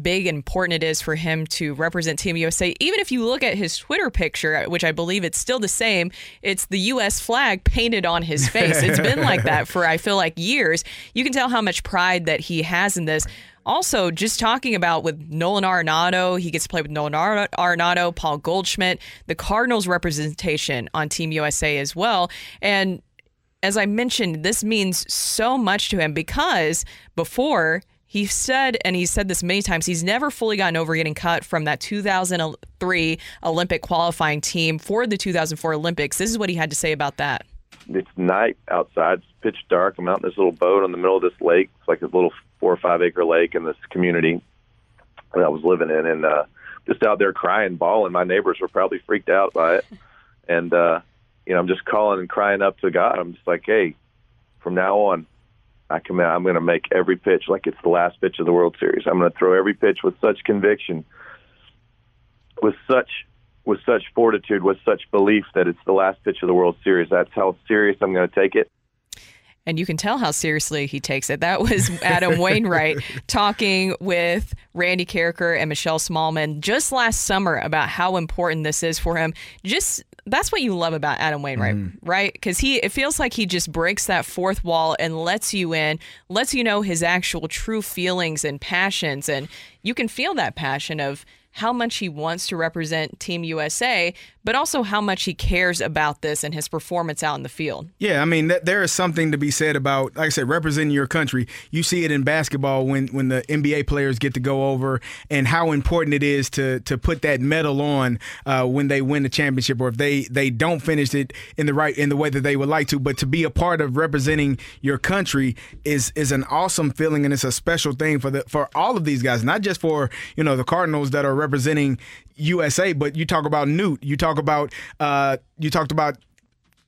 Speaker 5: big and important it is for him to represent Team USA. Even if you look at his Twitter picture, which I believe it's still the same, it's the US flag painted on his face. It's been like that for I feel like years. You can tell how much pride that he has in this. Also, just talking about with Nolan Arenado, he gets to play with Nolan Ar- Arenado, Paul Goldschmidt, the Cardinals representation on Team USA as well. And as I mentioned, this means so much to him because before he said, and he said this many times, he's never fully gotten over getting cut from that 2003 Olympic qualifying team for the 2004 Olympics. This is what he had to say about that.
Speaker 19: it's night outside. It's pitch dark. I'm out in this little boat in the middle of this lake. It's like a little four or five acre lake in this community that I was living in, and uh, just out there crying, bawling. My neighbors were probably freaked out by it, and uh, you know, I'm just calling and crying up to God. I'm just like, hey, from now on, I come out. I'm going to make every pitch like it's the last pitch of the World Series. I'm going to throw every pitch with such conviction, with such with such fortitude, with such belief that it's the last pitch of the World Series. That's how serious I'm going to take it.
Speaker 5: And you can tell how seriously he takes it. That was Adam Wainwright talking with Randy Karraker and Michelle Smallmon just last summer about how important this is for him. Just that's what you love about Adam Wainwright, right? Mm-hmm. Because he it feels like he just breaks that fourth wall and lets you in, lets you know his actual true feelings and passions, and you can feel that passion of how much he wants to represent Team USA, but also how much he cares about this and his performance out in the field.
Speaker 4: Yeah, I mean, th- there is something to be said about, like I said, representing your country. You see it in basketball when, when the NBA players get to go over and how important it is to to put that medal on uh, when they win the championship or if they, they don't finish it in the right in the way that they would like to. But to be a part of representing your country is is an awesome feeling and it's a special thing for the for all of these guys, not just for you know the Cardinals that are representing USA, but you talk about Newt, you talk about uh, you talked about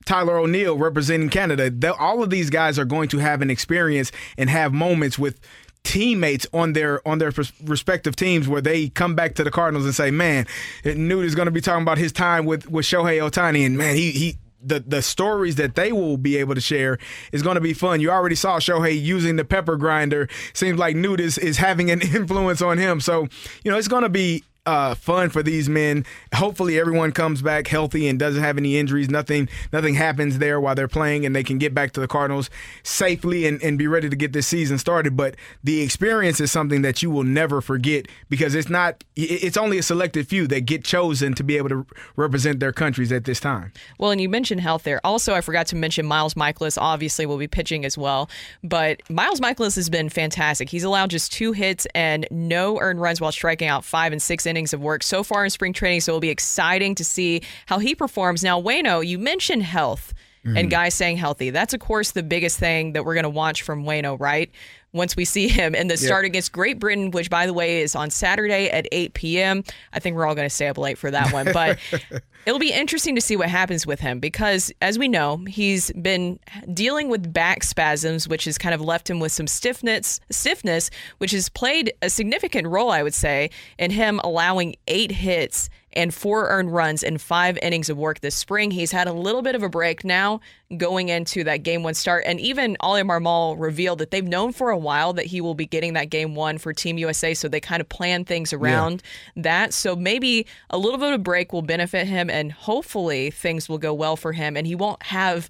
Speaker 4: Tyler O'Neill representing Canada. They'll- all of these guys are going to have an experience and have moments with teammates on their on their respective teams where they come back to the Cardinals and say, "Man, Newt is going to be talking about his time with with Shohei Ohtani, and man, he he." the the stories that they will be able to share is going to be fun. You already saw Shohei using the pepper grinder. Seems like Newt is is having an influence on him. So you know it's going to be uh, fun for these men. Hopefully, everyone comes back healthy and doesn't have any injuries. Nothing, nothing happens there while they're playing, and they can get back to the Cardinals safely and, and be ready to get this season started. But the experience is something that you will never forget because it's not. It's only a selected few that get chosen to be able to represent their countries at this time.
Speaker 5: Well, and you mentioned health there. Also, I forgot to mention Miles Mikolas. Obviously, will be pitching as well. But Miles Mikolas has been fantastic. He's allowed just two hits and no earned runs while striking out five and six innings of work so far in spring training. So it'll be exciting to see how he performs. Now, Waino, you mentioned health
Speaker 4: Mm-hmm.
Speaker 5: and guys staying healthy. That's, of course, the biggest thing that we're going to watch from Waino, right? Once we see him in the
Speaker 4: Yeah.
Speaker 5: start against Great Britain, which, by the way, is on Saturday at 8 p.m. I think we're all going to stay up late for that one. But it'll be interesting to see what happens with him because, as we know, he's been dealing with back spasms, which has kind of left him with some stiffness, stiffness, which has played a significant role, I would say, in him allowing eight hits and four earned runs in five innings of work this spring. He's had a little bit of a break now going into that game one start. And even Oli Marmol revealed that they've known for a while that he will be getting that game one for Team USA. So they kind of plan things around that. So maybe a little bit of break will benefit him and hopefully things will go well for him and he won't have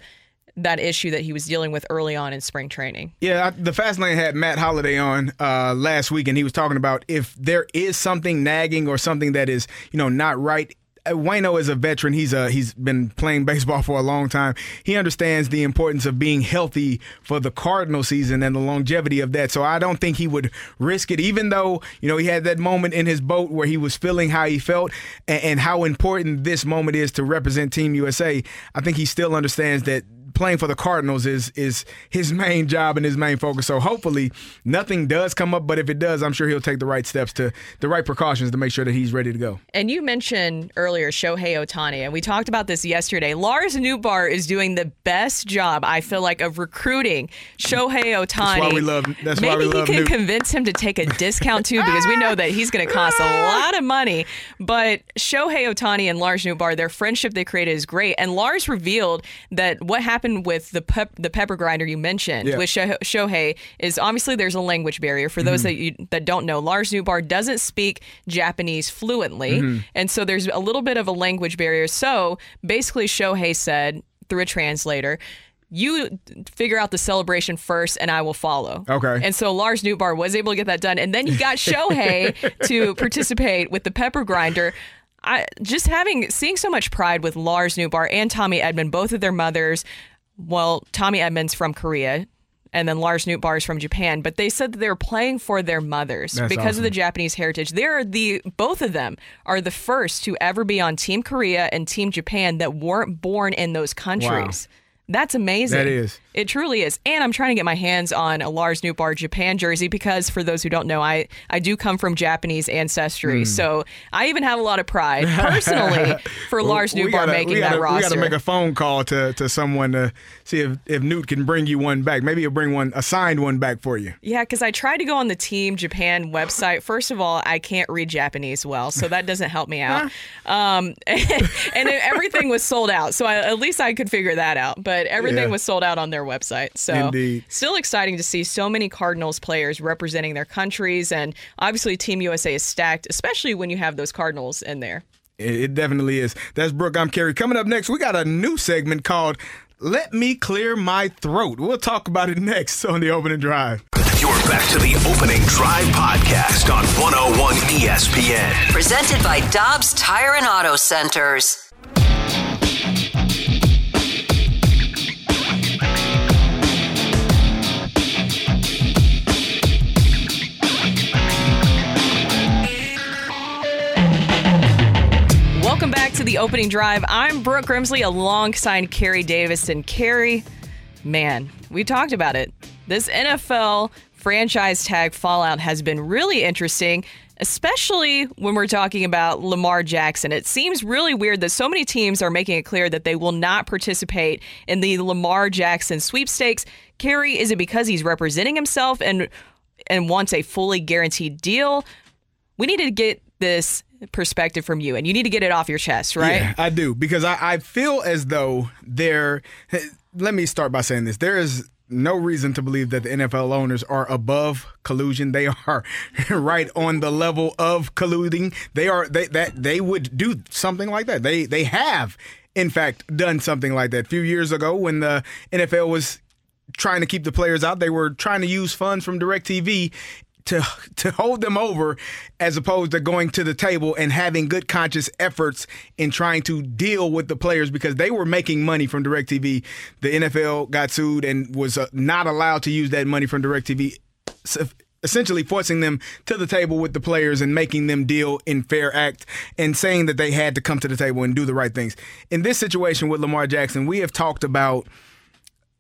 Speaker 5: that issue that he was dealing with early on in spring training.
Speaker 4: Yeah, I- the Fast Lane had Matt Holliday on uh, last week, and he was talking about if there is something nagging or something that is, you know, not right. Uh, Waino is a veteran. He's a he's been playing baseball for a long time. He understands the importance of being healthy for the Cardinal season and the longevity of that. So I don't think he would risk it, even though you know he had that moment in his boat where he was feeling how he felt and, and how important this moment is to represent Team USA. I think he still understands that playing for the Cardinals is is his main job and his main focus. So hopefully nothing does come up, but if it does, I'm sure he'll take the right steps to the right precautions to make sure that he's ready to go.
Speaker 5: And you mentioned earlier Shohei Ohtani, and we talked about this yesterday. Lars Nootbaar is doing the best job, I feel like, of recruiting Shohei Ohtani.
Speaker 4: That's why we love. That's
Speaker 5: Maybe
Speaker 4: why we
Speaker 5: he
Speaker 4: love
Speaker 5: can
Speaker 4: Newt.
Speaker 5: convince him to take a discount too, because we know that he's going to cost a lot of money. But Shohei Ohtani and Lars Nootbaar, their friendship they created is great. And Lars revealed that what happened with the pep, the pepper grinder you mentioned
Speaker 21: Yeah.
Speaker 5: with Sho- Shohei is obviously there's a language barrier. For those
Speaker 21: Mhm.
Speaker 5: that you that don't know, Lars Nootbaar doesn't speak Japanese fluently,
Speaker 21: Mhm.
Speaker 5: and so there's a little bit of a language barrier. So basically, Shohei said through a translator. You figure out the celebration first, and I will follow.
Speaker 4: Okay.
Speaker 5: And so Lars Nootbaar was able to get that done, and then he got Shohei to participate with the pepper grinder. I just having seeing so much pride with Lars Nootbaar and Tommy Edman, both of their mothers. Well, Tommy Edman's from Korea, and then Lars Nootbaar is from Japan. But they said that they were playing for their mothers
Speaker 21: That's
Speaker 5: because of the. Japanese heritage. They're the both of them are the first to ever be on Team Korea and Team Japan that weren't born in those countries. That's amazing.
Speaker 4: That is.
Speaker 5: It truly is. And I'm trying to get my hands on a Lars Nootbaar Japan jersey because for those who don't know, I, I do come from Japanese ancestry.
Speaker 4: Mm.
Speaker 5: So I even have a lot of pride personally for
Speaker 4: Well,
Speaker 5: Lars Nootbaar
Speaker 4: gotta-
Speaker 5: making
Speaker 4: gotta,
Speaker 5: that roster.
Speaker 4: We got to make a phone call to, to someone to see if, if Newt can bring you one back. Maybe he'll bring one a signed one back for you.
Speaker 5: Yeah, because I tried to go on the Team Japan website. First of all, I can't read Japanese well, so that doesn't help me out. Um, and everything was sold out, so I, at least I could figure that out. But everything
Speaker 4: Yeah.
Speaker 5: was sold out on their website. So
Speaker 4: Indeed.
Speaker 5: still exciting to see so many Cardinals players representing their countries, and obviously Team USA is stacked, especially when you have those Cardinals in there.
Speaker 4: It, it definitely is. That's Brooke. I'm Kerry. Coming up next, we got a new segment called "Let Me Clear My Throat." We'll talk about it next on the opening drive.
Speaker 2: You're back to the opening drive podcast on 101 ESPN.
Speaker 3: Presented by Dobbs Tire and Auto Centers.
Speaker 5: Welcome back to the opening drive. I'm Brooke Grimsley alongside Kerry Davis. And Kerry, man, we talked about it. This NFL franchise tag fallout has been really interesting, especially when we're talking about Lamar Jackson. It seems really weird that so many teams are making it clear that they will not participate in the Lamar Jackson sweepstakes. Kerry, is it because he's representing himself and and wants a fully guaranteed deal? We need to get this perspective from you, and you need to get it off your chest, right?
Speaker 4: Yeah, I do because I, I feel as though there. Let me start by saying this: there is no reason to believe that the NFL owners are above collusion. They are right on the level of colluding. They are they that they would do something like that. They they have in fact done something like that. A few years ago when the NFL was trying to keep the players out, they were trying to use funds from DirecTV to to hold them over as opposed to going to the table and having good conscious efforts in trying to deal with the players because they were making money from DirecTV. The NFL got sued and was uh, not allowed to use that money from DirecTV essentially forcing them to the table with the players and making them deal in fair act and saying that they had to come to the table and do the right things. In this situation with Lamar Jackson, we have talked about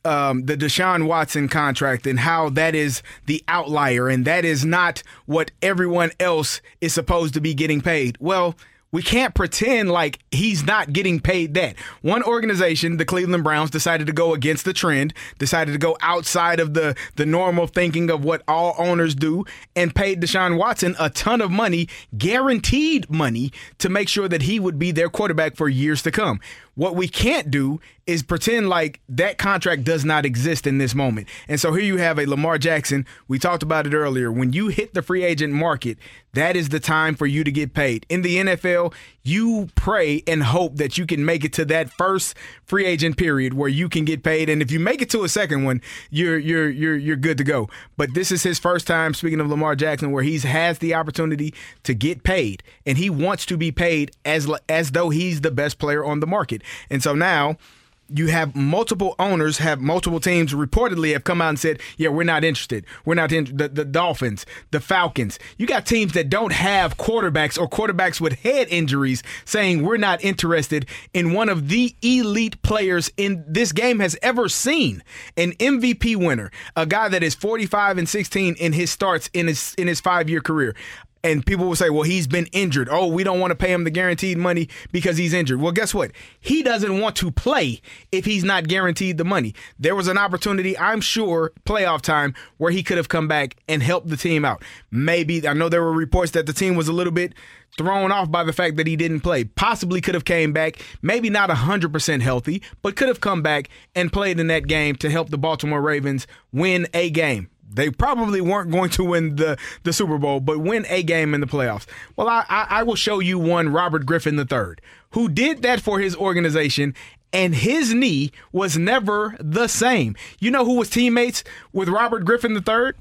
Speaker 4: um, the Deshaun Watson contract and how that is the outlier and that is not what everyone else is supposed to be getting paid. Well, we can't pretend like he's not getting paid that. One organization, the Cleveland Browns, decided to go against the trend, decided to go outside of the, the normal thinking of what all owners do, and paid Deshaun Watson a ton of money, guaranteed money, to make sure that he would be their quarterback for years to come. What we can't do is pretend like that contract does not exist in this moment. And so here you have a Lamar Jackson. We talked about it earlier. When you hit the free agent market, that is the time for you to get paid. In the NFL, you pray and hope that you can make it to that first free agent period where you can get paid. And if you make it to a second one, you're you're you're you're good to go. But this is his first time, speaking of Lamar Jackson, where he's has the opportunity to get paid. And he wants to be paid as as though he's the best player on the market. And so now you have multiple owners, have multiple teams reportedly have come out and said, "Yeah, we're not interested. We're not in the, the Dolphins, the Falcons. You got teams that don't have quarterbacks or quarterbacks with head injuries saying we're not interested in one of the elite players in this game has ever seen, an MVP winner, a guy that is 45 and 16 in his starts in his in his 5-year career and people will say, well, he's been injured. Oh, we don't want to pay him the guaranteed money because he's injured. Well, guess what? He doesn't want to play if he's not guaranteed the money. There was an opportunity, I'm sure, playoff time where he could have come back and helped the team out. Maybe, I know there were reports that the team was a little bit thrown off by the fact that he didn't play. Possibly could have came back, maybe not 100% healthy, but could have come back and played in that game to help the Baltimore Ravens win a game. They probably weren't going to win the, the Super Bowl, but win a game in the playoffs. Well, I, I, I will show you one Robert Griffin III, who did that for his organization, and his knee was never the same. You know who was teammates with Robert Griffin III?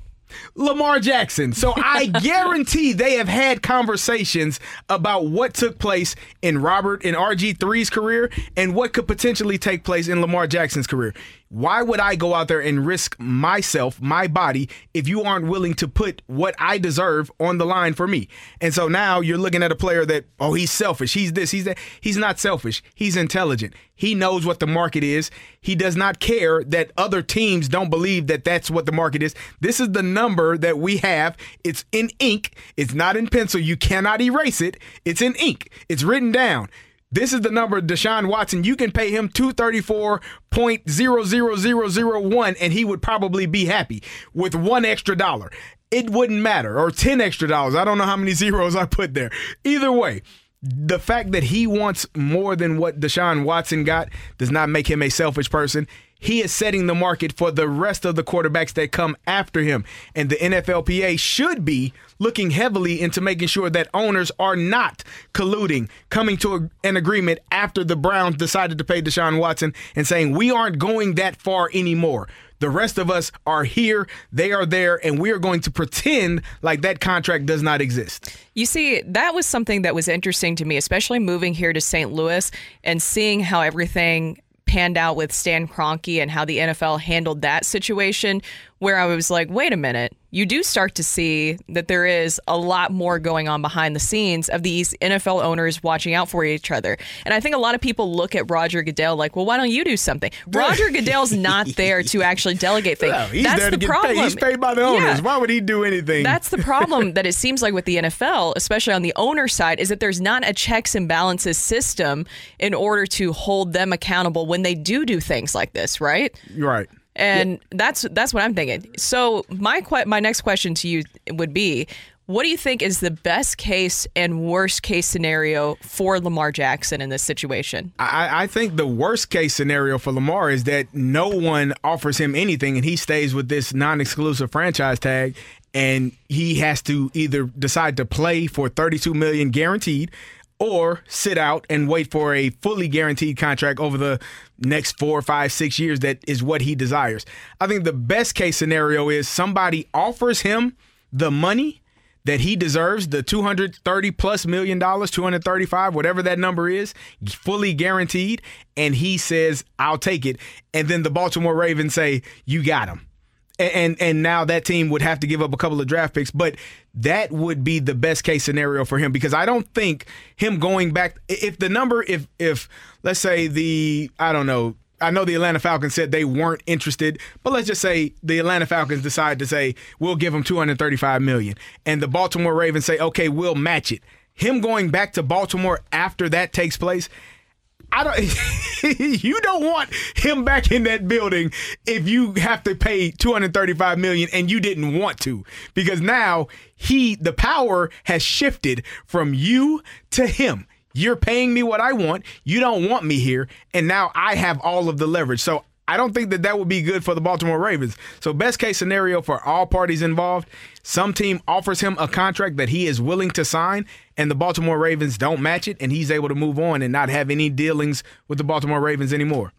Speaker 4: Lamar Jackson. So I guarantee they have had conversations about what took place in Robert in RG3's career and what could potentially take place in Lamar Jackson's career. Why would I go out there and risk myself, my body, if you aren't willing to put what I deserve on the line for me? And so now you're looking at a player that, oh, he's selfish. He's this, he's that. He's not selfish. He's intelligent. He knows what the market is. He does not care that other teams don't believe that that's what the market is. This is the number that we have. It's in ink, it's not in pencil. You cannot erase it. It's in ink, it's written down. This is the number Deshaun Watson. You can pay him two thirty four point zero zero zero zero one, and he would probably be happy with one extra dollar. It wouldn't matter, or ten extra dollars. I don't know how many zeros I put there. Either way, the fact that he wants more than what Deshaun Watson got does not make him a selfish person. He is setting the market for the rest of the quarterbacks that come after him. And the NFLPA should be looking heavily into making sure that owners are not colluding, coming to a, an agreement after the Browns decided to pay Deshaun Watson and saying, we aren't going that far anymore. The rest of us are here, they are there, and we are going to pretend like that contract does not exist.
Speaker 5: You see, that was something that was interesting to me, especially moving here to St. Louis and seeing how everything panned out with Stan Kroenke and how the NFL handled that situation, where I was like, wait a minute, you do start to see that there is a lot more going on behind the scenes of these NFL owners watching out for each other. And I think a lot of people look at Roger Goodell like, well, why don't you do something? Roger Goodell's not there to actually delegate things.
Speaker 4: No, he's
Speaker 5: That's
Speaker 4: there to
Speaker 5: the
Speaker 4: get
Speaker 5: problem.
Speaker 4: paid. He's paid by the owners.
Speaker 5: Yeah.
Speaker 4: Why would he do anything?
Speaker 5: That's the problem that it seems like with the NFL, especially on the owner side, is that there's not a checks and balances system in order to hold them accountable when they do do things like this, right?
Speaker 4: right.
Speaker 5: And that's that's what I'm thinking. So my que- my next question to you would be, What do you think is the best case and worst case scenario for Lamar Jackson in this situation?
Speaker 4: I, I think the worst case scenario for Lamar is that no one offers him anything and he stays with this non exclusive franchise tag and he has to either decide to play for 32 million guaranteed or sit out and wait for a fully guaranteed contract over the next four, five, six years that is what he desires. I think the best case scenario is somebody offers him the money that he deserves, the 230 plus million dollars, 235, whatever that number is, fully guaranteed, and he says, I'll take it. And then the Baltimore Ravens say, You got him and and now that team would have to give up a couple of draft picks, but that would be the best case scenario for him because I don't think him going back if the number if if let's say the I don't know I know the Atlanta Falcons said they weren't interested, but let's just say the Atlanta Falcons decide to say we'll give him 235 million and the Baltimore Ravens say okay, we'll match it. Him going back to Baltimore after that takes place, I don't. you don't want him back in that building if you have to pay 235 million and you didn't want to, because now he the power has shifted from you to him. You're paying me what I want. You don't want me here, and now I have all of the leverage. So I don't think that that would be good for the Baltimore Ravens. So, best case scenario for all parties involved some team offers him a contract that he is willing to sign, and the Baltimore Ravens don't match it, and he's able to move on and not have any dealings with the Baltimore Ravens anymore.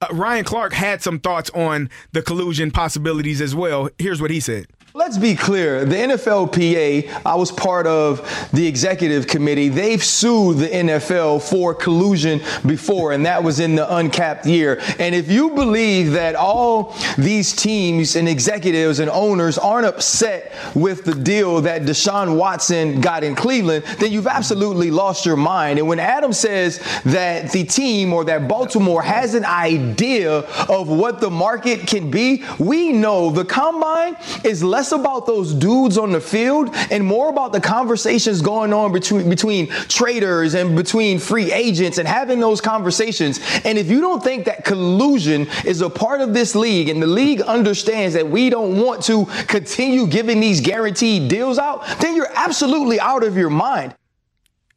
Speaker 4: Uh, Ryan Clark had some thoughts on the collusion possibilities as well. Here's what he said.
Speaker 13: Let's be clear. The NFLPA, I was part of the executive committee. They've sued the NFL for collusion before, and that was in the uncapped year. And if you believe that all these teams and executives and owners aren't upset with the deal that Deshaun Watson got in Cleveland, then you've absolutely lost your mind. And when Adam says that the team or that Baltimore has an idea of what the market can be, we know the combine is less less about those dudes on the field and more about the conversations going on between between traders and between free agents and having those conversations. And if you don't think that collusion is a part of this league and the league understands that we don't want to continue giving these guaranteed deals out, then you're absolutely out of your mind.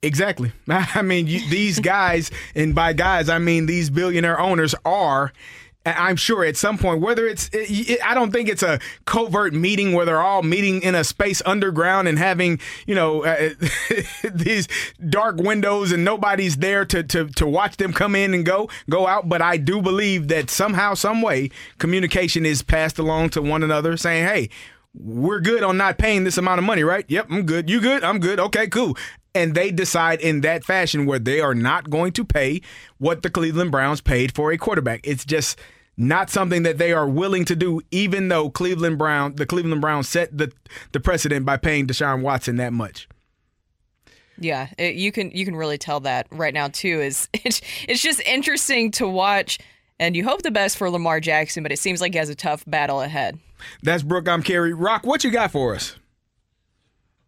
Speaker 4: Exactly. I mean, you, these guys, and by guys, I mean these billionaire owners are I'm sure at some point, whether it's, I don't think it's a covert meeting where they're all meeting in a space underground and having, you know, uh, these dark windows and nobody's there to, to, to watch them come in and go, go out. But I do believe that somehow, some way, communication is passed along to one another saying, hey, we're good on not paying this amount of money, right? Yep, I'm good. You good? I'm good. Okay, cool and they decide in that fashion where they are not going to pay what the Cleveland Browns paid for a quarterback. It's just not something that they are willing to do, even though Cleveland Brown, the Cleveland Browns set the the precedent by paying Deshaun Watson that much.
Speaker 5: Yeah, it, you can you can really tell that right now too. Is it's it's just interesting to watch, and you hope the best for Lamar Jackson, but it seems like he has a tough battle ahead.
Speaker 4: That's Brooke. I'm Kerry. Rock, what you got for us?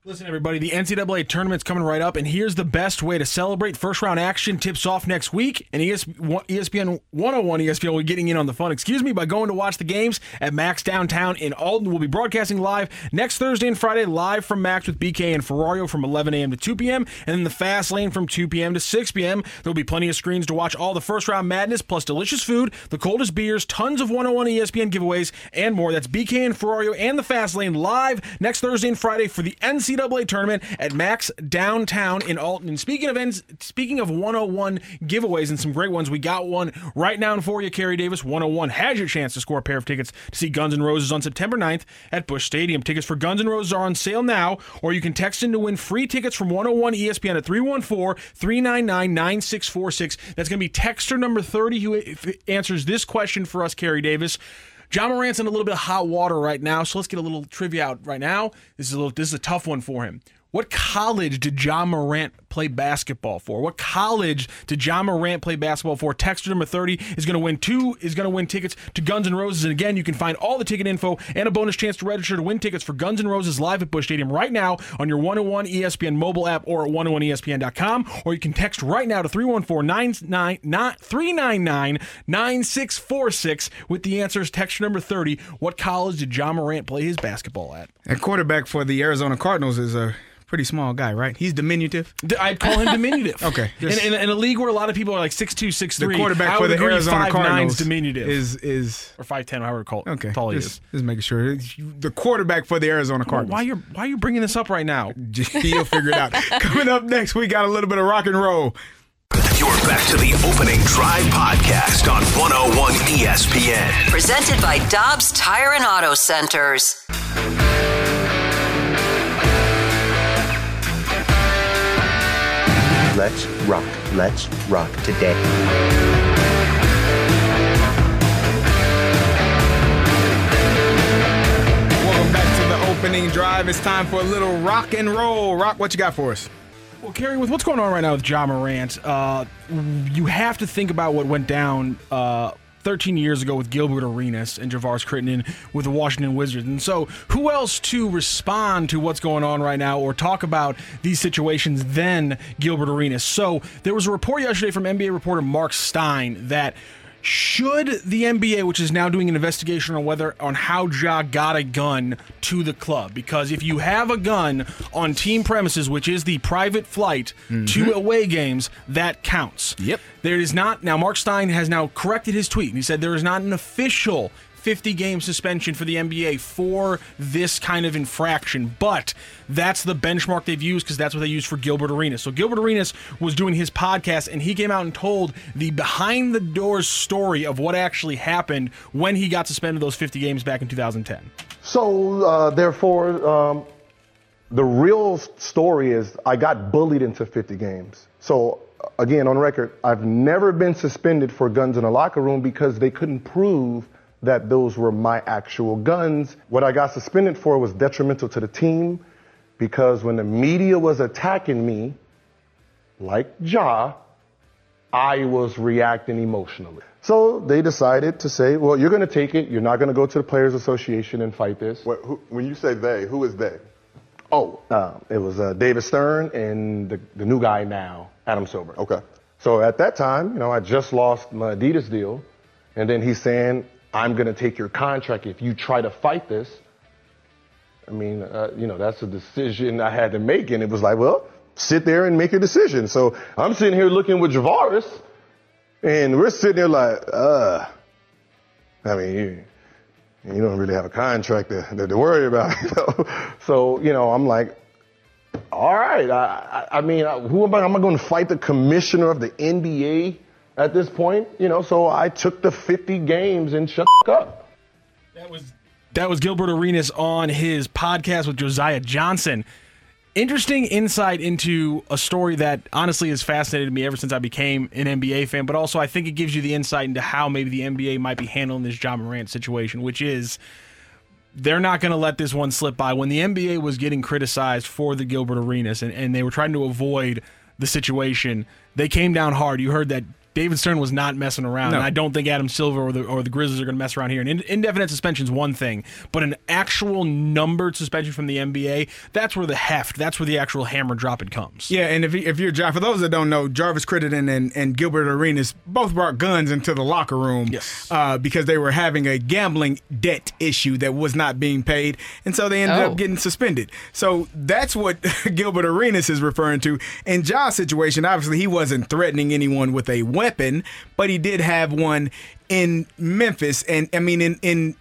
Speaker 8: Listen, everybody, the NCAA tournament's coming right up, and here's the best way to celebrate. First round action tips off next week, and ESPN 101 ESPN will be getting in on the fun, excuse me, by going to watch the games at Max Downtown in Alton. We'll be broadcasting live next Thursday and Friday, live from Max with BK and Ferrario from 11 a.m. to 2 p.m., and then the Fast Lane from 2 p.m. to 6 p.m. There'll be plenty of screens to watch all the first round madness, plus delicious food, the coldest beers, tons of 101 ESPN giveaways, and more. That's BK and Ferrario and the Fast Lane live next Thursday and Friday for the NCAA NCAA tournament at Max downtown in Alton. And speaking of ends, speaking of 101 giveaways and some great ones, we got one right now for you. Kerry Davis 101 has your chance to score a pair of tickets to see Guns N' Roses on September 9th at Busch Stadium. Tickets for Guns N' Roses are on sale now, or you can text in to win free tickets from 101 ESPN at 314 399 9646. That's going to be texter number 30 who answers this question for us, Kerry Davis. Ja Morant's in a little bit of hot water right now, so let's get a little trivia out right now. This is a little this is a tough one for him. What college did Ja Morant play basketball for? What college did Ja Morant play basketball for? Texter number 30 is going to win two, is going to win tickets to Guns N' Roses. And again, you can find all the ticket info and a bonus chance to register to win tickets for Guns N' Roses live at Busch Stadium right now on your 101 ESPN mobile app or at 101ESPN.com. Or you can text right now to 314 399 9646 with the answers. Texture number 30. What college did Ja Morant play his basketball at?
Speaker 4: And quarterback for the Arizona Cardinals is a pretty small guy, right? He's diminutive.
Speaker 8: I'd call him diminutive.
Speaker 4: okay.
Speaker 8: In, in, in a league where a lot of people are like 6'2", 6'3",
Speaker 4: the quarterback for the Arizona Cardinals
Speaker 8: diminutive.
Speaker 4: is is
Speaker 8: or 5'10", however call,
Speaker 4: okay.
Speaker 8: tall he
Speaker 4: just,
Speaker 8: is.
Speaker 4: Just making sure. The quarterback for the Arizona Cardinals.
Speaker 8: Why you why are you bringing this up right now?
Speaker 4: You'll figure it out. Coming up next, we got a little bit of rock and roll.
Speaker 2: You're back to the opening drive podcast on 101 ESPN.
Speaker 3: Presented by Dobbs Tire and Auto Centers.
Speaker 21: Let's rock. Let's rock today.
Speaker 4: Welcome back to the opening drive. It's time for a little rock and roll. Rock, what you got for us?
Speaker 8: Well, Kerry, with what's going on right now with Ja Morant, uh, you have to think about what went down uh, 13 years ago with Gilbert Arenas and Javaris Crittenton with the Washington Wizards. And so, who else to respond to what's going on right now or talk about these situations than Gilbert Arenas? So, there was a report yesterday from NBA reporter Marc Stein that should the NBA, which is now doing an investigation on whether on how Ja got a gun to the club, because if you have a gun on team premises, which is the private flight to mm-hmm. away games, that counts.
Speaker 4: Yep.
Speaker 8: There is not now. Marc Stein has now corrected his tweet. And he said there is not an official 50 game suspension for the NBA for this kind of infraction, but that's the benchmark they've used because that's what they used for Gilbert Arenas. So Gilbert Arenas was doing his podcast and he came out and told the behind the doors story of what actually happened when he got suspended those 50 games back in 2010.
Speaker 22: So, uh, therefore, um, the real story is I got bullied into 50 games. So, again, on record, I've never been suspended for guns in a locker room because they couldn't prove that those were my actual guns. What I got suspended for was detrimental to the team because when the media was attacking me, like Ja, I was reacting emotionally. So they decided to say, well, you're going to take it. You're not going to go to the Players Association and fight this.
Speaker 23: who, when you say they, who is they?
Speaker 22: Oh, uh, it was uh, David Stern and the, the new guy now, Adam Silver.
Speaker 23: Okay.
Speaker 22: So at that time, you know, I just lost my Adidas deal. And then he's saying, I'm going to take your contract if you try to fight this. I mean, uh, you know, that's a decision I had to make. And it was like, well, sit there and make a decision. So I'm sitting here looking with Javaris, and we're sitting there like, uh, I mean, you, you don't really have a contract to, to, worry about. You? So, you know, I'm like, all right. I, I, I mean, who am I? Am I going to fight the commissioner of the NBA at this point? You know, so I took the 50 games and shut up.
Speaker 8: That was that was Gilbert Arenas on his podcast with Josiah Johnson. Interesting insight into a story that honestly has fascinated me ever since I became an NBA fan, but also I think it gives you the insight into how maybe the NBA might be handling this Ja Morant situation, which is they're not going to let this one slip by. When the NBA was getting criticized for the Gilbert Arenas and, and they were trying to avoid the situation, they came down hard. You heard that David Stern was not messing around.
Speaker 4: No.
Speaker 8: And I don't think Adam Silver or the, or the Grizzlies are going to mess around here. An in- indefinite suspension is one thing, but an actual numbered suspension from the NBA, that's where the heft, that's where the actual hammer dropping comes.
Speaker 4: Yeah, and if, if you're Jar, for those that don't know, Jarvis Crittenton and, and Gilbert Arenas both brought guns into the locker room
Speaker 8: yes.
Speaker 4: uh, because they were having a gambling debt issue that was not being paid, and so they ended
Speaker 5: Oh.
Speaker 4: up getting suspended. So that's what Gilbert Arenas is referring to. In Ja's situation, obviously he wasn't threatening anyone with a weapon, but he did have one in Memphis, and I mean in in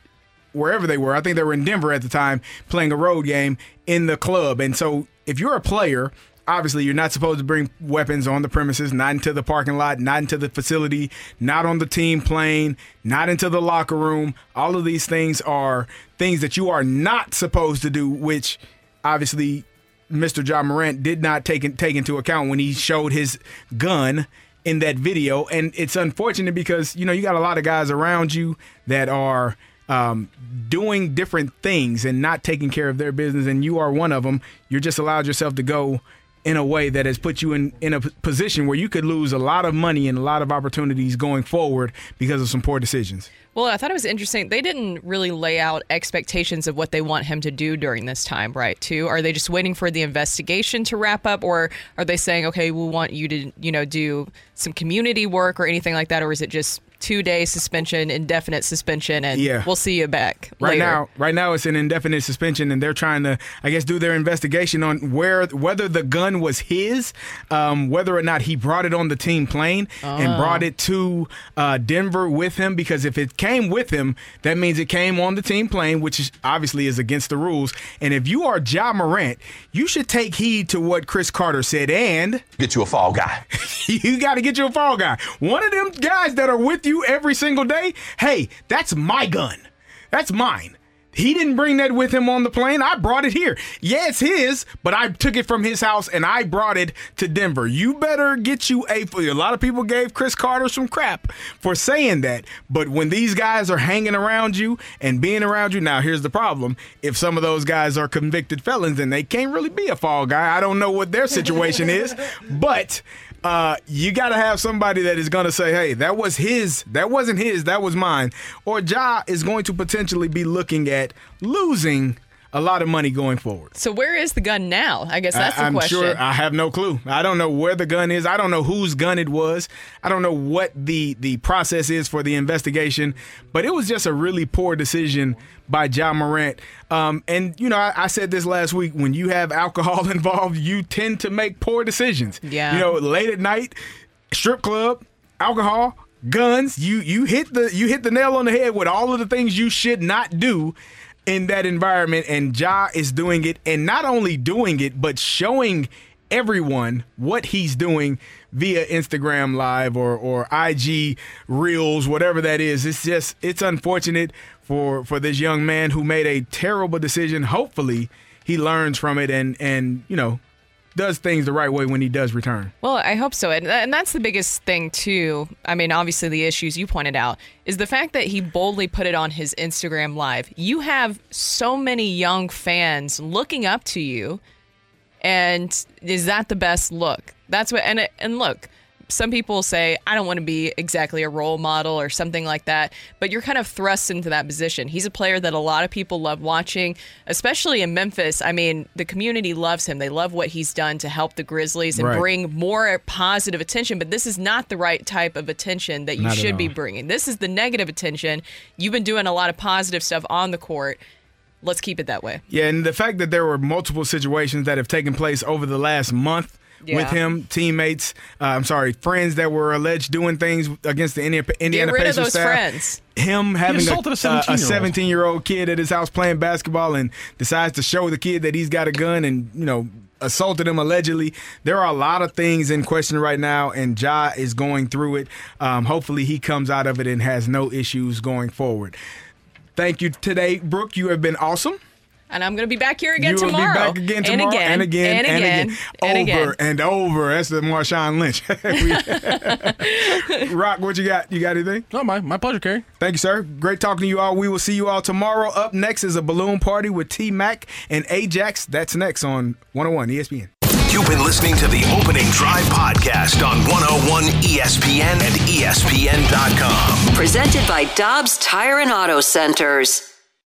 Speaker 4: wherever they were. I think they were in Denver at the time playing a road game in the club. And so if you're a player, obviously you're not supposed to bring weapons on the premises, not into the parking lot, not into the facility, not on the team plane, not into the locker room. All of these things are things that you are not supposed to do, which obviously Mr. Ja Morant did not take take into account when he showed his gun in that video. And it's unfortunate because, you know, you got a lot of guys around you that are um, doing different things and not taking care of their business, and you are one of them. You're just allowed yourself to go in a way that has put you in, in a position where you could lose a lot of money and a lot of opportunities going forward because of some poor decisions.
Speaker 5: Well, I thought it was interesting. They didn't really lay out expectations of what they want him to do during this time, right? Too. Are they just waiting for the investigation to wrap up, or are they saying, okay, we want you to, you know, do some community work or anything like that, or is it just two day suspension, indefinite suspension, and
Speaker 4: Yeah.
Speaker 5: we'll see you back
Speaker 4: Right
Speaker 5: later?
Speaker 4: now, right now it's an indefinite suspension, and they're trying to, I guess, do their investigation on where whether the gun was his, um, whether or not he brought it on the team plane and
Speaker 24: Oh.
Speaker 4: brought it to uh, Denver with him. Because if it came with him, that means it came on the team plane, which is obviously is against the rules. And if you are Ja Morant, you should take heed to what Cris Carter said and
Speaker 24: Get you a fall guy.
Speaker 4: you got to get you a fall guy. One of them guys that are with you every single day. Hey, that's my gun. That's mine. He didn't bring that with him on the plane. I brought it here. Yeah, it's his, but I took it from his house and I brought it to Denver. You better get you a. A lot of people gave Cris Carter some crap for saying that, but when these guys are hanging around you and being around you, now here's the problem: if some of those guys are convicted felons, then they can't really be a fall guy. I don't know what their situation is, but uh, you got to have somebody that is going to say, hey, that was his, that wasn't his, that was mine. Or Ja is going to potentially be looking at losing a lot of money going forward.
Speaker 5: So where is the gun now? I guess that's
Speaker 4: I,
Speaker 5: the
Speaker 4: am
Speaker 5: question.
Speaker 4: sure I have no clue. I don't know where the gun is. I don't know whose gun it was. I don't know what the the process is for the investigation. But it was just a really poor decision by Ja Morant. Um, and you know, I, I said this last week. When you have alcohol involved, you tend to make poor decisions.
Speaker 5: Yeah.
Speaker 4: You know, late at night, strip club, alcohol, guns. You you hit the you hit the nail on the head with all of the things you should not do in that environment and Ja is doing it and not only doing it but showing everyone what he's doing via Instagram live or or IG reels whatever that is. It's just it's unfortunate for for this young man who made a terrible decision. Hopefully he learns from it and and you know does things the right way when he does return
Speaker 5: Well, I hope so. And, and that's the biggest thing, too. I mean, obviously, the issues you pointed out is the fact that he boldly put it on his Instagram Live. You have so many young fans looking up to you. And is that the best look? That's what, and, and look, some people say, I don't want to be exactly a role model or something like that, but you're kind of thrust into that position. He's a player that a lot of people love watching, especially in Memphis. I mean, the community loves him. They love what he's done to help the Grizzlies and
Speaker 24: Right.
Speaker 5: bring more positive attention, but this is not the right type of attention that you
Speaker 4: Not
Speaker 5: should be bringing. This is the negative attention. You've been doing a lot of positive stuff on the court. Let's keep it that way.
Speaker 4: Yeah, and the fact that there were multiple situations that have taken place over the last month
Speaker 5: Yeah.
Speaker 4: with him, teammates, uh, I'm sorry, friends that were alleged doing things against the Indiana, Indiana
Speaker 5: rid of those
Speaker 4: staff.
Speaker 5: friends.
Speaker 4: Him having a,
Speaker 8: assaulted a
Speaker 4: uh,
Speaker 8: 17-year-old.
Speaker 4: 17 year old kid at his house playing basketball and decides to show the kid that he's got a gun and, you know, assaulted him allegedly. There are a lot of things in question right now, and Ja is going through it. Um, hopefully, he comes out of it and has no issues going forward. Thank you today, Brooke. You have been awesome.
Speaker 5: And I'm going to be back here again
Speaker 4: you
Speaker 5: tomorrow.
Speaker 4: will be back again tomorrow
Speaker 5: and again
Speaker 4: and again
Speaker 5: and again, and again.
Speaker 4: over and over. That's the Marshawn Lynch. Rock, what you got? You got anything?
Speaker 8: No, my my pleasure, Kerry.
Speaker 4: Thank you, sir. Great talking to you all. We will see you all tomorrow. Up next is a balloon party with T Mac and Ajax. That's next on 101 ESPN.
Speaker 2: You've been listening to the Opening Drive podcast on 101 ESPN and ESPN.com.
Speaker 3: Presented by Dobbs Tire and Auto Centers.